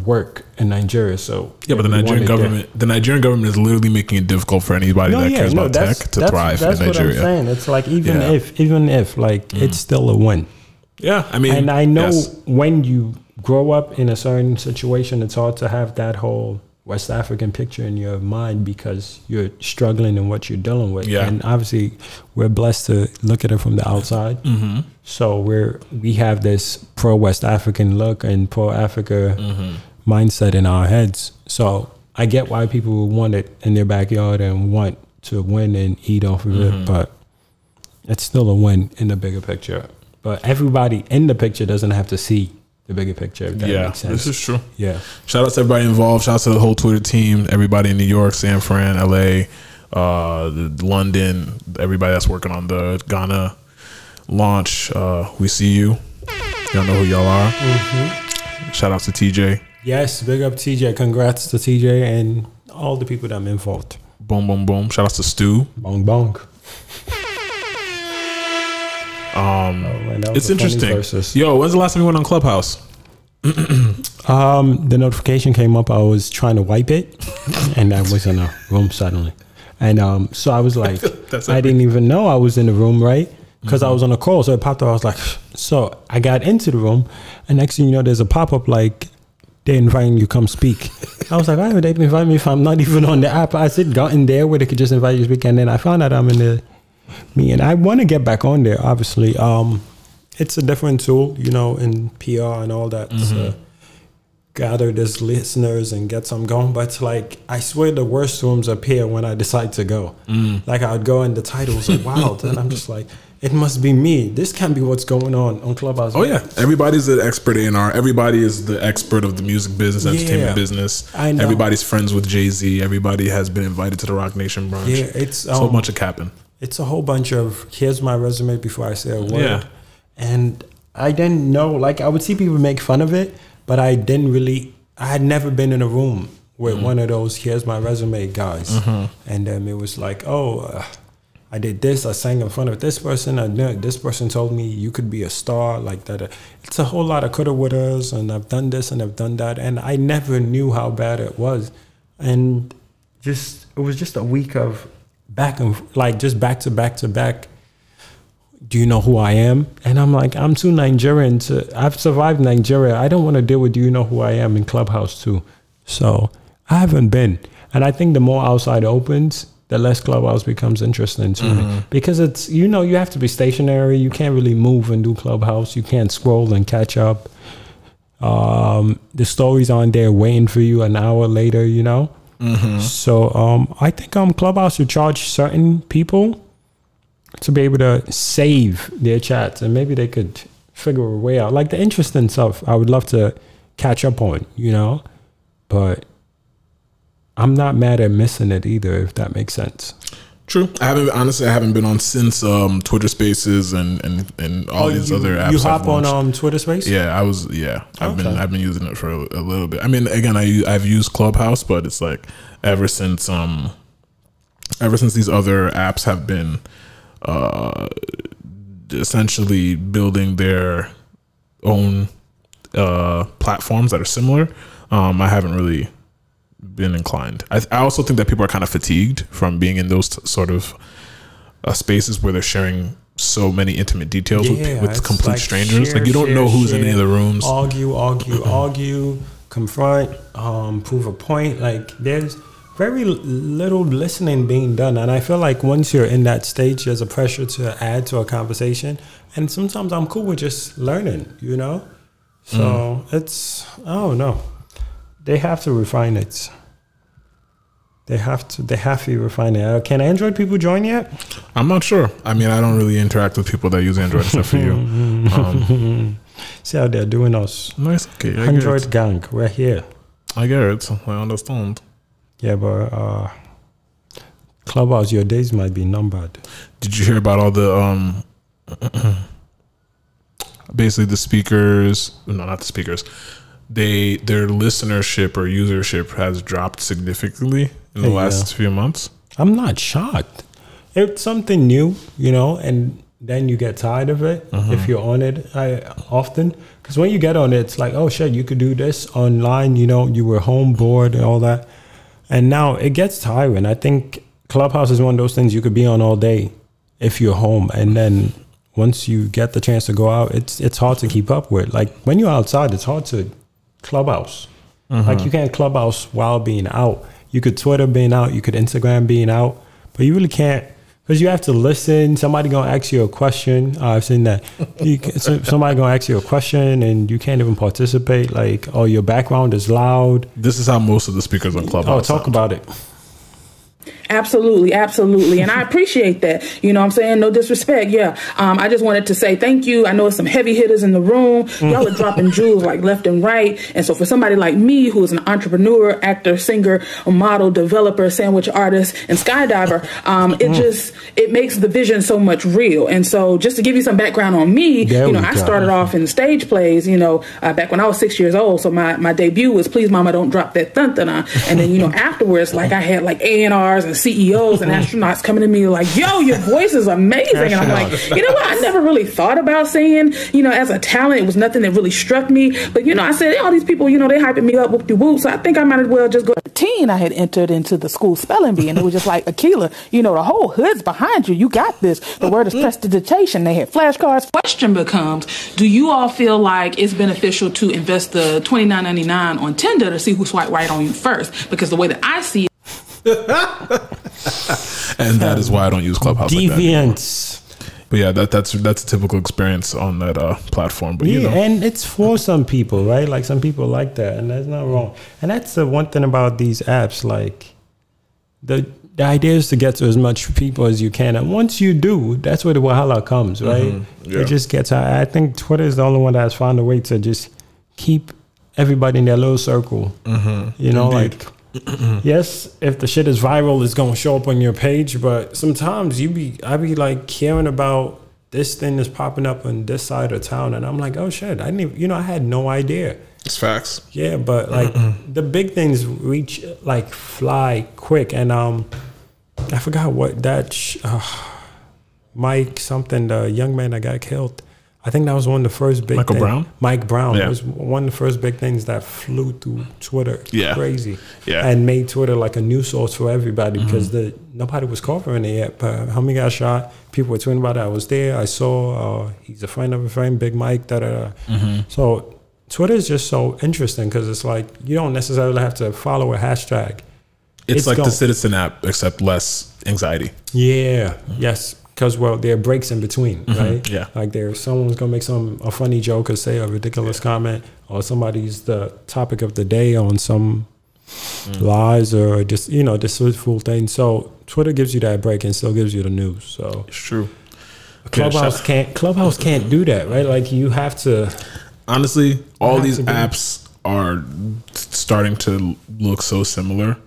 work in Nigeria. So Yeah, but the Nigerian government, the Nigerian government is literally making it difficult for anybody that cares about tech to thrive that's in what I'm Nigeria. saying. It's like even Yeah. Mm. if, even if, like, it's still a win. Yeah, I mean, and I know yes. when you grow up in a certain situation, it's hard to have that whole West African picture in your mind because you're struggling in what you're dealing with. Yeah. And obviously, we're blessed to look at it from the outside. Mhm. So we're we have this pro West African look and pro Africa Mm-hmm. mindset in our heads. So I get why people would want it in their backyard and want to win and eat off of Mhm. it, but it's still a win in the bigger picture. But everybody in the picture doesn't have to see the bigger picture. If that yeah, makes sense. this is true. Yeah. Shout out to everybody involved. Shout out to the whole Twitter team, everybody in New York, San Fran, LA, uh, the- London, everybody that's working on the Ghana launch. Uh, we see you. Y'all know who y'all are. Mm-hmm. Shout out to TJ. Yes, big up TJ. Congrats to TJ and all the people that are involved. Boom, boom, boom. Shout out to Stu. Bong bong. Um, man, it's interesting. Yo, when's the last time you went on Clubhouse? (clears throat) Um, the notification came up. I was trying to wipe it, (laughs) and I was in a room suddenly, and um, so I was (laughs) like, I didn't even know I was in the room, right? Because I was on a call, so it popped up. I was like, (sighs) so I got into the room, and next thing you know, there's a pop up like they're inviting you to come speak. (laughs) I was like, why would they invite me if I'm not even on the app? I said, got in there where they could just invite you to speak, and then I found out I'm in the me, and I want to get back on there. Obviously, um, it's a different tool, you know, in PR and all that. Mhm. To gather these listeners and get some going. But it's like I swear the worst rooms appear when I decide to go. Mm. Like I'd go and the titles are wild, and I'm just like, it must be me. This can't be what's going on on Clubhouse. Oh yeah, everybody's an expert in our. Everybody is the expert of the music business, Yeah. entertainment business. I know. Everybody's friends with Jay Z. Everybody has been invited to the Roc Nation brunch. Yeah, it's, a whole um, bunch of capping. It's a whole bunch of here's my resume before I say a word. Yeah. And I didn't know, like, I would see people make fun of it, but I didn't really, I had never been in a room with one of those here's my resume guys. Mhm. And then it was like, oh, uh, I did this, I sang in front of this person, I this person told me you could be a star, like that. It's a whole lot of coulda, wouldas, and I've done this and I've done that. And I never knew how bad it was. And just, it was just a week of back and like just back to back to back. Do you know who I am? And I'm like, I'm too Nigerian to. I've survived Nigeria. I don't want to deal with do you know who I am in Clubhouse too. So I haven't been, and I think the more outside opens, the less Clubhouse becomes interesting to me Mhm. because it's you know you have to be stationary. You can't really move and do Clubhouse. You can't scroll and catch up. Um, the stories aren't there waiting for you an hour later. You know. Mhm. So um, I think um, Clubhouse should charge certain people to be able to save their chats, and maybe they could figure a way out. Like the interesting stuff, I would love to catch up on, you know, but I'm not mad at missing it either, if that makes sense. True. I haven't honestly. I haven't been on since um, Twitter Spaces and and and all Oh, these you- other apps. you hop on um Twitter Space? Yeah, I was. Yeah, I've been I've been using it for a, a little bit. I mean, again, I I've used Clubhouse, but it's like ever since um ever since these other apps have been uh essentially building their own uh platforms that are similar, um, I haven't really been inclined. I, I also think that people are kind of fatigued from being in those t- sort of uh, spaces where they're sharing so many intimate details with, Yeah, with it's complete like strangers. share, like you don't know share, who's in any of the rooms. Argue, argue, (clears throat) argue, confront, um, prove a point. Like there's very little listening being done, and I feel like once you're in that stage, there's a pressure to add to a conversation. And sometimes I'm cool with just learning, you know. So it's I don't know. They have to refine it. They have to. They have to refine it. Uh, Can Android people join yet? I'm not sure. I mean, I don't really interact with people that use Android except for you. (laughs) Um, See how they're doing us. Nice. Okay. I Android gang, we're here. I get it. I understand. Yeah, but uh, Clubhouse, your days might be numbered. Did you hear about all the um (clears throat) basically the speakers no not the speakers they their listenership or usership has dropped significantly in the Yeah. last few months I'm not shocked. It's something new, you know, and then you get tired of it if uh-huh. you're on it I, often. Because when you get on it, it's like, oh shit, you could do this online. You know, you were home bored and all that, and now it gets tiring. I think Clubhouse is one of those things you could be on all day if you're home, and then once you get the chance to go out, it's it's hard to keep up with. Like when you're outside, it's hard to Clubhouse. Like Mhm. you can't Clubhouse while being out. You could Twitter being out, you could Instagram being out, but you really can't because you have to listen. Somebody gonna ask you a question. Uh, I've seen that. You can, so- somebody gonna ask you a question and you can't even participate. Like, oh, your background is loud. this is how most of the speakers on Clubhouse. Oh, clubhouse talk about it. Absolutely, absolutely. And I appreciate that. You know what I'm saying? No disrespect. Yeah. Um, I just wanted to say thank you. I know it's some heavy hitters in the room. Y'all are dropping jewels like left and right. And so for somebody like me, who is an entrepreneur, actor, singer, model, developer, sandwich artist, and skydiver, um, it just, it makes the vision so much real. And so just to give you some background on me, There you know, I go. started off in stage plays, you know, uh, back when I was six years old. So my, my debut was Please Mama Don't Drop That Thun Thun. And then, you know, afterwards, like I had like A&Rs and CEOs and mm-hmm. astronauts coming to me like, yo, your voice is amazing. And I'm like, you know what? I never really thought about singing, you know, as a talent. It was nothing that really struck me. But, you know, I said, all these people, you know, they hyping me up, whoop de whoop. So I think I might as well just go. Teen, I had entered into the school spelling bee and it was just like, Akila, you know, the whole hood's behind you. You got this. The word is mm-hmm. prestidigitation. They had flashcards. Question becomes, do you all feel like it's beneficial to invest the twenty nine ninety nine on Tinder to see who swipe right on you first? Because the way that I see it, (laughs) and that is why I don't use Clubhouse. Like But yeah, that that's that's a typical experience on that uh, platform. But yeah, you know, and it's for some people, right? Like some people like that, and that's not wrong. And that's the one thing about these apps. Like the the idea is to get to as much people as you can, and once you do, that's where the wahala comes, right? Mhm, yeah. It just gets. I I think Twitter is the only one that's found a way to just keep everybody in their little circle. Mhm, You know, indeed. like (clears throat) yes, if the shit is viral, it's gonna show up on your page. But sometimes you be, I be like caring about this thing that's popping up on this side of town, and I'm like, oh shit, I didn't, even, you know, I had no idea. It's facts. Yeah, but like the big things reach like fly quick, and um, I forgot what that sh- uh, (sighs) Mike something, the young man that got killed. I think that was one of the first big. Michael thing- Brown? Mike Brown Yeah. was one of the first big things that flew through Twitter. Yeah. crazy. Yeah. and made Twitter like a news source for everybody Mhm. because the nobody was covering it yet. But homie got shot. People were tweeting about it. I was there. I saw. Uh, he's a friend of a friend, Big Mike. Da da da. Mhm. So Twitter is just so interesting because it's like you don't necessarily have to follow a hashtag. It's, like gon- the Citizen app, except less anxiety. yeah, yes, because well, there are breaks in between, Mhm, right? yeah. like there's someone's gonna make some a funny joke or say a ridiculous comment, or somebody's the topic of the day on some Mm. lies or just you know disrespectful thing. So Twitter gives you that break and still gives you the news. So it's true. Clubhouse shout- can't Clubhouse can't do that, right? Like you have to. Honestly, all these apps are starting to look so similar.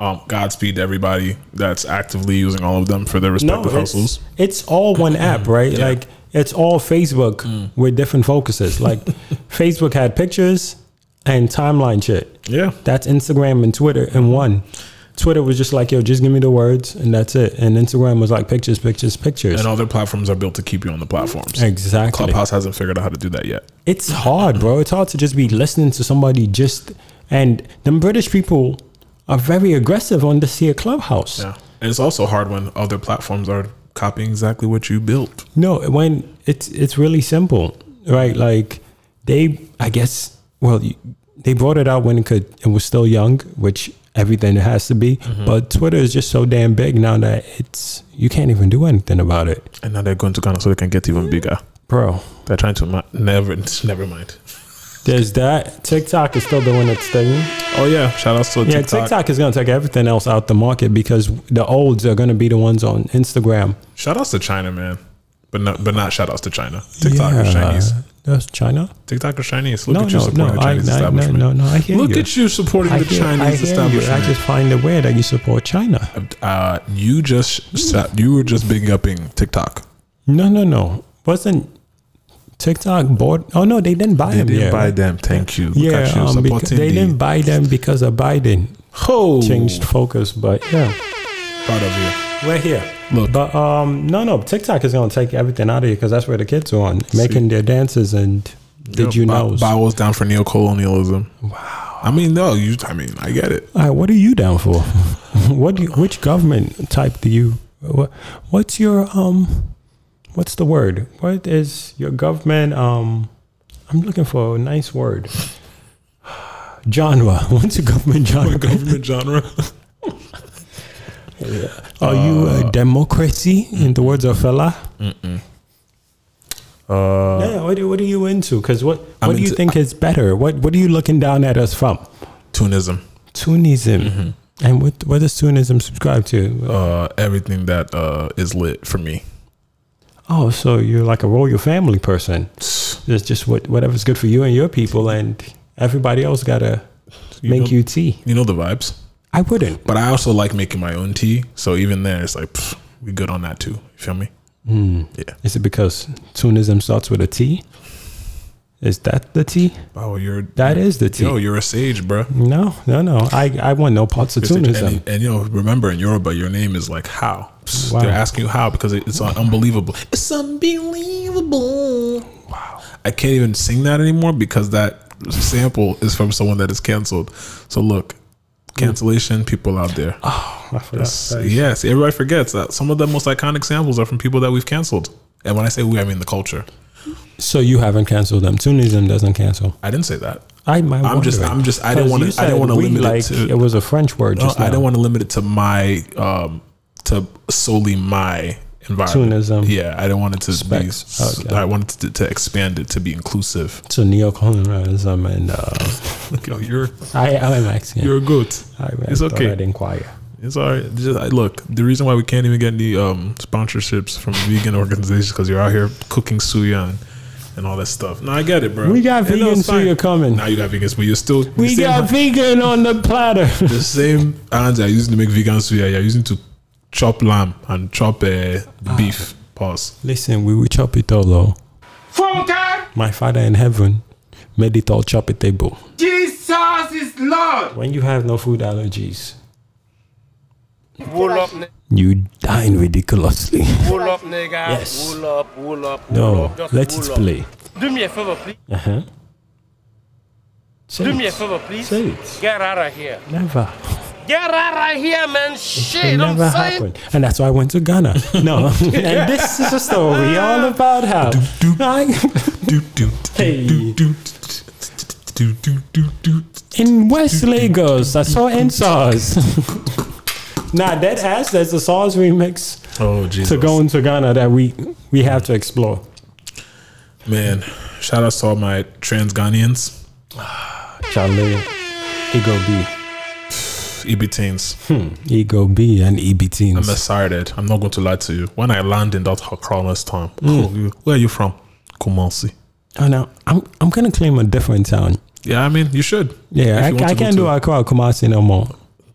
Um, Godspeed to everybody that's actively using all of them for their respective it's, hustles. it's all one app, right? Yeah. Like it's all Facebook with different focuses. Like (laughs) Facebook had pictures and timeline shit. Yeah. That's Instagram and Twitter in one. Twitter was just like, yo, just give me the words and that's it. And Instagram was like pictures, pictures, pictures. And all their platforms are built to keep you on the platforms. Exactly. Clubhouse hasn't figured out how to do that yet. It's hard, bro. It's hard to just be listening to somebody just and them British people are very aggressive on this here clubhouse. Yeah. And it's also hard when other platforms are copying exactly what you built. No, when it's it's really simple, right? Like they, I guess, well, you- they brought it out when it could, it was still young, which everything has to be. Mm-hmm. But Twitter is just so damn big now that it's you can't even do anything about it, And now they're going to Ghana so they can get even bigger. bro. They're trying to ma- never, (laughs) never mind. There's that. TikTok is still doing its thing. Oh yeah, shout outs to Yeah, TikTok. TikTok is gonna take everything else out the market because the olds are gonna be the ones on Instagram. Shout outs to China, man. But not, but not shout outs to China. TikTok is Yeah, Chinese. That's China. TikTok is Chinese. Look no, at you no, supporting no, the Chinese I, no, establishment. no, no. I hear Look you. at you supporting I the hear- I Chinese hear you. establishment. I just find it weird that you support China. uh, you just you were just big upping TikTok. No, no, no. Wasn't TikTok bought? Oh no, they didn't buy They them. didn't yet, buy right? them. Thank you. Yeah, you um, they the- didn't buy them because of Biden. Oh, Changed focus, but yeah, proud of you. we're here. Look, But um, no, no. TikTok is gonna take everything out of you because that's where the kids are on making their dances and. Did you know? Bowels down for neocolonialism. Wow. I mean, no, you. I mean, I get it. All right, what are you down for? (laughs) what do you, which government type do you? What, what's your um? What's the word? What is your government um? I'm looking for a nice word. (sighs) Genre. (laughs) What's your government genre? Government genre. (laughs) Are you a democracy in the words of fella? Mm-mm. Uh, yeah. What, are- what are you into? Because what I'm what do you think is better? What what are you looking down at us from? Tunism. Tunism. And what what does Tunism subscribe to? Uh, everything that uh, is lit for me. Oh, so you're like a royal family person. It's just what whatever's good for you and your people, and everybody else gotta make know- you tea. You know the vibes. I wouldn't. But I also like making my own tea. So even there, it's like pff, we good on that too. You feel me? Hmm. Yeah. Is it because Tunism starts with a T? Is that the T? Oh, you're That is the T. Yo, you're a sage, bro. No, no, no. I I want no parts of Tunism. And, and you know, remember in Yoruba, your name is like how. Psst, Wow. They're asking you how because it's unbelievable. It's unbelievable. Wow. I can't even sing that anymore because that sample is from someone that is canceled. So look, cancellation people out there. Oh, I forgot. Yes, everybody forgets that some of the most iconic samples are from people that we've canceled. And when I say we, I mean the culture. So you haven't canceled them. Tunism doesn't cancel. I didn't say that. I might. I'm just- I'm just- I didn't wanna- I didn't wanna limit it to- it was a French word. No, Just I didn't want to limit it to my um to solely my environment. Tunism. Yeah, I didn't want it to Specs. be. Okay. I wanted to, to expand it to be inclusive. to neocolonialism and uh, (laughs) Yo, you're I I'm Mexican. you're good. I, I It's okay. I'd inquire. It's all right. Just, I, look, the reason why we can't even get any um, sponsorships from vegan (laughs) organizations because you're out here cooking suya and and all that stuff. No, I get it, bro. We got And vegan suya coming. Now you got vegans, but you're still We got vegan on the platter. (laughs) the same hands you're using to make vegan suya. You're using to chop lamb and chop uh, Ah. beef. Pause. Listen, we will chop it all, though. Funky! My father in heaven made it all choppable. Jesus is Lord! When you have no food allergies, Wool up, nigga. you dine ridiculously. (laughs) Wool up, nigga. Yes. Wool up, wool up, wool No, up. Just let wool it up. play. Do me a favor, please. Uh huh. Say Do it. me a favor, please. Say it. Get out of here. Never. Get out of here, man. It Shit, I'm never saying. happened. And that's why I went to Ghana. (laughs) No. and this is a story all about how. In West Lagos, I saw NSARS. (laughs) nah, that ass, that's the SARS remix Oh Jesus. to go into Ghana that we we have to explore. Man, shout out to all my trans Ghanaians. (sighs) Charlie, Ego B. EB teens. Hmm. Ego B and EB I'm excited. I'm not going to lie to you. When I land in that Carlos time, Mm. where are you from? Kumasi. Oh, now I'm I'm gonna claim a different town. Yeah, I mean, you should. Yeah, I, you I can't do Accra Kumasi no more.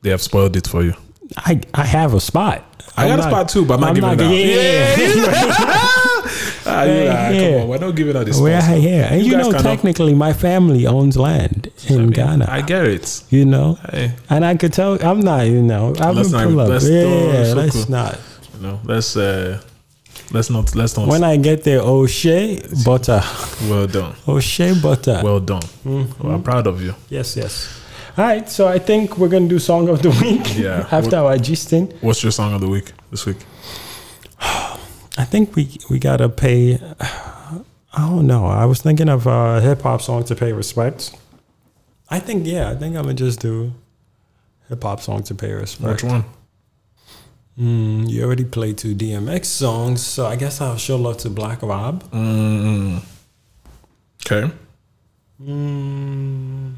They have spoiled it for you. I I have a spot. I got I'm a spot too, but I'm not giving it out. Yeah, (laughs) (laughs) Ah, you Right ah, here. Come on, we're not giving out this. We're sponsor. here, and you, guys know, cannot- technically, my family owns land in Ghana. I get it. you know, Hey. and I could tell I'm not. You know, I Let's would not- pull up. let's yeah, don't- so let's cool. not. You know, let's uh, let's not let's not. When I get there, O'Shea butter, well done, O'Shea butter. well done. Mm-hmm. Well, I'm proud of you. yes, yes. All right, so I think we're gonna do song of the week. Yeah. (laughs) after our gisting. What's your song of the week this week? (sighs) I think we we gotta pay. I don't know. I was thinking of a hip hop song to pay respect. I think yeah. I think I'm gonna just do hip hop song to pay respect. Which one? Mm, you already played two DMX songs, so I guess I'll show love to Black Rob. Mm, okay. Mm,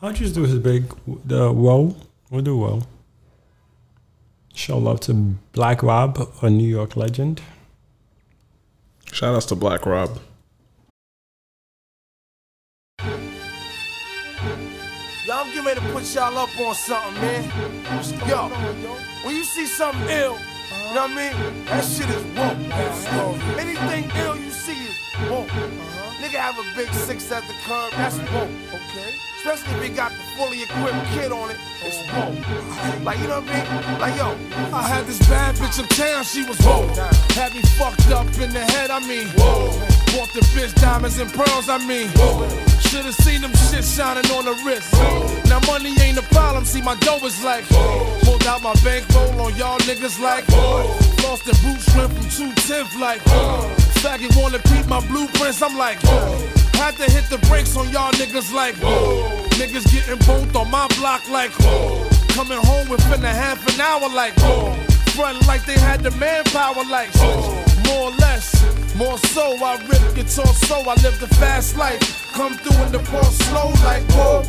I'll just do his big the Whoa. We'll do Whoa. Show love to Black Rob, a New York legend. Shout outs to Black Rob. Yo, I'm getting ready to put y'all up on something, man. Yo, when you see something ill, you know what I mean? That shit is woke. Anything ill you see is woke. Nigga have a big six at the curb, that's woke. Okay. Especially if he got the fully equipped kid on it, it's woke. Like, you know what I mean? Like, yo, I had this bad bitch uptown, she was woke. Had me fucked up in the head, I mean, whoa. Bought the bitch diamonds and pearls, I mean, whoa. Should've seen them shit shining on the wrist. Now money ain't a problem, see my dough is like Pulled out my bankroll on y'all niggas like Lost the boot shrimp from 210th like Faggot wanna peep my blueprints, I'm like Had to hit the brakes on y'all niggas like Niggas getting both on my block like Coming home within a half an hour like Front like they had the manpower like More or less, more so. I rip guitar so I live the fast life. Come through in the ball slow like whoa.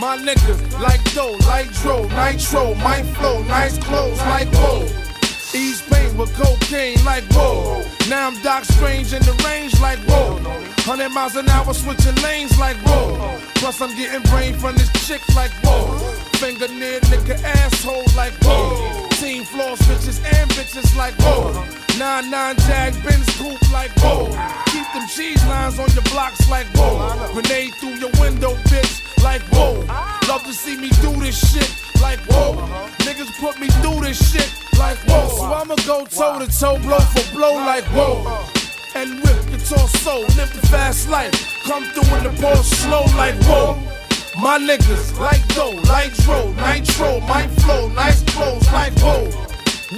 My niggas like dough, like dro, nitro, my flow, nice clothes like whoa East pain with cocaine like whoa. Now I'm Doc Strange in the range like whoa. 100 miles an hour switching lanes like whoa. Plus I'm getting brain from this chick like whoa. Finger near nigga asshole like whoa. Team floors bitches and bitches like whoa. 9-9 Jag Benz coupe like whoa. Keep them cheese lines on your blocks like whoa. Grenade through your window bitch like whoa. Love to see me do this shit like whoa. Niggas put me through this shit like whoa. So I'ma go toe to toe, blow for blow like whoa. And rip guitar soul, live the fast life. Come through in the ball slow like whoa. My niggas like dough, like dro, nitro, my flow, nice clothes like whoa.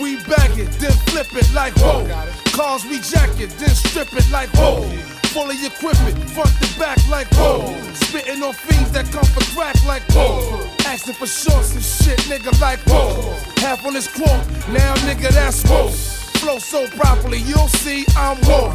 We bag it, then flip it like whoa. Cars we jack it, then strip it like whoa. Fully equip it, front to back like whoa. Spitting on fiends that come for crack like whoa. Asking for shorts and shit, nigga like whoa. Half on this quote, now nigga that's whoa. Flow so properly, you'll see I'm whoa.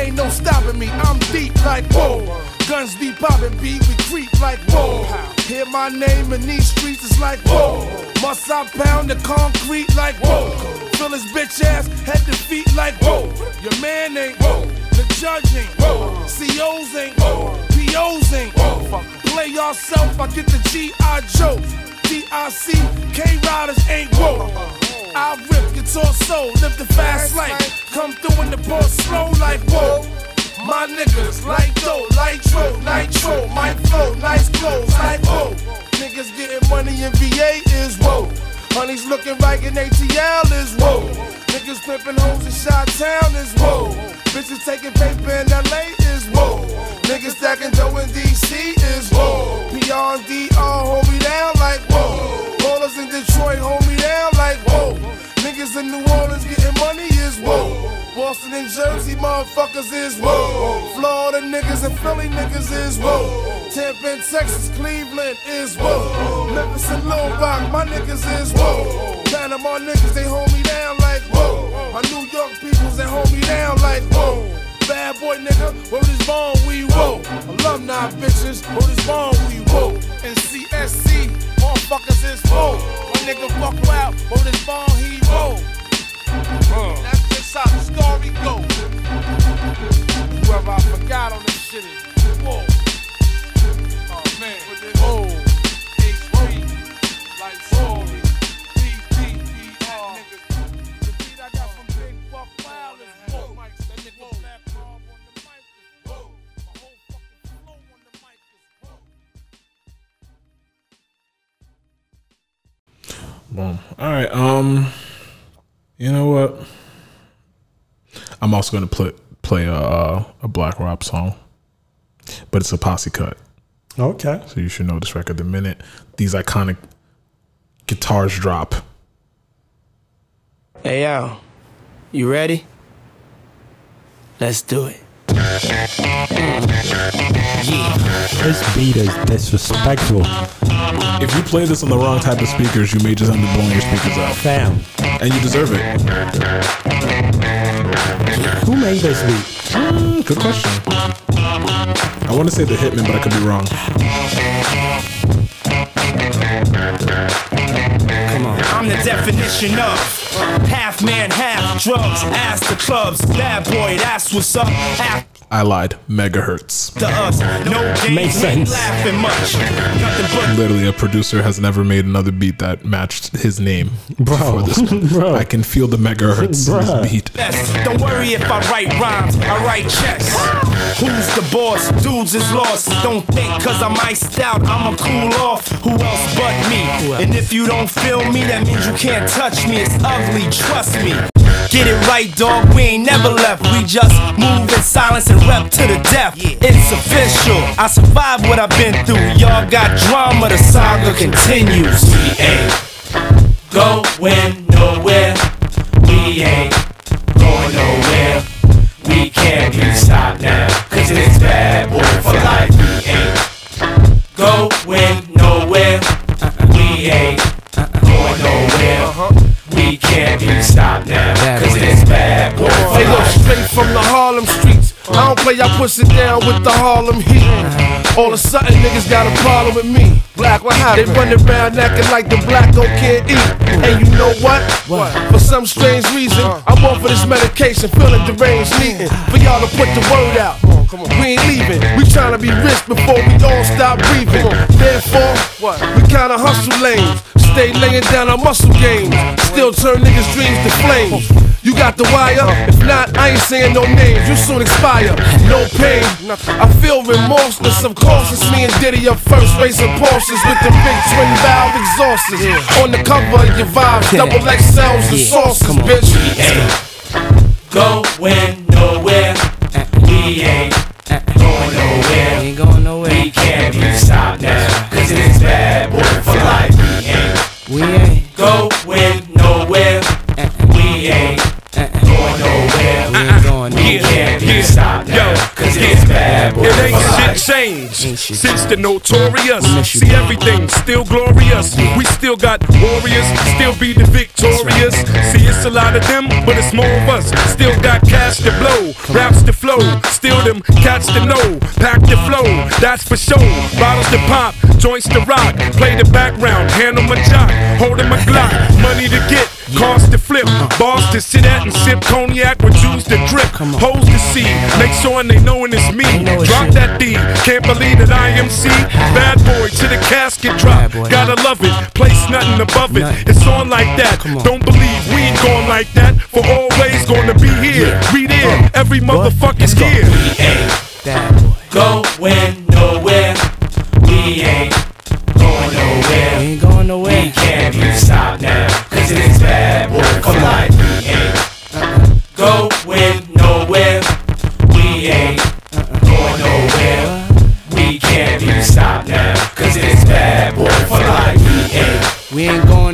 Ain't no stopping me, I'm deep like whoa. Guns be popping, beat we creep like whoa. Hear my name in these streets, it's like whoa. Must I pound the concrete like whoa? Fill his bitch ass, head to feet like whoa. Your man ain't whoa. The judge ain't. COs ain't. whoa. POs ain't. whoa. Play yourself, I get the G.I. Joe. DIC, K Riders ain't whoa. I rip your torso, live the fast life. Come through in the ball slow like whoa. My niggas, like dough, nitro, nitro, my flow, nice clothes, like whoa. Niggas getting money in VA is whoa. Honey's looking right in ATL is whoa. Niggas pimping hoes in Shot Town is whoa. Bitches taking paper in LA is whoa. Niggas stacking dough in DC is whoa. And DR hold me down like whoa. Ballers in Detroit hold Niggas in New Orleans getting money is whoa. Boston and Jersey motherfuckers is whoa. Florida niggas and Philly niggas is whoa. Tampa and Texas, Cleveland is whoa. Memphis and Little Rock, my niggas is whoa. Panama niggas, they hold me down like whoa. My New York peoples, they hold me down like whoa. Bad boy nigga, word is born, we whoa. Alumni bitches, word is born, we whoa. And CSC, motherfuckers is whoa. My nigga fuck out, word is born, he whoa. That's just how the story goes. Whoever I forgot on this shit is whoa. Oh man, whoa. Boom. All right. Um, you know what? I'm also gonna play play a uh, a Black Rob song, but it's a posse cut. Okay. So you should know this record the minute these iconic guitars drop. Hey yo, you ready? Let's do it. This beat is disrespectful. If you play this on the wrong type of speakers, you may just end up blowing your speakers out. Fam. And you deserve it. Who made this beat? Mm, good question. I want to say the Hitman, but I could be wrong. Come on. I'm the definition of half man, half drugs. Ask the clubs, bad boy, that's what's up. Half I lied. Megahertz. to us, no games, Makes sense. laughing much. But Literally, a producer has never made another beat that matched his name Bro. this. (laughs) Bro. I can feel the megahertz in this beat. Don't worry if I write rhymes, I write checks. Who's the boss? Dudes is lost. Don't think cause I'm iced out, I'ma cool off. Who else but me? And if you don't feel me, that means you can't touch me. It's ugly, trust me. Get it right, dog. We ain't never left. We just move in silence and rep to the death. It's official. I survived what I've been through. Y'all got drama, the saga continues. We ain't I don't play, I push it down with the Harlem heat. All of a sudden, niggas got a problem with me. Black, what happened? They run around acting like the black don't can't eat. And you know what? What? For some strange reason, uh-huh. I'm on for this medication, feeling deranged, needing for y'all to put the word out. We ain't leaving. We trying to be rich before we all stop breathing. Therefore, what? We kinda hustle lanes. Stay laying down our muscle games. Still turn niggas' dreams to flames. You got the wire? If not, I ain't saying no names. You soon expire. No pain. I feel remorseless. Of course, it's me and Diddy up first, racing Porsches with the big twin valve exhausts. On the cover of your vibes, double XLs and sauces, bitch. Going nowhere. We ain't going nowhere. Ain't going nowhere. We can't be stopped now. Cause it's bad boy for life. We ain't bad boy It ain't shit changed since the notorious. See everything still glorious. We still got warriors, still be the victorious. See it's a lot of them, but it's more of us. Still got cash to blow, raps to flow. Still them cats to know, pack the flow. That's for sure. Bottles to pop, joints to rock. Play the background, handle my jock, holding my Glock. Money to get, cars to flip, bars to sit at and sip cognac with Jews to drip, hoes to see. Make sure they knowin' it's me. Drop that D, can't believe that I am C. Bad boy to the casket drop, gotta love it. Place nothing above it. It's on like that. Don't believe we ain't going like that. For always gonna be here. We there, every motherfucker's here. Going nowhere. We ain't going nowhere. We ain't going nowhere. We can't be stopped now. Cause it's bad boy for life.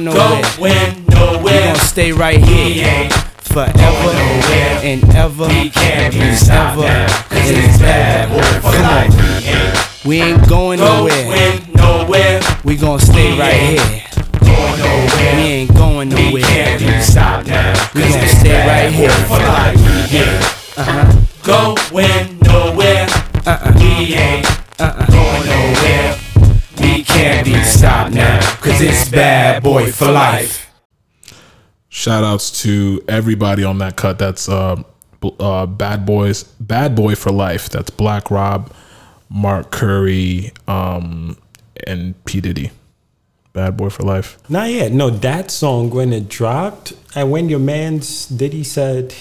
Going nowhere. going nowhere. We gonna stay right here ain't forever nowhere. and ever We can't be and stopped ever. now. Cause and it's bad Come life. on. We ain't going nowhere. We gonna stay right here. We ain't going nowhere. We can't be stopped now. We gonna stay right here. for life. We ain't Uh-huh. going nowhere. Uh-uh. We ain't going nowhere. We can't be stopped now. Cause it's bad boy for life. Shout outs to everybody on that cut. That's uh, uh, Bad Boys, Bad Boy for Life. That's Black Rob, Mark Curry, um, and P Diddy. Bad Boy for Life. Not yet. No, that song when it dropped, and when your man's Diddy said,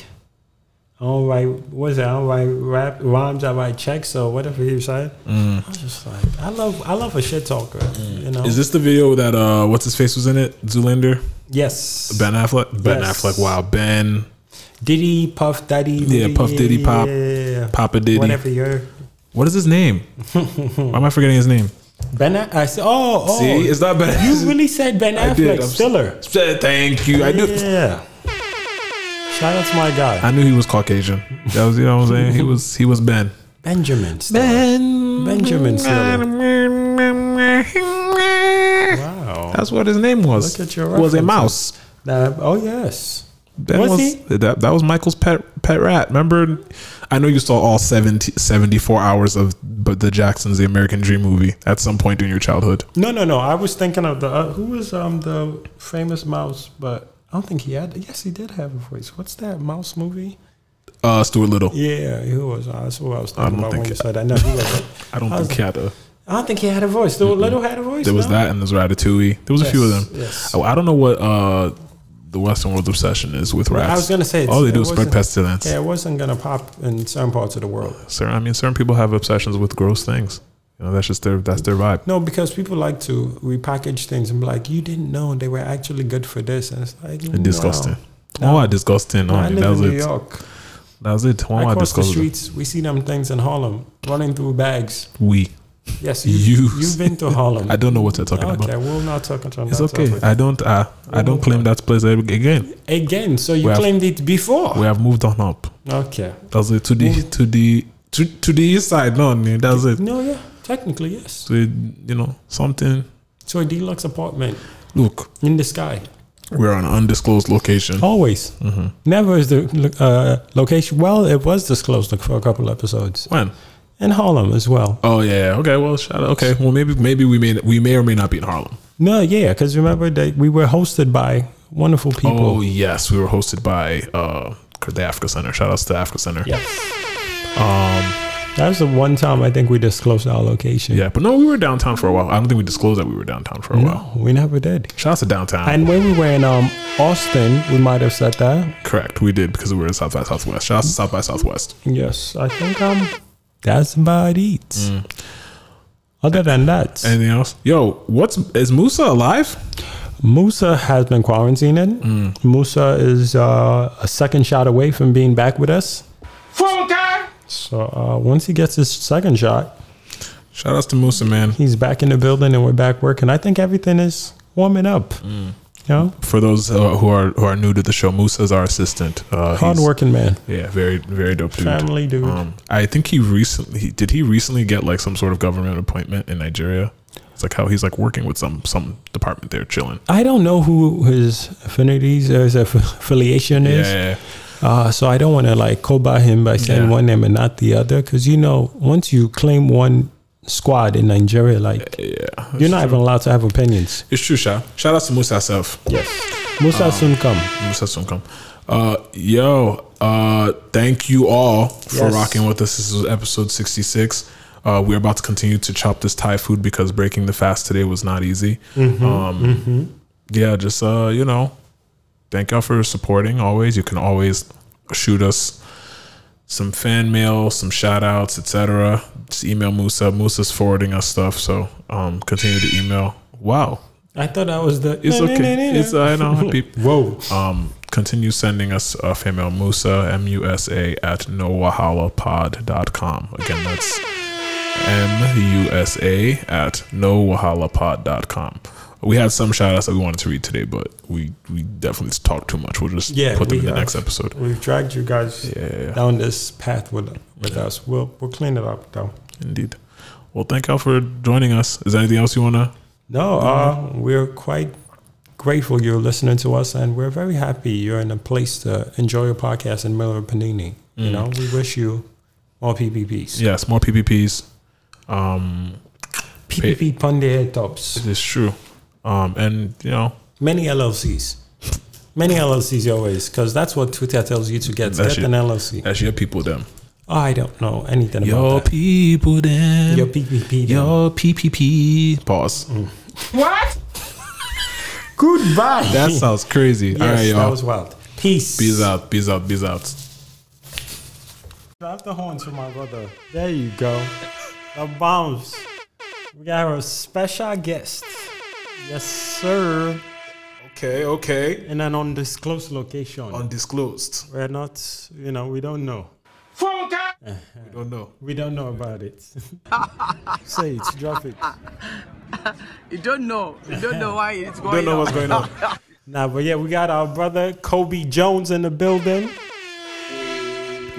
"I don't write what's was it? I don't write rap rhymes. I write checks or whatever he said." Mm. I was just like, I love, I love a shit talker. You know. Is this the video that uh, what's his face was in it? Zoolander. Yes. Ben Affleck. Ben Yes. Affleck. Wow. Ben. Diddy, Puff Daddy? Yeah, Puff Diddy, Pop, yeah. Papa Diddy. Whatever you're. What is his name? (laughs) Why am I forgetting his name? Ben, I said, oh, oh. See, it's not Ben. You really said Ben Affleck, Stiller. Thank you. I do. Yeah. Shout out to my guy. I knew he was Caucasian. That was you know what I'm saying. He was he was Ben. Benjamin. Stiller. Ben. Benjamin Stiller. Wow. That's what his name was. Look at your was a mouse. Nah, oh yes. Ben Was was, he? that that was Michael's pet pet rat. Remember? I know you saw all 70, 74 hours of but the Jacksons the American Dream movie at some point in your childhood. No, no, no. I was thinking of the uh, who was um the famous mouse, but I don't think he had. Yes, he did have a voice. What's that mouse movie? Uh, Stuart Little. Yeah, who was? Uh, that's what I was I don't about when you said that. No, he wasn't. (laughs) I don't I was- think he had a. I don't think he had a voice. Stuart Little had a voice. There was no? that and there's Ratatouille. There was a few of them. yes. Oh, I don't know what uh the Western world's obsession is with rats. I was gonna say all they do is spread pestilence. Yeah, it wasn't gonna pop in certain parts of the world. Sir, I mean, certain people have obsessions with gross things. You know, that's just their that's their vibe. No, because people like to repackage things and be like, "You didn't know they were actually good for this," and it's like And disgusting. No. Oh, why disgusting? No, I live was in New it. York. That was it. Why I cross the streets. We see them things in Harlem running through bags. We. Yes, you, You. you've been to Harlem. (laughs) I don't know what you're talking okay, about. Okay, we'll not talk about It's okay. topic. I don't. Uh, I don't claim that place again. Again, so you We have- claimed it before. We have moved on up. Okay. That's it. To the to the to, to the east side. No, no, that's it. No, yeah, technically yes. So you know something. So a deluxe apartment Look, in the sky. we're on an undisclosed location. Always. Mhm. Never is the uh, location. Well, it was disclosed for a couple episodes. When? In Harlem as well. Oh yeah. Okay. Well, shout out. Okay. Well, maybe maybe we may we may or may not be in Harlem. No, yeah, because remember that we were hosted by wonderful people. Oh yes, we were hosted by uh the Africa Center. Shout outs to the Africa Center. Yes. Um. That was the one time I think we disclosed our location. Yeah, but no, we were downtown for a while. I don't think we disclosed that we were downtown for a while. We never did. Shout out to downtown. And when we were in um, Austin, we might have said that. Correct, we did because we were in South by Southwest. Shout out to South by Southwest. Yes, I think um, that's about it. Mm. Other than that, Anything else? Yo, what's is Musa alive? Musa has been quarantining. Mm. Musa is uh, a second shot away from being back with us. So uh, once he gets his second shot, Shout outs to Musa, man. he's back in the building and we're back working. I think everything is warming up. Mm. You know, For those uh, who are who are new to the show, Musa is our assistant. Uh, hardworking man, Yeah, very very dope dude. family dude. Um, I think he recently did he recently get like some sort of government appointment in Nigeria. It's like how he's like working with some some department there, chilling. I don't know who his affinities or his affiliation is. Yeah, Uh, so I don't want to like by him by saying Yeah. one name and not the other, because you know, once you claim one squad in Nigeria, like yeah, you're not even allowed to have opinions. It's true, Sha. Shout out to Musa self. Yes. Musa soon come. Musa soon come. Uh, yo, uh, thank you all for Yes. rocking with us. This is episode 66. Uh, we're about to continue to chop this Thai food because breaking the fast today was not easy. Mhm, Um, mhm. Yeah, just, uh, you know, thank y'all for supporting always. You can always shoot us some fan mail, some shout outs, etc. Just email Musa. Musa's forwarding us stuff. So um, continue to email. Wow. I thought that was the. It's okay. It's I know. (laughs) People. Whoa. Um, continue sending us a fan mail. Musa M U S A at nowahalapod.com. Again, that's M U S A at nowahalapod.com. We had some shout outs that we wanted to read today, but we we definitely talked too much. We'll just Yeah, put them in the have. next episode. We've dragged you guys yeah. down this path with with us. We'll we'll clean it up though. Indeed. Well, thank y'all for joining us. Is there anything else you want to? No, uh, we're quite grateful you're listening to us, and we're very happy you're in a place to enjoy your podcast in Miller Panini. You Mm. know, we wish you more PPPs. Yes, more PPPs. Um, PPP Punde head tops. It is true. Um, and you know, Many LLCs. Many LLCs always, because that's what Twitter tells you to get. That's get your- an LLC. that's your people, them. Oh, I don't know anything Your about that. people, them. Your PPP. them. Your PPP. Pause. What? (laughs) Goodbye. That sounds crazy. Yes, All right, y'all. that was wild. Peace. Peace out. Peace out. Peace out. Drop the horns for my brother. There you go. The bombs. We got a special guest. Yes, sir. Okay, okay. In an undisclosed location. Undisclosed. We're not, you know, we don't know. We don't know. We don't know about it. (laughs) Say it, drop it. (laughs) You don't know. You don't know why it's going Don't know on. what's going on. (laughs) Nah, but yeah, we got our brother Kobe Jones in the building.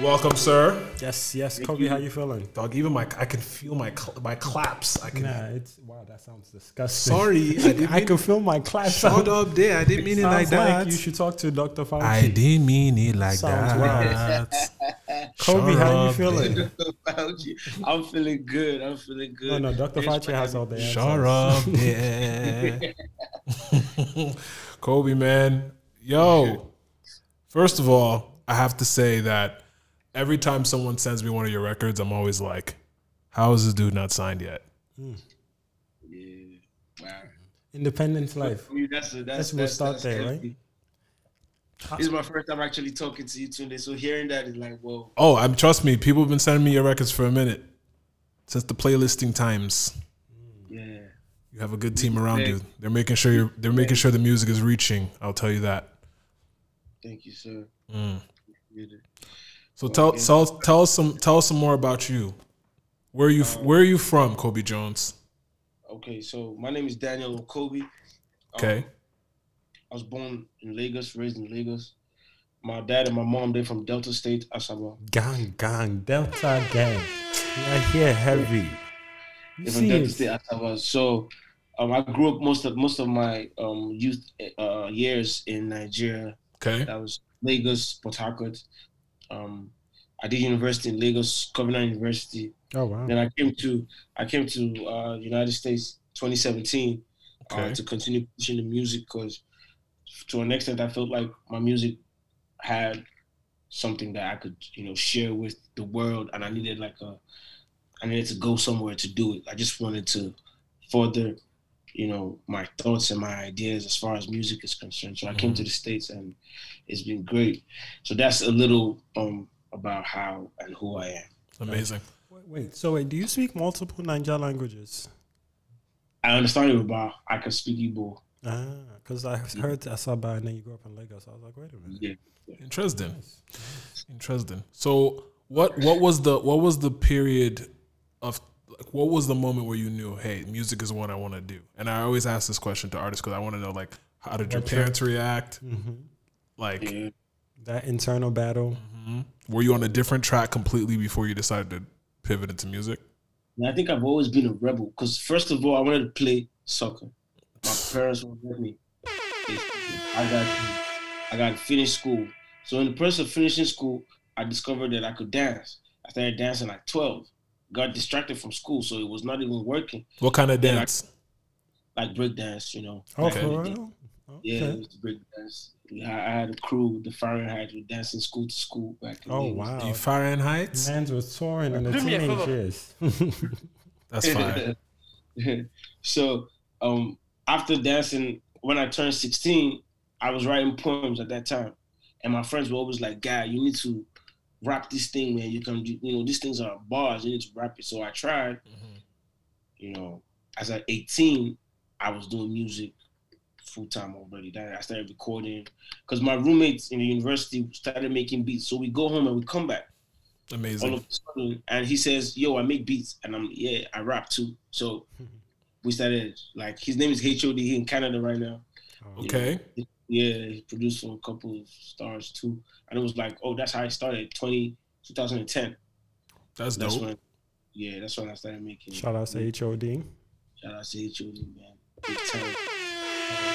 Welcome, sir. Yes, yes. Kobe, how you feeling? Dog, even my I can feel my cl- my claps. I can. Nah, it's wow. That sounds disgusting. Sorry, (laughs) I didn't I, mean- can feel my claps. Shut up there. I didn't mean it like Sounds that. you should talk to Dr. Fauci. I didn't mean it like Sounds that. (laughs) Kobe, Shut how you feeling? there. Fauci. I'm feeling good. I'm feeling oh, good. No, no, Dr. Thanks Fauci has all the answers. Shut up (laughs) there. Kobe, man. Yo, first of all, I have to say that every time someone sends me one of your records, I'm always like, how is this dude not signed yet? Independent life. I mean, that's a, that's, Let's- we'll that's, start that's there, healthy. This is my first time actually talking to you today, so hearing that is like, whoa. Oh, I'm trust me, people have been sending me your records for a minute. Since the playlisting times. Yeah. You have a good team around you. They're making sure you're they're making sure the music is reaching. I'll tell you that. Thank you, sir. Mm. Really. So tell again- tell tell us some tell us some more about you. Where are you where are you from, Kobe Jones? Okay, so my name is Daniel Kobe. Okay. I was born in Lagos, raised in Lagos. My dad and my mom, they're from Delta State, Asaba. Gang, gang, Delta gang. Yeah, here heavy. You They're from Delta? State, Asaba. So um, I grew up most of most of my um, youth uh, years in Nigeria. Okay. That was Lagos, Port Harcourt. Um, I did university in Lagos, Covenant University. Oh wow. Then I came to I came to uh, United States 2017 uh, Okay. to continue pushing the music because to an extent I felt like my music had something that I could you know share with the world and I needed like a I needed to go somewhere to do it. I just wanted to further you know my thoughts and my ideas as far as music is concerned. So I came to the states and it's been great. So that's a little um about how and who I am. Amazing. Wait, wait, so wait, do you speak multiple Niger languages? I understand Yoruba. I can speak Igbo. Ah, because I heard Asaba and then you grew up in Lagos. I was like, wait a minute. Yeah. Interesting. Interesting. So what what was the what was the period of like what was the moment where you knew, hey, music is what I want to do? And I always ask this question to artists because I want to know like how did your What's your- parents react? Mhm. Like That internal battle. mhm. were you on a different track completely before you decided to pivot into music? And I think I've always been a rebel because first of all, I wanted to play soccer. My parents won't let me. I got I got to finish school. So in the process of finishing school, I discovered that I could dance. I started dancing like 12. Got distracted from school, so it was not even working. What kind of Then I- dance? like break dance, you know. Oh, Like, for real? Yeah, it was break dance. Yes. We had- I had a crew, the Fahrenheit, we dancing school to school back in the Oh days. wow. You Fahrenheit? Mans were touring in the Do me a teenage years. (laughs) (laughs) That's fine. (laughs) so um after dancing when i turned 16 i was writing poems at that time and my friends were always like guy you need to rap this thing man you can you know these things are bars you need to rap it so i tried mm-hmm. you know as at 18 i was doing music full time already then i started recording because my roommates in the university started making beats so we go home and we come back all Amazing. of a sudden, and he says, "Yo, I make beats, and I'm yeah, I rap too." So (laughs) we started like his name is HOD. He in Canada right now. Oh. You Okay. know, yeah, he produced for a couple of stars too, and it was like, oh, that's how I started. 20, 2010. That's That's dope. when, yeah, that's when I started making. Shout out to HOD. Shout out to HOD, man. Big time. Uh,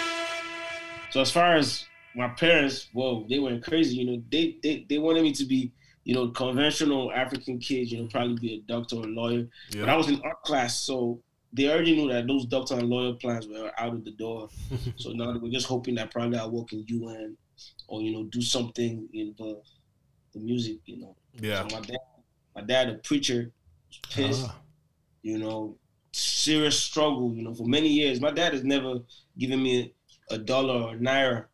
so as far as my parents, whoa, they went crazy. You know, they they, they wanted me to be, you know, conventional African kid. You know, probably be a doctor or a lawyer. But I was in art class, so they already knew that those doctor and lawyer plans were out of the door. (laughs) so now we're just hoping that probably I'll work in UN or you know do something in the the music. You know. Yeah. So my dad, my dad, a preacher, was pissed. Ah. You know, serious struggle. You know, for many years, my dad has never given me a dollar or naira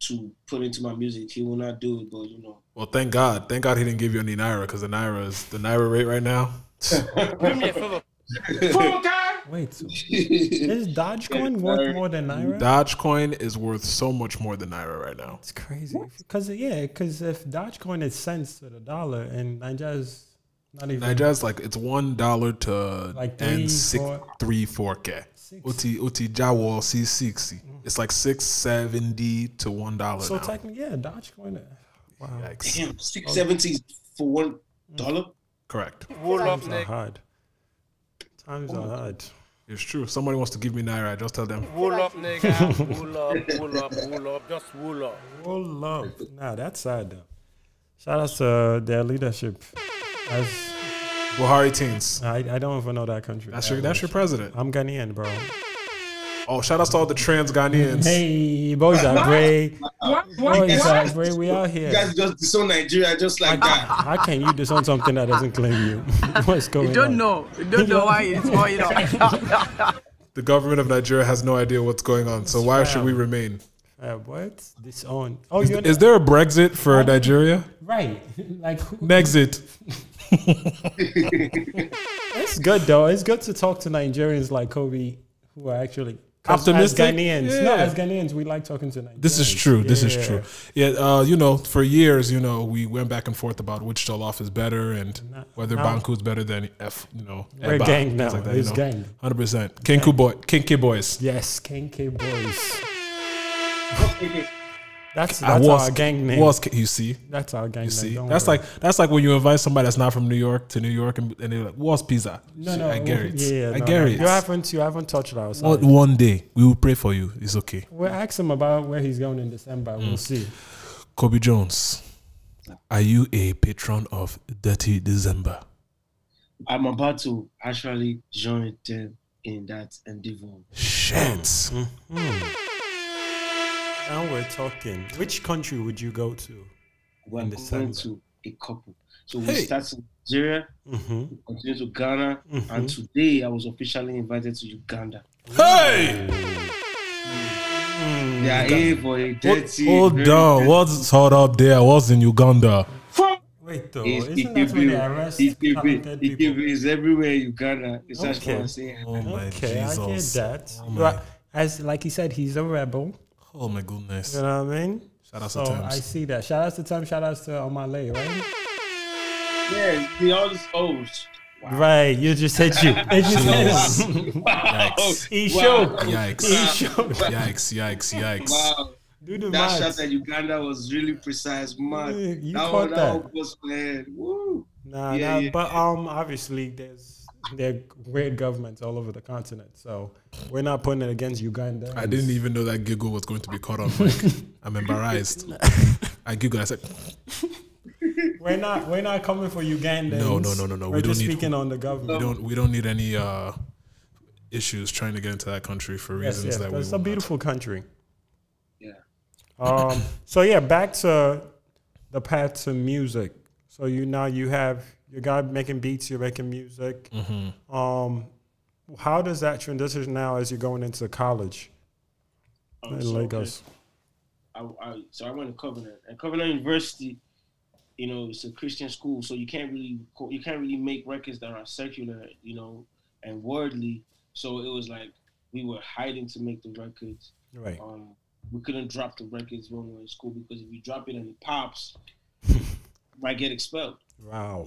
to put into my music. He will not do it, but you know. Well, thank God. Thank God he didn't give you any naira because the naira is the naira rate right now. (laughs) (laughs) Do me a favor. Wait, so (laughs) is Dogecoin worth more than Naira? Dogecoin is worth so much more than naira right now. It's crazy. Because yeah, because if Dogecoin is cents to the dollar and Nigeria's not even Nigeria's like it's one dollar to Like three, and six four- three four k. Uti uti jawo c sixty. It's like six seventy to one dollar so now. technically, yeah, Dogecoin. uh, Wow, Damn, six seventies for one dollar. Correct. Wool up, times hard. Times are hard. It's true. If somebody wants to give me naira, just tell them. Wool up, nigga. Wool up, wool up, wool up. Just wool up. Roll up. Nah, that's sad though. Shout out to uh, their leadership. As Buhari teens. I, I don't even know that country. That's your that's your president. I'm Ghanaian, bro. Oh, shout out to all the trans Ghanaians. Hey, boys are great. Boys are great. We out here. You guys just disown Nigeria just like that. How can you disown something that doesn't claim you? (laughs) What's going on? You don't on? know. You don't know why it's going on. (laughs) The government of Nigeria has no idea what's going on. So why should we remain? Uh, what? Disown. Oh, Is, you're is there a Brexit for Nigeria? right. (laughs) Like who- Nexit. it's good though. It's good to talk to Nigerians like Kobe, who are actually 'cause Optimistic? As Ghanaians, no, Yeah. as Ghanaians, we like talking to Nigerians. This is true. This is true. Yeah, uh, you know, for years, you know, we went back and forth about which Jollof is better and whether now- Banku is better than F. You know, We're Eba, gang now. Like that, It's you know? gang. Hundred percent. Kinku boy, kinky boys. Yes, Kenke boys. (laughs) That's I that's was, our gang name. Was you see? That's our gang You name. see? don't That's worry. like that's like when you invite somebody that's not from New York to New York and, and they're like, "What's pizza?" no, Shit, no. I get it. Yeah, I no, get no. it. You haven't, you haven't touched our side. One, one day we will pray for you. It's okay. We'll ask him about where he's going in December. Mm. We'll see. Kobe Jones, are you a patron of Dirty December? I'm about to actually join them in that endeavor. Shit. Mm-hmm. Now we're talking. Which country would you go to We're in going December? to a couple. So we Hey. start in Nigeria, Mm-hmm. we continue to Ghana, Mhm. and today I was officially invited to Uganda. Hey! They are here for a dirty. Hold very on. dirty- What's hot up there? I was in Uganda. Wait, though. It's Isn't that when they arrest EKB, talented people? EKB is everywhere in Uganda. It's just Okay. what I'm saying. Oh my Okay, I get that. Oh my, As like he said, he's a rebel. Oh my goodness. You know what I mean? Shout out so to Thames. I see that. Shout out to Tim. Shout out to Omale, right? Yeah, he always owes. Right. You just said you. (laughs) It just said him. Yikes. He Wow. showed. Yikes. He showed. Yikes, yikes, yikes. Wow. Do the That maths. shot at Uganda was really precise, man. You that caught one, that. that was man. Woo. Nah, Yeah, nah, yeah. but um, obviously there's there are great governments all over the continent, so we're not putting it against Uganda. I didn't even know that giggle was going to be caught on mic. (laughs) I'm embarrassed. I giggled. I said, (laughs) We're not. We're not coming for Uganda. No, no, no, no, no. We're We don't just need- speaking on the government. we don't we don't need any uh, issues trying to get into that country for Yes, reasons yes. that but we It's will a not. beautiful country. Yeah. Um, so yeah, back to the path to music. So you now you have your guy making beats, you're making music. Mhm. Um, how does that transition now as you're going into college Um, in so, Lagos? I, I so I went to Covenant and Covenant University. You know, it's a Christian school, so you can't really you can't really make records that are secular, you know, and worldly. So it was like we were hiding to make the records. Right. Um, we couldn't drop the records when we were in school because if you drop it and it pops, (laughs) you might get expelled. Wow.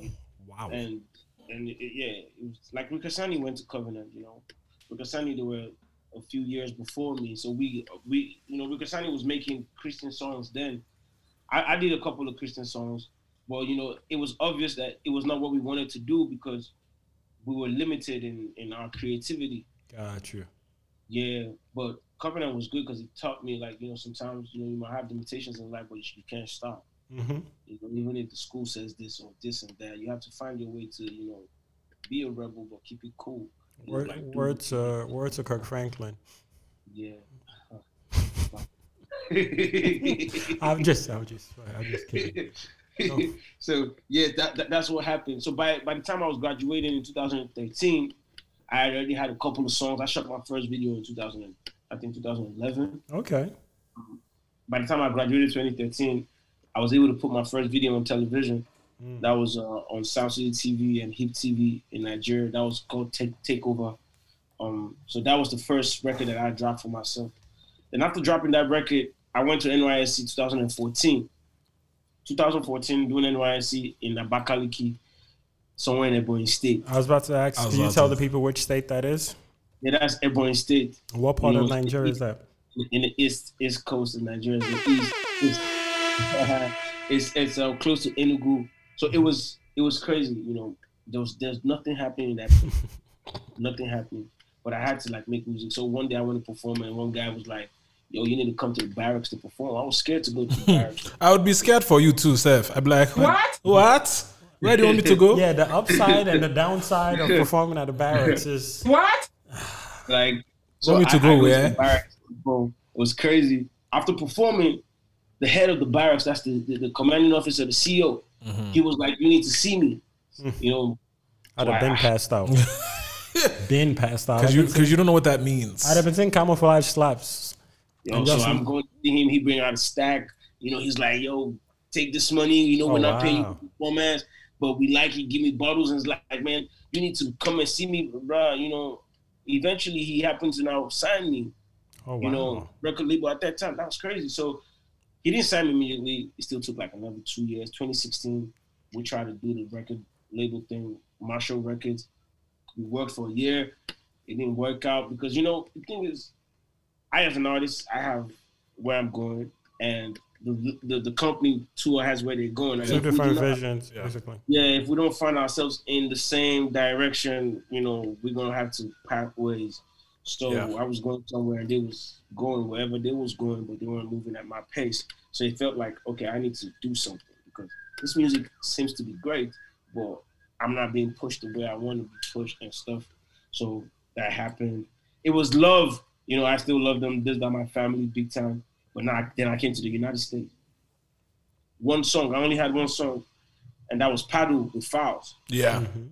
Wow. And and it, yeah, it was like Ric Hassani went to Covenant, you know. Ric Hassani, they were a few years before me, so we we you know Ric Hassani was making Christian songs then. I, I did a couple of Christian songs, but you know it was obvious that it was not what we wanted to do because we were limited in in our creativity. Got you. Yeah, but Covenant was good because it taught me like you know sometimes you know you might have limitations in life, but you, you can't stop. Mm-hmm. You know, even if the school says this or this and that, you have to find your way to you know be a rebel but keep it cool. Word, like, do- word to word to Kirk Franklin. Yeah. (laughs) I'm just, I'm just, I'm just kidding. No. (laughs) so yeah, that, that that's what happened. So by by the time I was graduating in 2013, I already had a couple of songs. I shot my first video in 2000, I think 2011. Okay. By the time I graduated 2013, I was able to put my first video on television. Mm. That was uh, on Soundcity TV and Hip TV in Nigeria. That was called Take Takeover. Um, so that was the first record that I dropped for myself. Then after dropping that record, I went to NYSC 2014. 2014, doing NYSC in Abakaliki, somewhere in Ebonyi State. I was about to ask. Can you tell to- the people which state that is? Yeah, that's Ebonyi State. What part You of know, Nigeria is that? In the east east coast of Nigeria, the east. It's it's, it's uh, close to Enugu. So it was it was crazy. You know, there was there's nothing happening in that. place. (laughs) nothing happening. But I had to like make music. So one day I went to perform, and one guy was like, "Yo, you need to come to the barracks to perform." I was scared to go to the (laughs) barracks. I would be scared for you too, Seth. I'd be like, what? What? Where do you want me to go? Yeah, the upside and the (laughs) downside of performing at the barracks is What? Like, Want me to I- go I went where? the barracks to. It was crazy. After performing, the head of the barracks, that's the, the, the commanding officer, the CEO, Mm-hmm. he was like, "You need to see me." You know, I'd have been passed out. (laughs) been passed out. Because you, because you don't know what that means. I'd have been seeing camouflage slaps. Yo, And so just- I'm going to see him. He bring out a stack. You know, he's like, "Yo, take this money. You know, Oh, we're not paying you wow. for performance, but we like you. Give me bottles." And it's like, man, you need to come and see me, bruh. You know, eventually he happened to now sign me. Oh, You know, record label at that time. That was crazy. So he didn't sign me immediately. It still took like another two years. 2016, we tried to do the record label thing, Marshall Records. We worked for a year. It didn't work out because you know the thing is, I as an artist, I have where I'm going, and the the, the company tour has where they're going. Two we different visions, basically. yeah, if we don't find ourselves in the same direction, you know, we're gonna have to part ways. So Yeah. I was going somewhere and they was going wherever they was going, but they weren't moving at my pace. So it felt like, okay, I need to do something because this music seems to be great, but I'm not being pushed the way I want to be pushed and stuff. So that happened. It was love, you know. I still love them. This is my family, big time. But now, then I came to the United States. One song. I only had one song, and that was Paddle with Falz. Yeah. Mm-hmm.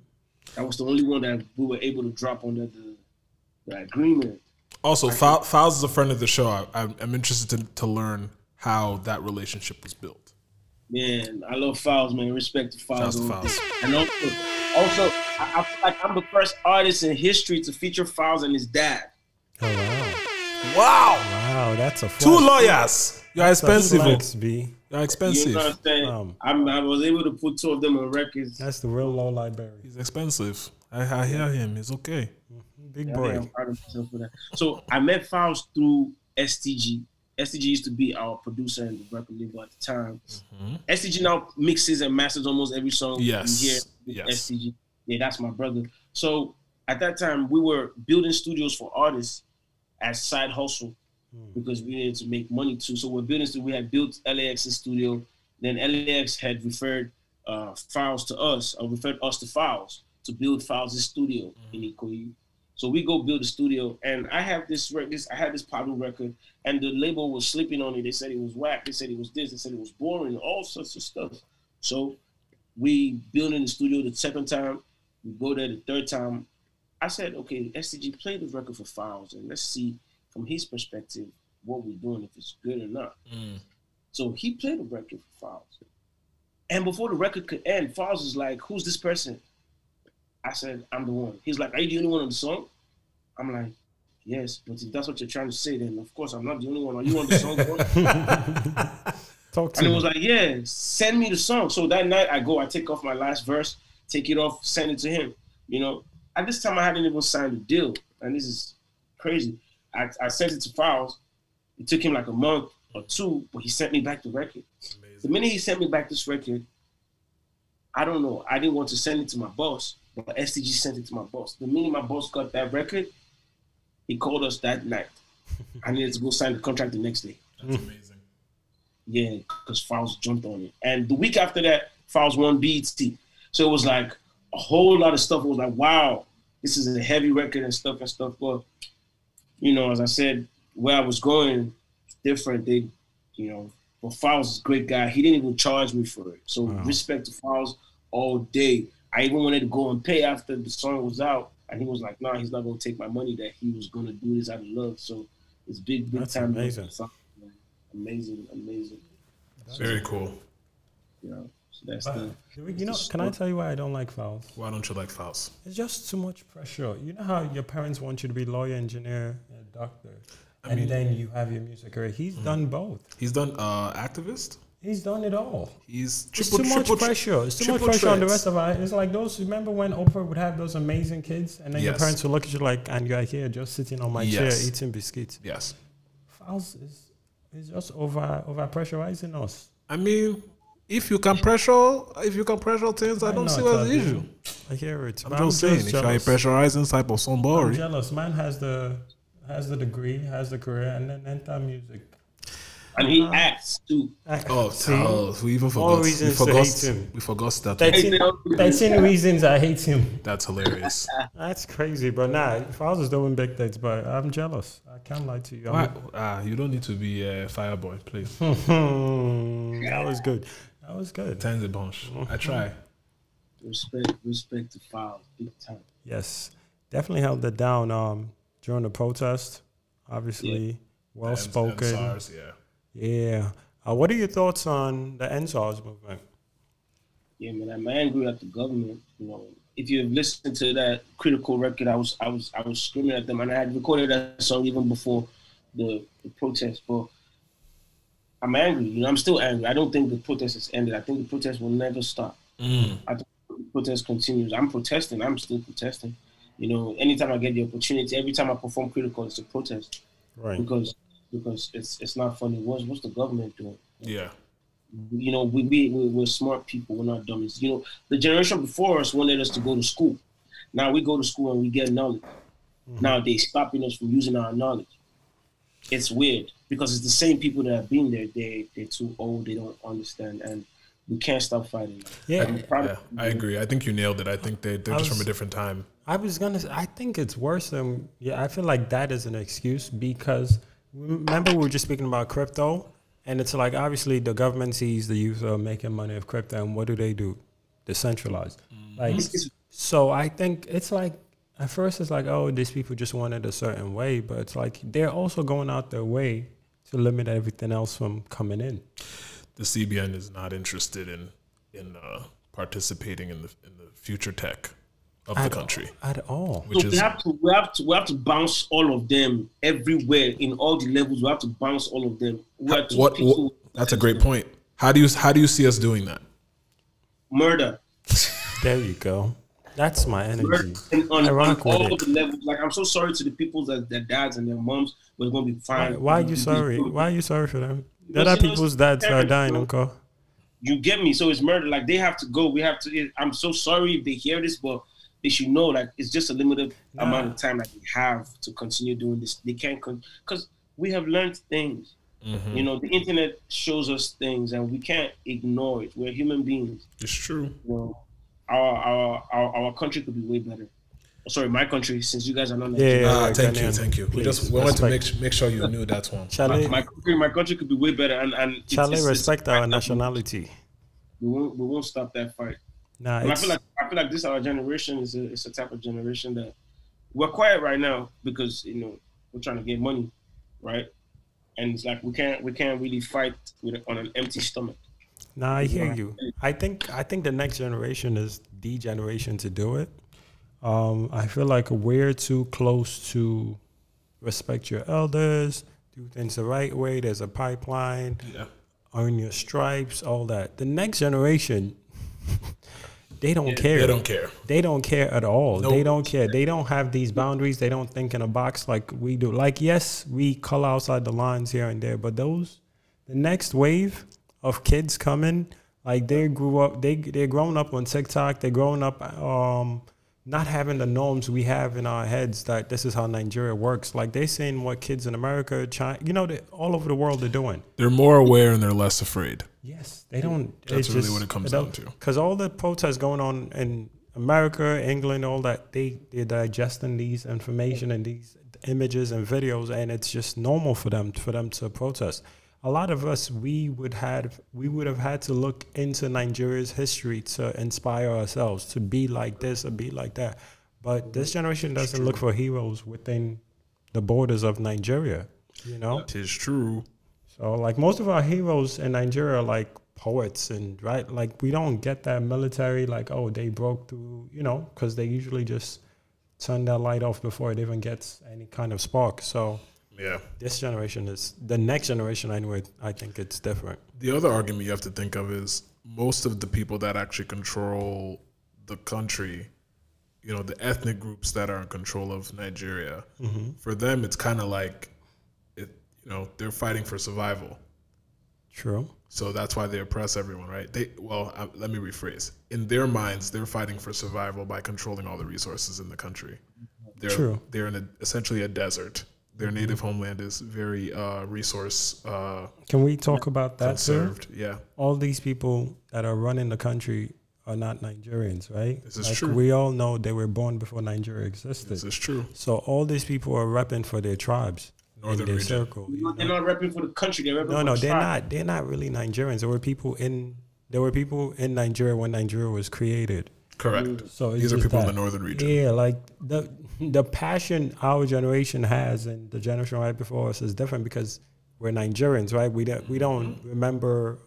That was the only one that we were able to drop under the, the agreement. Also, Fou- Falz is a friend of the show. I, I'm, I'm interested to, to learn how that relationship was built. Man, I love Falz, man. Respect to Falz. Shouts to. Falz. And also, also I, I feel like I'm the first artist in history to feature Falz and his dad. Oh, wow. Wow. Wow, that's a Two lawyers. You're expensive. flex, B. You're expensive. You know what I'm saying? Um, I'm, I was able to put two of them on records. That's the real low library. He's expensive. I, I hear him. It's okay. Big Yeah, boy. I'm proud of myself for that. So I met Falz through STG. STG used to be our producer and record label at the time. Mm-hmm. STG now mixes and masters almost every song Yes. you hear. Yes. STG. Yeah, that's my brother. So at that time, we were building studios for artists as side hustle hmm. because we needed to make money too. So we're building. We had built LAX's studio. Then LAX had referred uh, Falz to us, or referred us to Falz to build Falz' studio in hmm. Ikoyi. So we go build a studio, and I have this rec- this I had this Pablo record, and the label was sleeping on it. They said it was whack. They said it was this. They said it was boring. All sorts of stuff. So we build in the studio the second time. We go there the third time. I said, okay, STG, play the record for Falz, and let's see from his perspective what we're doing, if it's good or not. Mm. So he played the record for Falz. And before the record could end, Falz is like, who's this person? I said, I'm the one. He's like, are you the only one on the song? I'm like, yes, but if mm. that's what you're trying to say, then of course I'm not the only one. Are you on the song? bro?" (laughs) (laughs) Talk to and it was like, yeah, send me the song. So that night I go, I take off my last verse, take it off, send it to him. You know, at this time I hadn't even signed a deal. And this is crazy. I, I sent it to Falz. It took him like a month or two, but he sent me back the record. The minute he sent me back this record, I don't know. I didn't want to send it to my boss, but STG sent it to my boss. The minute my boss got that record, he called us that night. I needed to go sign the contract the next day. That's amazing. Yeah, because Falz jumped on it. And the week after that, Falz won BET. So it was like a whole lot of stuff. It was like, wow, this is a heavy record and stuff and stuff. But, you know, as I said, where I was going, different. They, you know, but Falz is a great guy. He didn't even charge me for it. So respect to Falz all day. I even wanted to go and pay after the song was out. And he was like, nah, he's not going to take my money that he was going to do this out of love. So it's big, big That's time. amazing. Amazing, amazing. Very cool. You know, so that's But, the. do we- you know, the can I tell you why I don't like Falz? Why don't you like Falz? It's just too much pressure. You know how your parents want you to be lawyer, engineer, and doctor, and mean- then you have your music career. He's done both. He's done uh activist. He's done it all. He's It's triple too much triple pressure. It's too much pressure on the rest of us. It's like those. Remember when Oprah would have those amazing kids, and then your parents would look at you like, "And you're here, just sitting on my Yes. chair, eating biscuits." Yes. Falz is is just over over pressurizing us. I mean, if you can pressure, if you can pressure things, I Why don't see what's the issue. I hear it. I'm but just saying, if you're a pressurizing type of I'm somebody, jealous. Man has the has the degree, has the career, and then enter music. And he acts too. Oh, See? oh, we even forgot. We reasons to forgot. hate him. We forgot that. 13, 13 reasons I hate him. That's hilarious. (laughs) That's crazy, but nah, if I was doing big things, but I'm jealous. I can't lie to you. Why? Ah, you don't need to be a fireboy, please. (laughs) that was good. That was good. Times a bunch. I try. Respect, respect to Falz, big time. Yes, definitely held it down um, during the protest. Obviously, well spoken. Yeah. Yeah. Uh, what are your thoughts on the EndSARS movement? Yeah, man, I'm angry at the government. You know, if you've listened to that critical record, I was, I was, I was screaming at them, and I had recorded that song even before the, the protest. But I'm angry. You know, I'm still angry. I don't think the protest has ended. I think the protest will never stop. Mm. I think the protest continues. I'm protesting. I'm still protesting. You know, anytime I get the opportunity, every time I perform critical, it's a protest. Right. Because because it's it's not funny. What's what's the government doing? Yeah. You know, we we we- we're smart people. We're not dummies. You know, the generation before us wanted us to go to school. Now we go to school and we get knowledge. Mm-hmm. Now they stopping us from using our knowledge. It's weird because it's the same people that have been there. They they're too old. They don't understand, and we can't stop fighting. Yeah. I'm Yeah, I agree. I think you nailed it. I think they, they're I just from a different time. I was gonna. I think it's worse than. Yeah, I feel like that is an excuse because remember we were just speaking about crypto, and it's like obviously the government sees the youth are making money of crypto, and what do they do? Decentralize. Like so, I think it's like at first it's like oh these people just want it a certain way, but it's like they're also going out their way to limit everything else from coming in. The CBN is not interested in in uh, participating in the in the future tech of the At- country at all. which so is we have to we have to we have to bounce all of them everywhere in all the levels. We have to bounce all of them. We have to what, what that's a great point. How do you how do you see us doing that? murder. (laughs) There you go. That's my energy. Murder and on, I on rock with all it. the levels. Like I'm so sorry to the people that their dads and their moms, but it's gonna be Why, fine. why are you sorry? Why are you sorry for them? The Because, other people's dads are dying, bro. uncle. You get me? So it's murder. Like they have to go. We have to. I'm so sorry if they hear this, but they should know like it's just a limited Nah. amount of time that they have to continue doing this. They can't because we have learned things. Mhm. You know, the internet shows us things, and we can't ignore it. We're human beings. It's true. You know, our our our, our country could be way better. sorry, my country, since you guys are not Yeah, Nigerian. yeah, Ah, yeah, thank you, thank you. We just we wanted to make make sure you knew that one. Charlie, my country, my country could be way better, and and it's- Charlie, it's- it's- respect our nationality. We won't, we won't stop that fight. Nah, And I it's, feel like I feel like this our generation is a it's a type of generation that we're quiet right now because you know we're trying to get money, right? And it's like we can't we can't really fight with on an empty stomach. Nah, I hear you. I think I think the next generation is the generation to do it. Um, I feel like we're too close to respect your elders, do things the right way. There's a pipeline. Yeah. Earn your stripes, all that. The next generation, (laughs) they don't Yeah, care. they don't care. They don't care at all. No They don't care. They don't have these boundaries. They don't think in a box like we do. Like yes, we color outside the lines here and there, but those the next wave of kids coming, like they grew up, they they're growing up on TikTok. They're growing up, um, not having the norms we have in our heads that this is how Nigeria works. Like they're seeing what kids in America, China, you know, they, all over the world are doing. They're more aware and they're less afraid. Yes, they don't. That's really what it comes down to. Because all the protests going on in America, England, all that, they they're digesting these information and these images and videos, and it's just normal for them for them to protest. A lot of us, we would have we would have had to look into Nigeria's history to inspire ourselves to be like this or be like that. But this generation doesn't look for heroes within the borders of Nigeria. You know, it is true. So like most of our heroes in Nigeria are like poets and right like we don't get that military like oh they broke through you know because they usually just turn that light off before it even gets any kind of spark. So Yeah. this generation is the next generation anyway. I think it's different. The other argument you have to think of is most of the people that actually control the country, you know, the ethnic groups that are in control of Nigeria, Mhm. for them, it's kind of like, it, you know, they're fighting for survival. True. So that's why they oppress everyone, right? They well, uh, let me rephrase. In their minds, they're fighting for survival by controlling all the resources in the country. They're, True. They're in a, essentially a desert. Their native homeland is very uh, resource. Uh, Can we talk about that, sir? Yeah. All these people that are running the country are not Nigerians, right? This is like true. We all know they were born before Nigeria existed. This is true. So all these people are repping for their tribes Northern in their region. circle. you They're not repping for the country. They're repping No, for no, the they're tribe. not. They're not really Nigerians. There were people in. There were people in Nigeria when Nigeria was created. Correct. So These are just people in the northern region. Yeah, like the (laughs) the passion our generation has and the generation right before us is different because we're Nigerians, right? We don't we don't Mm-hmm. remember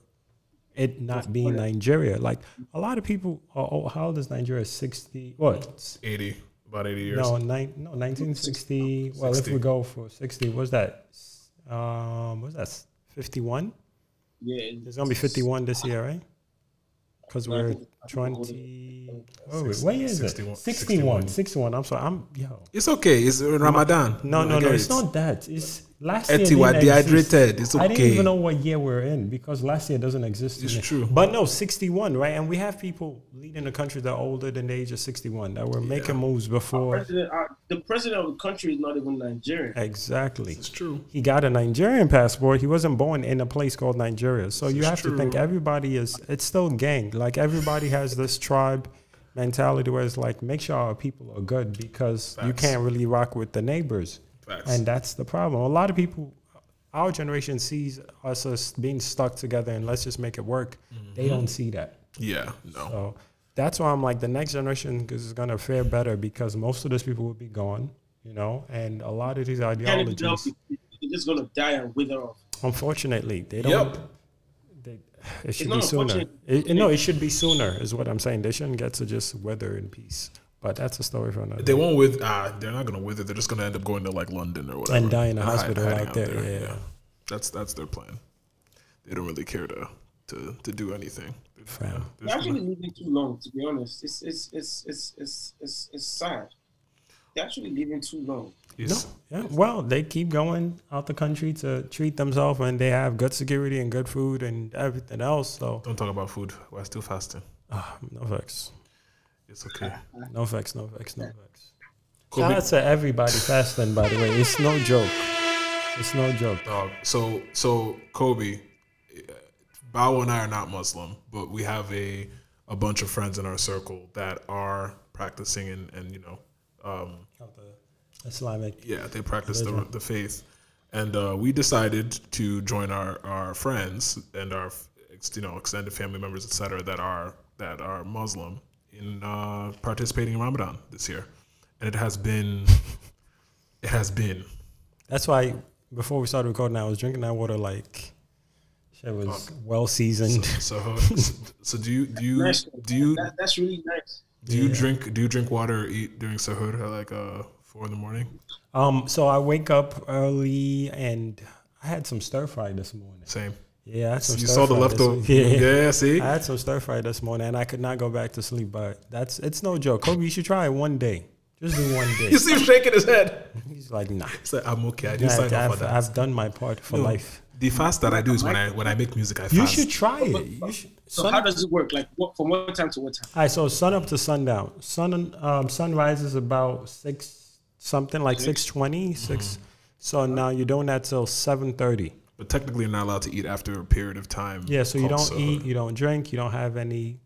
it not being Nigeria. Like a lot of people. Oh, oh, how old is Nigeria? Sixty. What? 80, about 80 years. No, nine, no, 1960. Well, if we go for 60, what's that? Um, what's that? 51? Yeah, It's gonna be 51 this year, right? Because we're think- I think older. 20. Oh, wait, Six- what year is 61. it? 61. 61. I'm sorry. I'm yo. It's okay. It's Ramadan. No, no, no. It's it. not that. It's last Eti, year. we're didn't exist. dehydrated. It's I didn't even know what year we're in because last year doesn't exist. It's in it. true. But no, 61, right? And we have people leading the country that are older than the age of 61 that were making moves before. President, uh, the president of the country is not even Nigerian. Exactly. It's true. He got a Nigerian passport. He wasn't born in a place called Nigeria. So you is have to think everybody is, it's still gang. Like everybody has this tribe mentality where it's like, make sure our people are good because you can't really rock with the neighbors. Facts. And that's the problem. A lot of people, our generation sees us as being stuck together and let's just make it work. They mm-hmm. don't see that. Yeah, no. So that's why I'm like, the next generation is going to fare better because most of those people will be gone, you know, and a lot of these ideologies. They're just gonna die and wither off. Unfortunately, they don't. They, it should be sooner. It, it- no, it should be sooner, is what I'm saying. They shouldn't get to just wither in peace. But that's a story for another. They day. won't with. Ah, they're not gonna with it. They're just gonna end up going to like London or whatever And die in a hospital hiding out there, yeah. that's that's their plan. They don't really care to to to do anything. Fam. They're They're actually gonna- living too long, to be honest. It's it's it's it's it's it's, it's sad. They're actually living too long. No. Yeah. Well, they keep going out the country to treat themselves and they have good security and good food and everything else. So, Don't talk about food. We're still fasting. ah, no vex. It's okay. No vex, no vex, no vex. Shout out to everybody fasting, by the way. It's no joke. It's no joke. Dog. So so Kobe, uh, Bao and I are not Muslim, but we have a a bunch of friends in our circle that are practicing and and you know Um, Islamic. yeah, they practice the, religion. the faith, and uh, we decided to join our, our friends and our you know extended family members, etc., that are that are Muslim in uh, participating in Ramadan this year, and it has been it has been That's why before we started recording, I was drinking that water like it was well seasoned. So, so, (laughs) so do you do you Nice. do you That, that's really nice. do you Yeah. drink do you drink water or eat during sahur like uh four in the morning? Um, so I wake up early and I had some stir fry this morning. Same. Yeah, I had some You stir saw the fry this leftover- week. (laughs) Yeah, see? I had some stir fry this morning and I could not go back to sleep. But that's it's no joke. Kobe, you should try it one day. Just do one day. (laughs) You see him shaking his head. He's like, nah. He's like, I'm okay. I Yeah, didn't sign I've, up for that. I've done my part for No, life. The fast that I do is when I when I make music. I fast. You should try it. You should. So Sun- how does it work? Like what from what time to what time? All right, so sun up to sundown. Sun um, sun rises about six something like six twenty six. Mm-hmm. So now you're doing that till seven thirty. But technically, you're not allowed to eat after a period of time. Yeah, so you don't sahur. eat, you don't drink, you don't have any,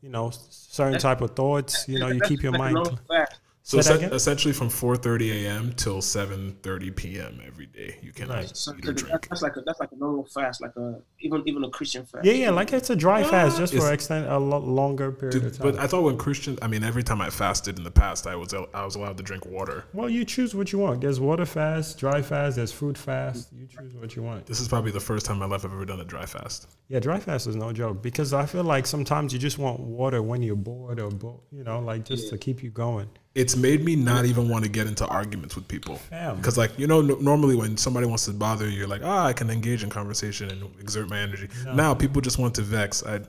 you know, certain That's- type of thoughts. You know, you keep your mind. normal clear. fast. So Say that essen- again? essentially, from 4:30 a.m. till 7:30 p.m. every day, you can Nice. So eat or drink. that's like a that's like a normal fast, like a even even a Christian fast. Yeah, yeah, like it's a dry fast just for It's- extend a lo- longer period Dude, of time. but I thought when Christian, I mean, every time I fasted in the past, I was I was allowed to drink water. well, you choose what you want. There's water fast, dry fast, there's food fast. You choose what you want. This is probably the first time in my life I've ever done a dry fast. Yeah, dry fast is no joke because I feel like sometimes you just want water when you're bored or bo- you know, like just to keep you going. It's made me not even want to get into arguments with people. Because, like, you know, n- normally when somebody wants to bother you, you're like, ah, I can engage in conversation and exert my energy. No. Now people just want to vex. I,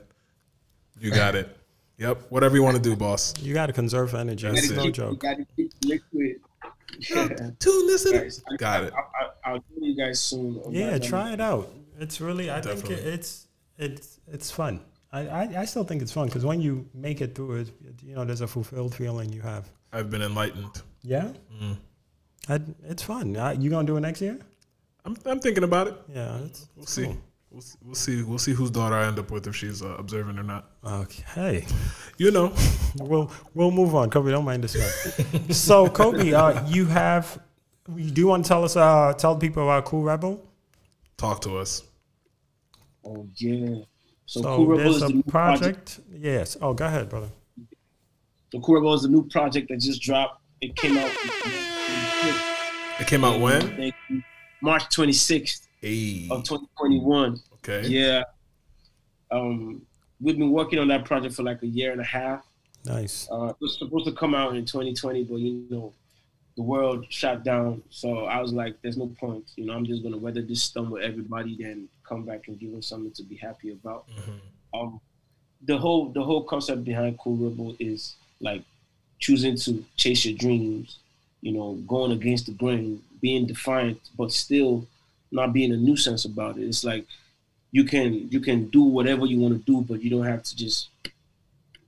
you got it. (laughs) Yep. Whatever you want to do, boss. You got to conserve energy. That's It's it. no You joke. gotta keep liquid. Tune this in. Guys, I- Got it. I, I, I'll tell you guys soon. Yeah, try it out. It's really, I think it, it's it's it's fun. I, I, I still think it's fun because when you make it through it, you know, there's a fulfilled feeling you have. I've been enlightened. Yeah, Mm. I, it's fun. I, you gonna do it next year? I'm, I'm thinking about it. Yeah, it's, We'll it's see. cool. We'll see. We'll see. We'll see whose daughter I end up with if she's uh, observant or not. Okay, You know. (laughs) we'll we'll move on. Kobi, don't mind this one. (laughs) so, Kobi, uh, you have, you do want to tell us, uh, tell people about Kool Rebel? Talk to us. Oh yeah. So, So, Kool Rebel there's is a new project. project. Yes. Oh, go ahead, brother. So Kool Rebel is a new project that just dropped. It came out. It came out when? March 26th Hey. of 2021. Okay. Yeah. Um, we've been working on that project for like a year and a half. Nice. Uh, it was supposed to come out in 2020, but you know, the world shut down. So I was like, there's no point. You know, I'm just gonna weather this storm with everybody, then come back and give them something to be happy about. Um, the whole the whole concept behind Kool Rebel is like choosing to chase your dreams. You know, going against the grain, being defiant, but still not being a nuisance about it. It's like you can you can do whatever you want to do, but you don't have to just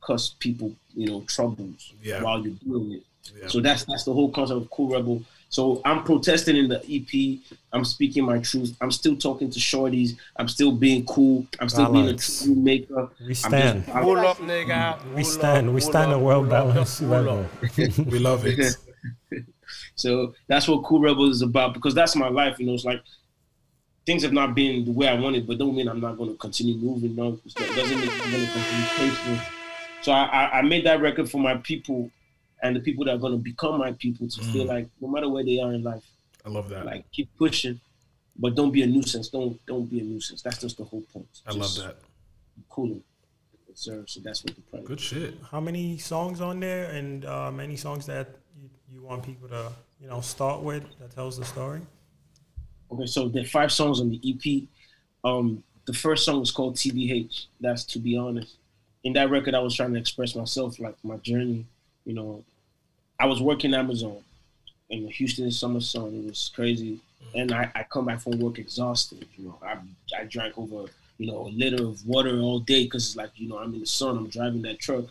cuss people, you know, troubles Yeah. while you're doing it. Yeah. So that's that's the whole concept of Kool Rebel. So I'm protesting in the EP. I'm speaking my truth. I'm still talking to shorties. I'm still being cool. I'm still Balance. being a true maker. We stand. Pull up, nigga. We Pull stand. up, We pull stand a up, well pull up, balanced level. (laughs) We love it. (laughs) So that's what Kool Rebel is about because that's my life. You know, it's like things have not been the way I wanted, but don't mean I'm not going to continue moving. No, it doesn't mean I'm going to continue chasing. So I, I, I made that record for my people and the people that are going to become my people to feel Mm. like no matter where they are in life, I love that. like keep pushing, but don't be a nuisance. Don't don't be a nuisance. That's just the whole point. I love that. be Cool. Sir, so that's what the project. Good shit. How many songs on there, and uh, many songs that you, you want people to, you know, start with that tells the story? Okay, so there are five songs on the EP. Um, the first song is called TBH. That's to be honest. In that record, I was trying to express myself, like my journey. You know, I was working Amazon in the Houston summer sun. It was crazy, and I, I come back from work exhausted. You know, I I drank over you know a liter of water all day because it's like you know I'm in the sun. I'm driving that truck,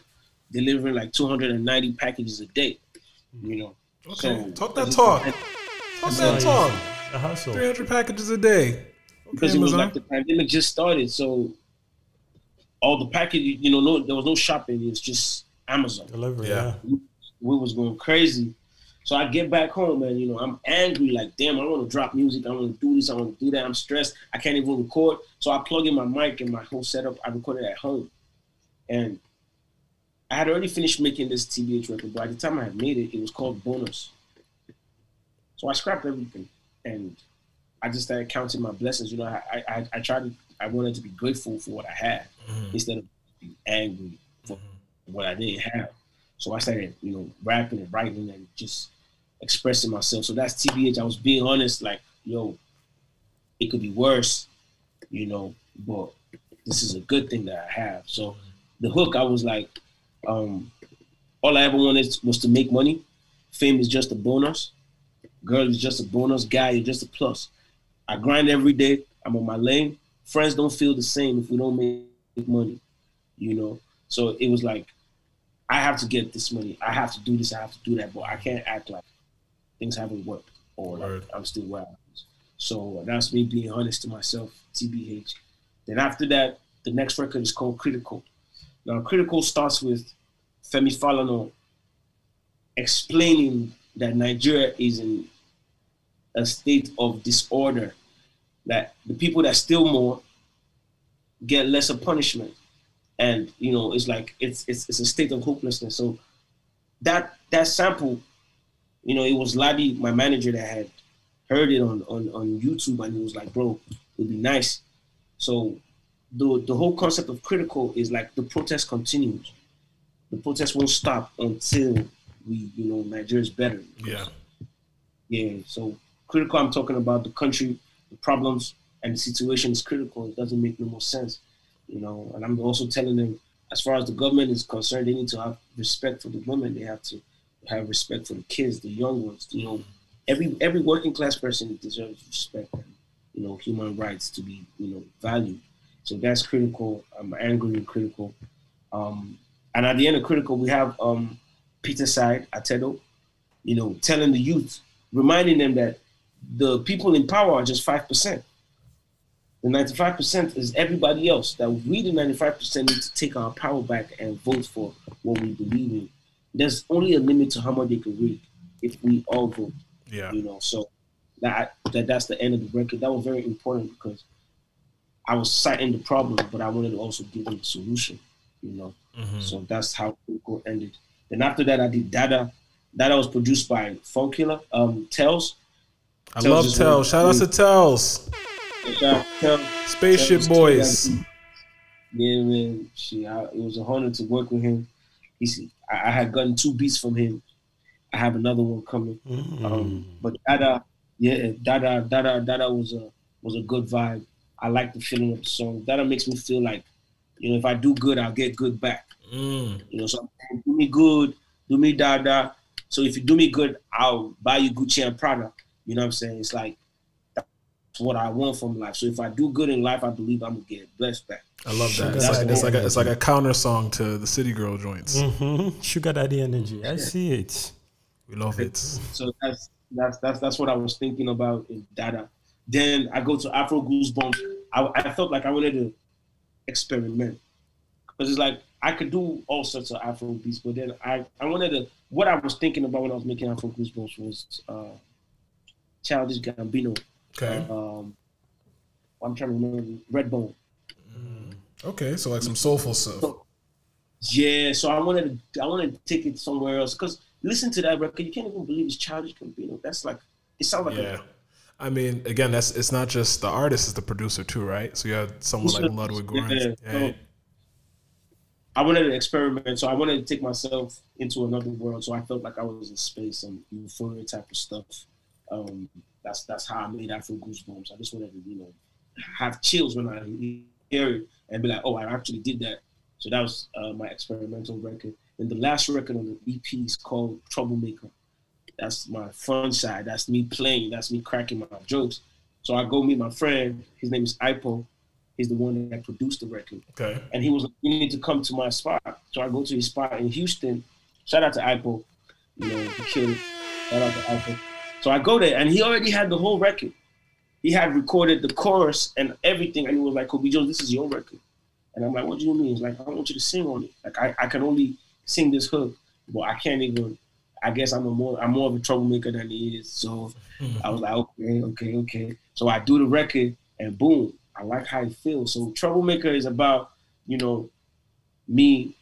delivering like 290 packages a day. You know, Okay. So- talk that talk. Talk that nice. talk. The hustle. 300 packages a day. because Okay, it was Amazon. like the pandemic just started, so all the package, you know, no, there was no shopping. It was just Amazon. Delivery. Yeah. Yeah. We was going crazy. So I get back home and you know I'm angry, like damn, I want to drop music, I want to do this, I want to do that. I'm stressed, I can't even record. So I plug in my mic and my whole setup. I recorded at home, and I had already finished making this TBH record, but at the time I had made it, it was called Bonus. So I scrapped everything, and I just started counting my blessings. You know, I I, I tried to, I wanted to be grateful for what I had mm-hmm. instead of being angry for mm-hmm. What I didn't have. So I started, you know, rapping and writing and just expressing myself. So that's TBH. I was being honest, like, yo, it could be worse, you know, but this is a good thing that I have. So the hook, I was like, um, all I ever wanted was to make money. Fame is just a bonus. Girl is just a bonus. Guy is just a plus. I grind every day. I'm on my lane. Friends don't feel the same if we don't make money, you know. So it was like, I have to get this money. I have to do this. I have to do that. But I can't act like things haven't worked or like I'm still where I was. So that's me being honest to myself, TBH. Then after that, the next record is called Critical. Now, Critical starts with Femi Falana explaining that Nigeria is in a state of disorder, that the people that steal more get lesser punishment. And you know, it's like it's it's, it's a state of hopelessness. So that that sample, you know, it was Ladi, my manager, that had heard it on, on, on YouTube and he was like, bro, it'd be nice. So the the whole concept of critical is like the protest continues. The protest won't stop until we, you know, Nigeria's better. Yeah. Yeah. So critical, I'm talking about the country, the problems, and the situation is critical. It doesn't make no more sense, you know. And I'm also telling them, as far as the government is concerned, they need to have respect for the women. They have to have respect for the kids, the young ones. You know, every every working class person deserves respect and you know human rights to be you know valued. So that's critical. I'm angry and critical. Um, and at the end of critical, we have um, Peterside Atedo, you know, telling the youth, reminding them that the people in power are just five percent. The ninety-five percent is everybody else. That we, the ninety-five percent, need to take our power back and vote for what we believe in. There's only a limit to how much they can read if we all vote. Yeah. You know, so that, that that's the end of the record. That was very important because I was citing the problem, but I wanted to also give them the solution. You know, Mhm. so that's how Critical ended. Then after that, I did Dada. Dada was produced by Funkilla, um, Tells. I love Tells. Shout out to Tells. Spaceship Boys. Yeah, man. She, I, it was a honor to work with him. He's, I, I had gotten two beats from him. I have another one coming. Um, but Dada, yeah, Dada, Dada, Dada was a was a good vibe. I like the feeling of the song. Dada makes me feel like, you know, if I do good, I'll get good back. Mm. You know, so do me good, do me Dada. So if you do me good, I'll buy you Gucci and Prada. You know what I'm saying? It's like what I want from life. So if I do good in life, I believe I'm gonna get blessed back. I love that. Sugar It's like, it's like a, it's like a counter song to the City Girl joints. Mhm. Sugar daddy energy. I see it. We love it. So that's that's that's that's what I was thinking about in Dada. Then I go to Afro Goosebumps. I, I felt like I wanted to experiment because it's like I could do all sorts of Afro beats, but then I I wanted to. What I was thinking about when I was making Afro Goosebumps was uh, Childish Gambino. Okay. Um, I'm trying to remember Redbone. Okay, so like some soulful stuff. Yeah, so I wanted to I wanted to take it somewhere else because listen to that record, you can't even believe it's Childish Gambino. That's like it sounds like Yeah. I mean, again, that's it's not just the artist; it's the producer too, right? So you have someone like (laughs) Ludwig. Yeah, Yeah. so I wanted to experiment, so I wanted to take myself into another world. So I felt like I was in space and euphoria type of stuff. Um, that's that's how I made Afro Goosebumps. I just wanted to, you know, have chills when I hear it and be like, oh, I actually did that. So that was uh, my experimental record. And the last record on the EP is called Troublemaker. That's my fun side. That's me playing. That's me cracking my jokes. So I go meet my friend. His name is Ipo. He's the one that produced the record. Okay. And he was like, you need to come to my spot. So I go to his spot in Houston. Shout out to Ipo. You know, he killed it. Shout out to Ipo. So I go there and he already had the whole record. He had recorded the chorus and everything. And he was like, Kobi Jonz, this is your record. And I'm like, what do you mean? He's like, I want you to sing on it. Like I, I can only sing this hook, but I can't even I guess I'm a more I'm more of a troublemaker than he is. So hmm. I was like, okay, okay, okay. So I do the record, and boom, I like how it feels. So troublemaker is about you know me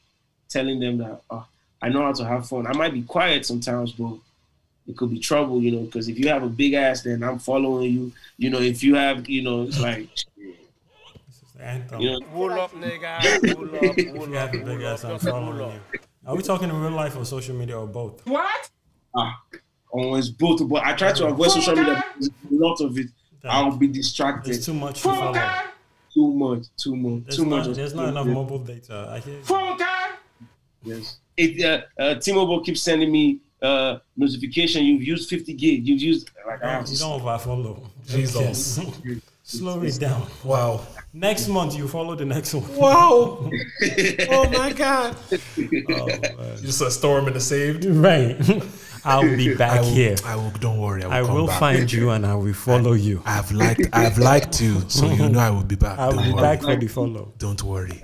telling them that oh, I know how to have fun. I might be quiet sometimes, but it could be trouble, you know, because if you have a big ass, then I'm following you. You know, if you have, you know, it's like, Anthem. you know, Pull up, nigga. (laughs) Pull up, pull You up, have a big ass up, I'm following up. you. Are we talking in real life or social media or both? What? Ah, always both. But I try to avoid social media. because A lot of it, I'll be distracted. It's too much to follow. Too much. Too much. There's too not, much. there's not enough mobile data. I hear you. Yes. It, uh, uh, T-Mobile keeps sending me uh, notification. You've used 50 gig. You've used like I have You don't overfollow. Jesus. Yes. (laughs) Slow it down. Wow. Next month you follow the next one. Wow. (laughs) oh (laughs) my god. Just a storm and a saved. Right. I'll be back I will, here. I will. Don't worry. I will, I come will back. find you and I will follow you. I've liked. I've liked you, so you know I will be back. I'll Don't be worry. back for the follow. Don't worry.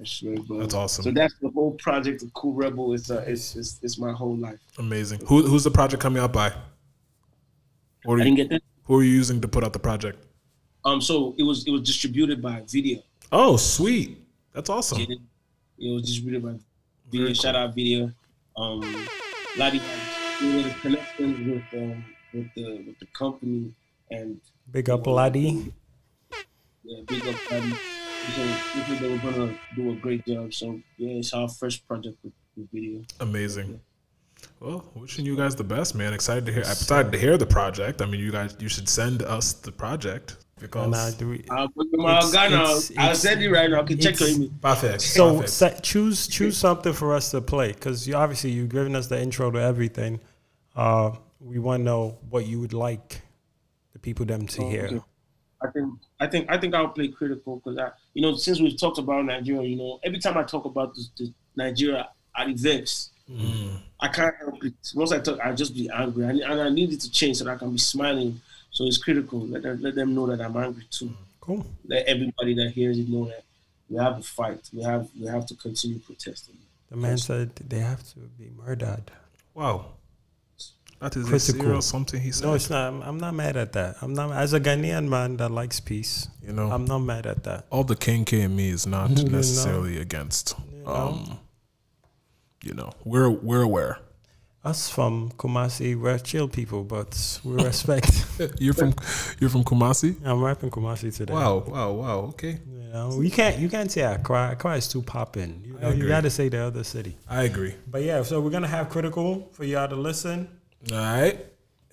That's awesome. So that's the whole project of Kool Rebel. It's, uh, it's, it's, it's my whole life. Amazing. Who, who's the project coming out by? What are I you, didn't get that. Who are you using to put out the project? Um, so it was it was distributed by Vydia. Oh, sweet. That's awesome. It, it was distributed by Vydia. Shout out Vydia. Um, Ladi we had connections with um with the with the company and Big up, Ladi. yeah, big up Ladi. So we think they were gonna do a great job. So yeah, it's our first project with, with Vydia. Amazing. Well, wishing you guys the best, man. Excited to hear. I'm excited to hear the project. I mean, you guys, you should send us the project because And I do it. I'll put them all It's- it's- I'll send it right now. I can check your it's- email. Perfect. So Perfect. set, choose choose something for us to play because you obviously you've given us the intro to everything. Uh, we want to know what you would like the people them to Oh, hear. okay. I think I think I think I'll play critical because I you know since we've talked about Nigeria, you know every time I talk about this, this Nigeria, I get vexed. I can't help it. Once I talk, I just be angry, and, and I need it to change so that I can be smiling. So it's critical. Let them, let them know that I'm angry too. Cool. Let everybody that hears it know that we have a fight. We have we have to continue protesting. The man said they have to be murdered. Wow. That is a Critical. serious something he said. No, it's not. I'm, not mad at that. I'm not as a Ghanaian man that likes peace. You know, I'm not mad at that. all the king in me is not (laughs) You know. necessarily against. know. Um, you know, we're we're aware. Us from Kumasi, we're chill people, but we respect. (laughs) You're from you're from Kumasi. I'm rapping Kumasi today. Wow, wow, wow. Okay, You know, you can't you can't say Accra. Accra is too popping. You know, you got to say the other city. I agree. But yeah, so we're gonna have critical for y'all to listen. All right,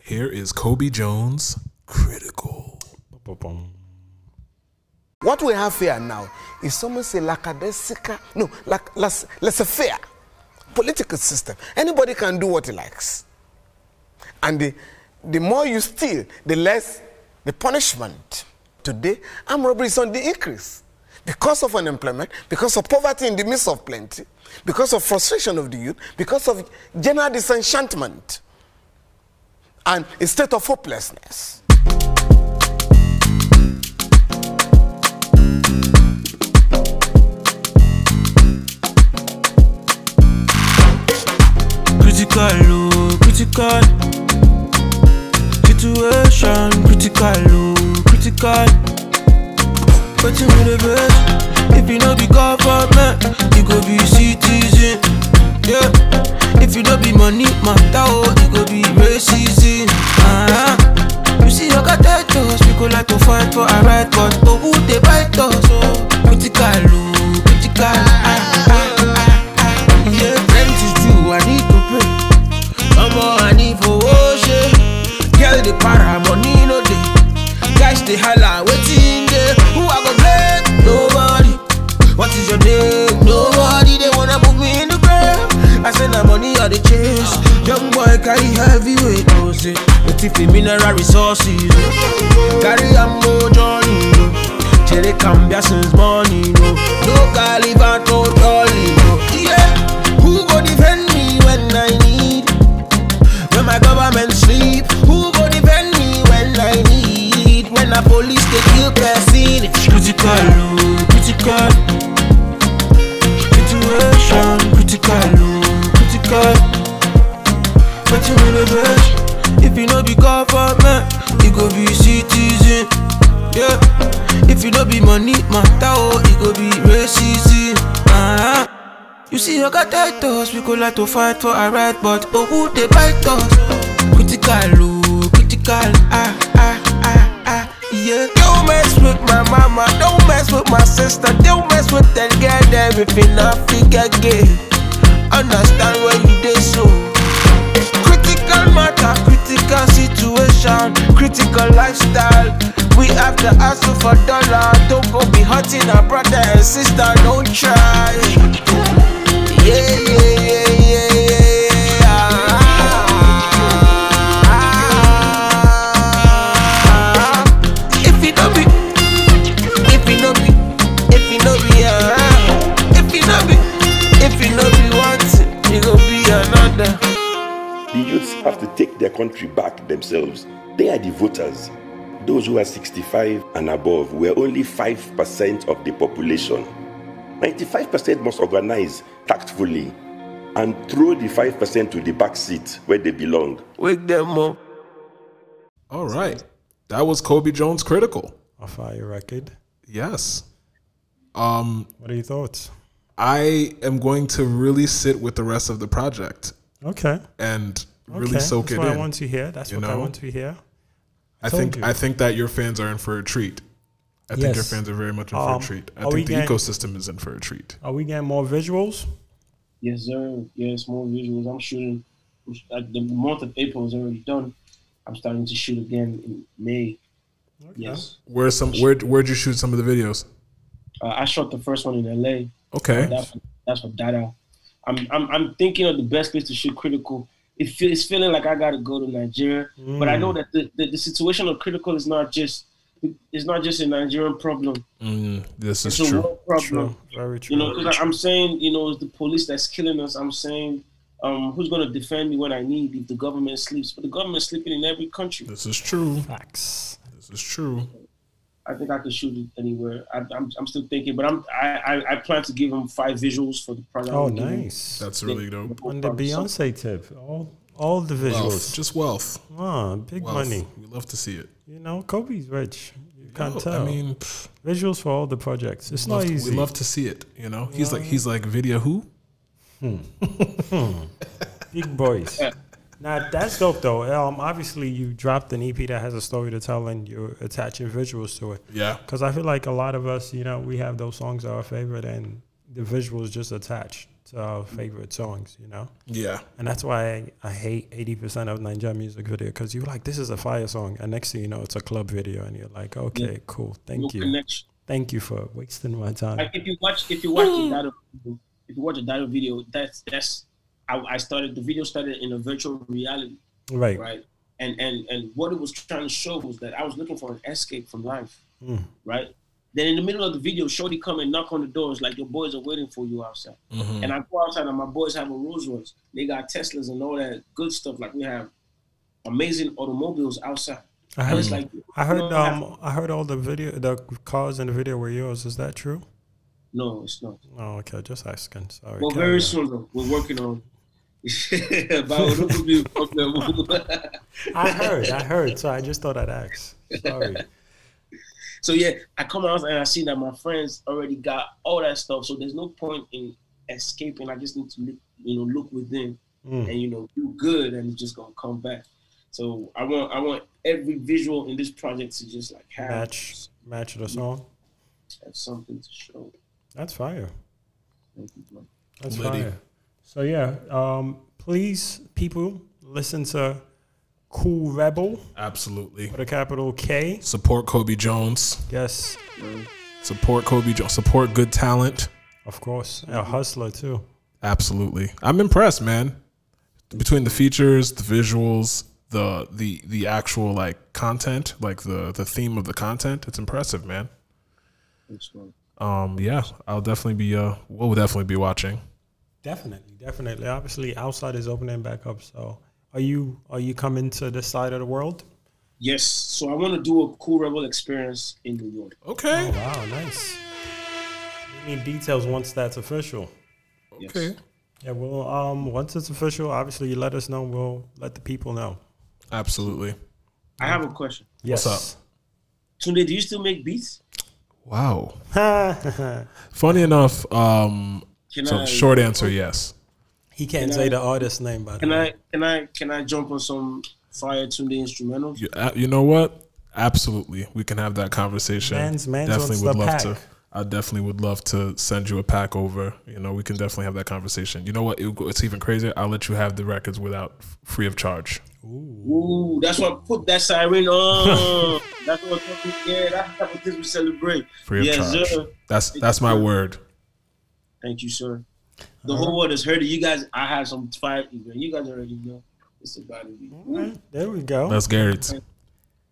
here is Kobi Jonz. Critical. What we have here now is someone say lackadaisical, no, like laissez faire political system. Anybody can do what he likes. And the, the more you steal, the less the punishment. Today, armed robbery is on the increase because of unemployment, because of poverty in the midst of plenty, because of frustration of the youth, because of general disenchantment and a state of hopelessness. Critical, oh, critical. Situation, critical, oh, critical. But you the best. If you know be government, you go be citizen. Yeah. If you don't be money, matter, oh, you go be racism. Uh-huh. You see your potatoes, we go like to fight for our right, but oh, who they bite us? Oh, critical, oh, critical. Ah, ah, ah. Yeah, rent is due, I need to pay. Omo, I need for worship. Girl, the para money no day. Guys, they holla, waiting there. Who I go blame? Nobody. What is your name? I say na money or the chase. Young boy carry heavyweight, no say. But if mineral resources, oh. carry am go Johnny, no. Chere cambia since morning, no. No caliber, no dolly, no. Yeah. Who go defend me when I need? When my government sleep, who go defend me when I need? When the police they kill person, it's critical, oh, God. But you mean bitch? If you know be God man, you go be citizen. Yeah. If you don't be money matter, oh, it go be racism. Uh-huh. You see, you got titles, we go like to fight for our right, but oh, who they bite us? Critical, oh, critical, ah, ah, ah, ah, yeah. Don't mess with my mama, don't mess with my sister, don't mess with that girl, everything I think I get. Understand where you dey so. Critical matter, critical situation, critical lifestyle. We have to hustle for dollar. Don't go be hurting our brother and sister. Don't try. Yeah, yeah, have to take their country back themselves. They are the voters. Those who are 65 and above were only 5% of the population. 95% must organize tactfully and throw the 5% to the back seat where they belong. Wake them up. All right. That was Kobi Jonz Critical. A fire record. Yes. Um What are your thoughts? I am going to really sit with the rest of the project. Okay. And really Okay, soak that's it what in. I want to hear. That's you what I want to hear. I Told think you. I think that your fans are in for a treat. I think your fans are very much in for Um, a treat. I think the getting- ecosystem is in for a treat. Are we getting more visuals? Yes, sir. Yes, more visuals. I'm shooting. I'm sh- uh, The month of April is already done. I'm starting to shoot again in May. Yes. Where's some where where'd you shoot some of the videos? Uh, I shot the first one in LA. Okay. Uh, that's, that's for Dada. I'm, I'm I'm thinking of the best place to shoot critical. It feel, it's feeling like I gotta go to Nigeria, but I know Mm. that the, the, the situation of critical is not just it's not just a Nigerian problem. Mm, this It's is a true. world problem. Very true. You know, because I'm saying, you know, it's the police that's killing us. I'm saying, um, who's going to defend me when I need if the government sleeps? But the government's sleeping in every country. This is true. Facts. This is true. I think I could shoot it anywhere. I, I'm, I'm still thinking, but I'm I, I, I plan to give him five visuals for the project. Oh, nice. That's really dope. On the Beyonce tip, all all the visuals, Wealth. Just wealth. Ah, big Wealth. money. We love to see it. You know, Kobi's rich. You can't No, tell. I mean, visuals for all the projects. It's we not love, easy. We love to see it. You know, he's like he's like video who? Hmm. (laughs) Big boys. Now that's dope though. Um, obviously you dropped an EP that has a story to tell, and you're attaching visuals to it. Yeah. Because I feel like a lot of us, you know, we have those songs that are our favorite, and the visuals just attached to our favorite songs. You know. Yeah. And that's why I, I hate eighty percent of Nigerian music video because you're like, this is a fire song, and next thing you know, it's a club video, and you're like, okay, Yeah. cool, thank No you, connection. thank you for wasting my time. Like if you watch if you watch the Dada if you watch the Dada video, that's that's I, I started the video started in a virtual reality. Right. Right. And and and what it was trying to show was that I was looking for an escape from life. Mm. Right. Then in the middle of the video, Shorty come and knock on the doors like your boys are waiting for you outside. Mhm. And I go outside and my boys have a Rolls Royce. They got Teslas and all that good stuff. Like we have amazing automobiles outside. I heard, it's like, I heard, you know, um, I heard all the video, the cars in the video were yours. Is that true? no, it's not. Oh, okay, just asking. Sorry. Well, carry very on. soon though, we're working on. But it would be a problem. (laughs) I heard, I heard. So I just thought I'd ask. Sorry. (laughs) So yeah, I come out and I see that my friends already got all that stuff. So there's no point in escaping. I just need to, look, you know, look within Mm. and you know do good, and it's just gonna come back. So I want I want every visual in this project to just like have Match, match the song. have something to show. That's fire. Thank you, bro. That's Liddy. fire. So yeah, um, please, people, listen to Kool Rebel Absolutely. with a capital K. Support Kobi Jonz. Yes, Support Kobi Jonz. Support good talent. of course. A hustler too. Absolutely. I'm impressed, man. Between the features, the visuals, the the the actual like content, like the the theme of the content, it's impressive, man. Thanks. Um, yeah, I'll definitely be uh, we'll definitely be watching. Definitely, definitely. Obviously, outside is opening back up. So, are you are you coming to this side of the world? Yes. So I want to do a cool rebel experience in New York. Okay. Oh, wow, nice. We need details once that's official. Okay. Yeah, well, um, once it's official, obviously you let us know. We'll let the people know. Absolutely. I have a question. Yes. What's up? Tunde, do you still make beats? Wow. (laughs) Funny enough, um, Can so I- short answer, yes. He can't Can say I- the artist name, by the Can way. I can I can I jump on some Fire Tunde instrumentals? You, uh, you know what? Absolutely, we can have that conversation. Mans- mans definitely would love pack. to. I definitely would love to send you a pack over. You know, we can definitely have that conversation. You know what? It, it's even crazier. I'll let you have the records without free of charge. Ooh, that's what I put that siren on. (laughs) that's what yeah, that's the type of things we celebrate. Free of yes, charge. sir. That's that's my word. Thank you, sir. The whole world has heard it. You guys, I have some fire. You guys already know. It's about to be. There we go. That's Garrett's. Yes,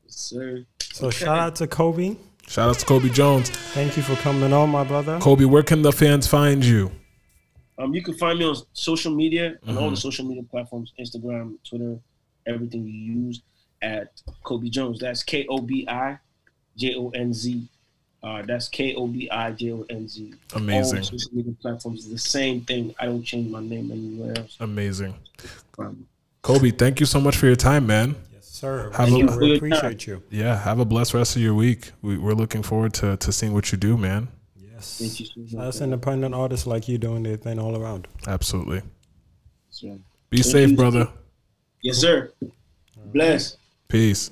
sir. So shout out to Kobi. Shout out to Kobi Jonz. Thank you for coming on, my brother. Kobi, where can the fans find you? Um, you can find me on social media on all the social media platforms: Instagram, Twitter, everything you use at Kobi Jonz. That's K O B I J O N Z. Uh, that's K O B I J O N Z. Amazing. All social media platforms is the same thing. I don't change my name anywhere else. Amazing. Um, Kobi, thank you so much for your time, man. Yes, sir. Have Thank a- you. We appreciate you. Yeah, have a blessed rest of your week. We, we're looking forward to, to seeing what you do, man. Yes. Thank you so much. That's independent artists like you doing their thing all around. Absolutely. So, Be Thank safe, you. brother. Yes, sir. Bless. Peace.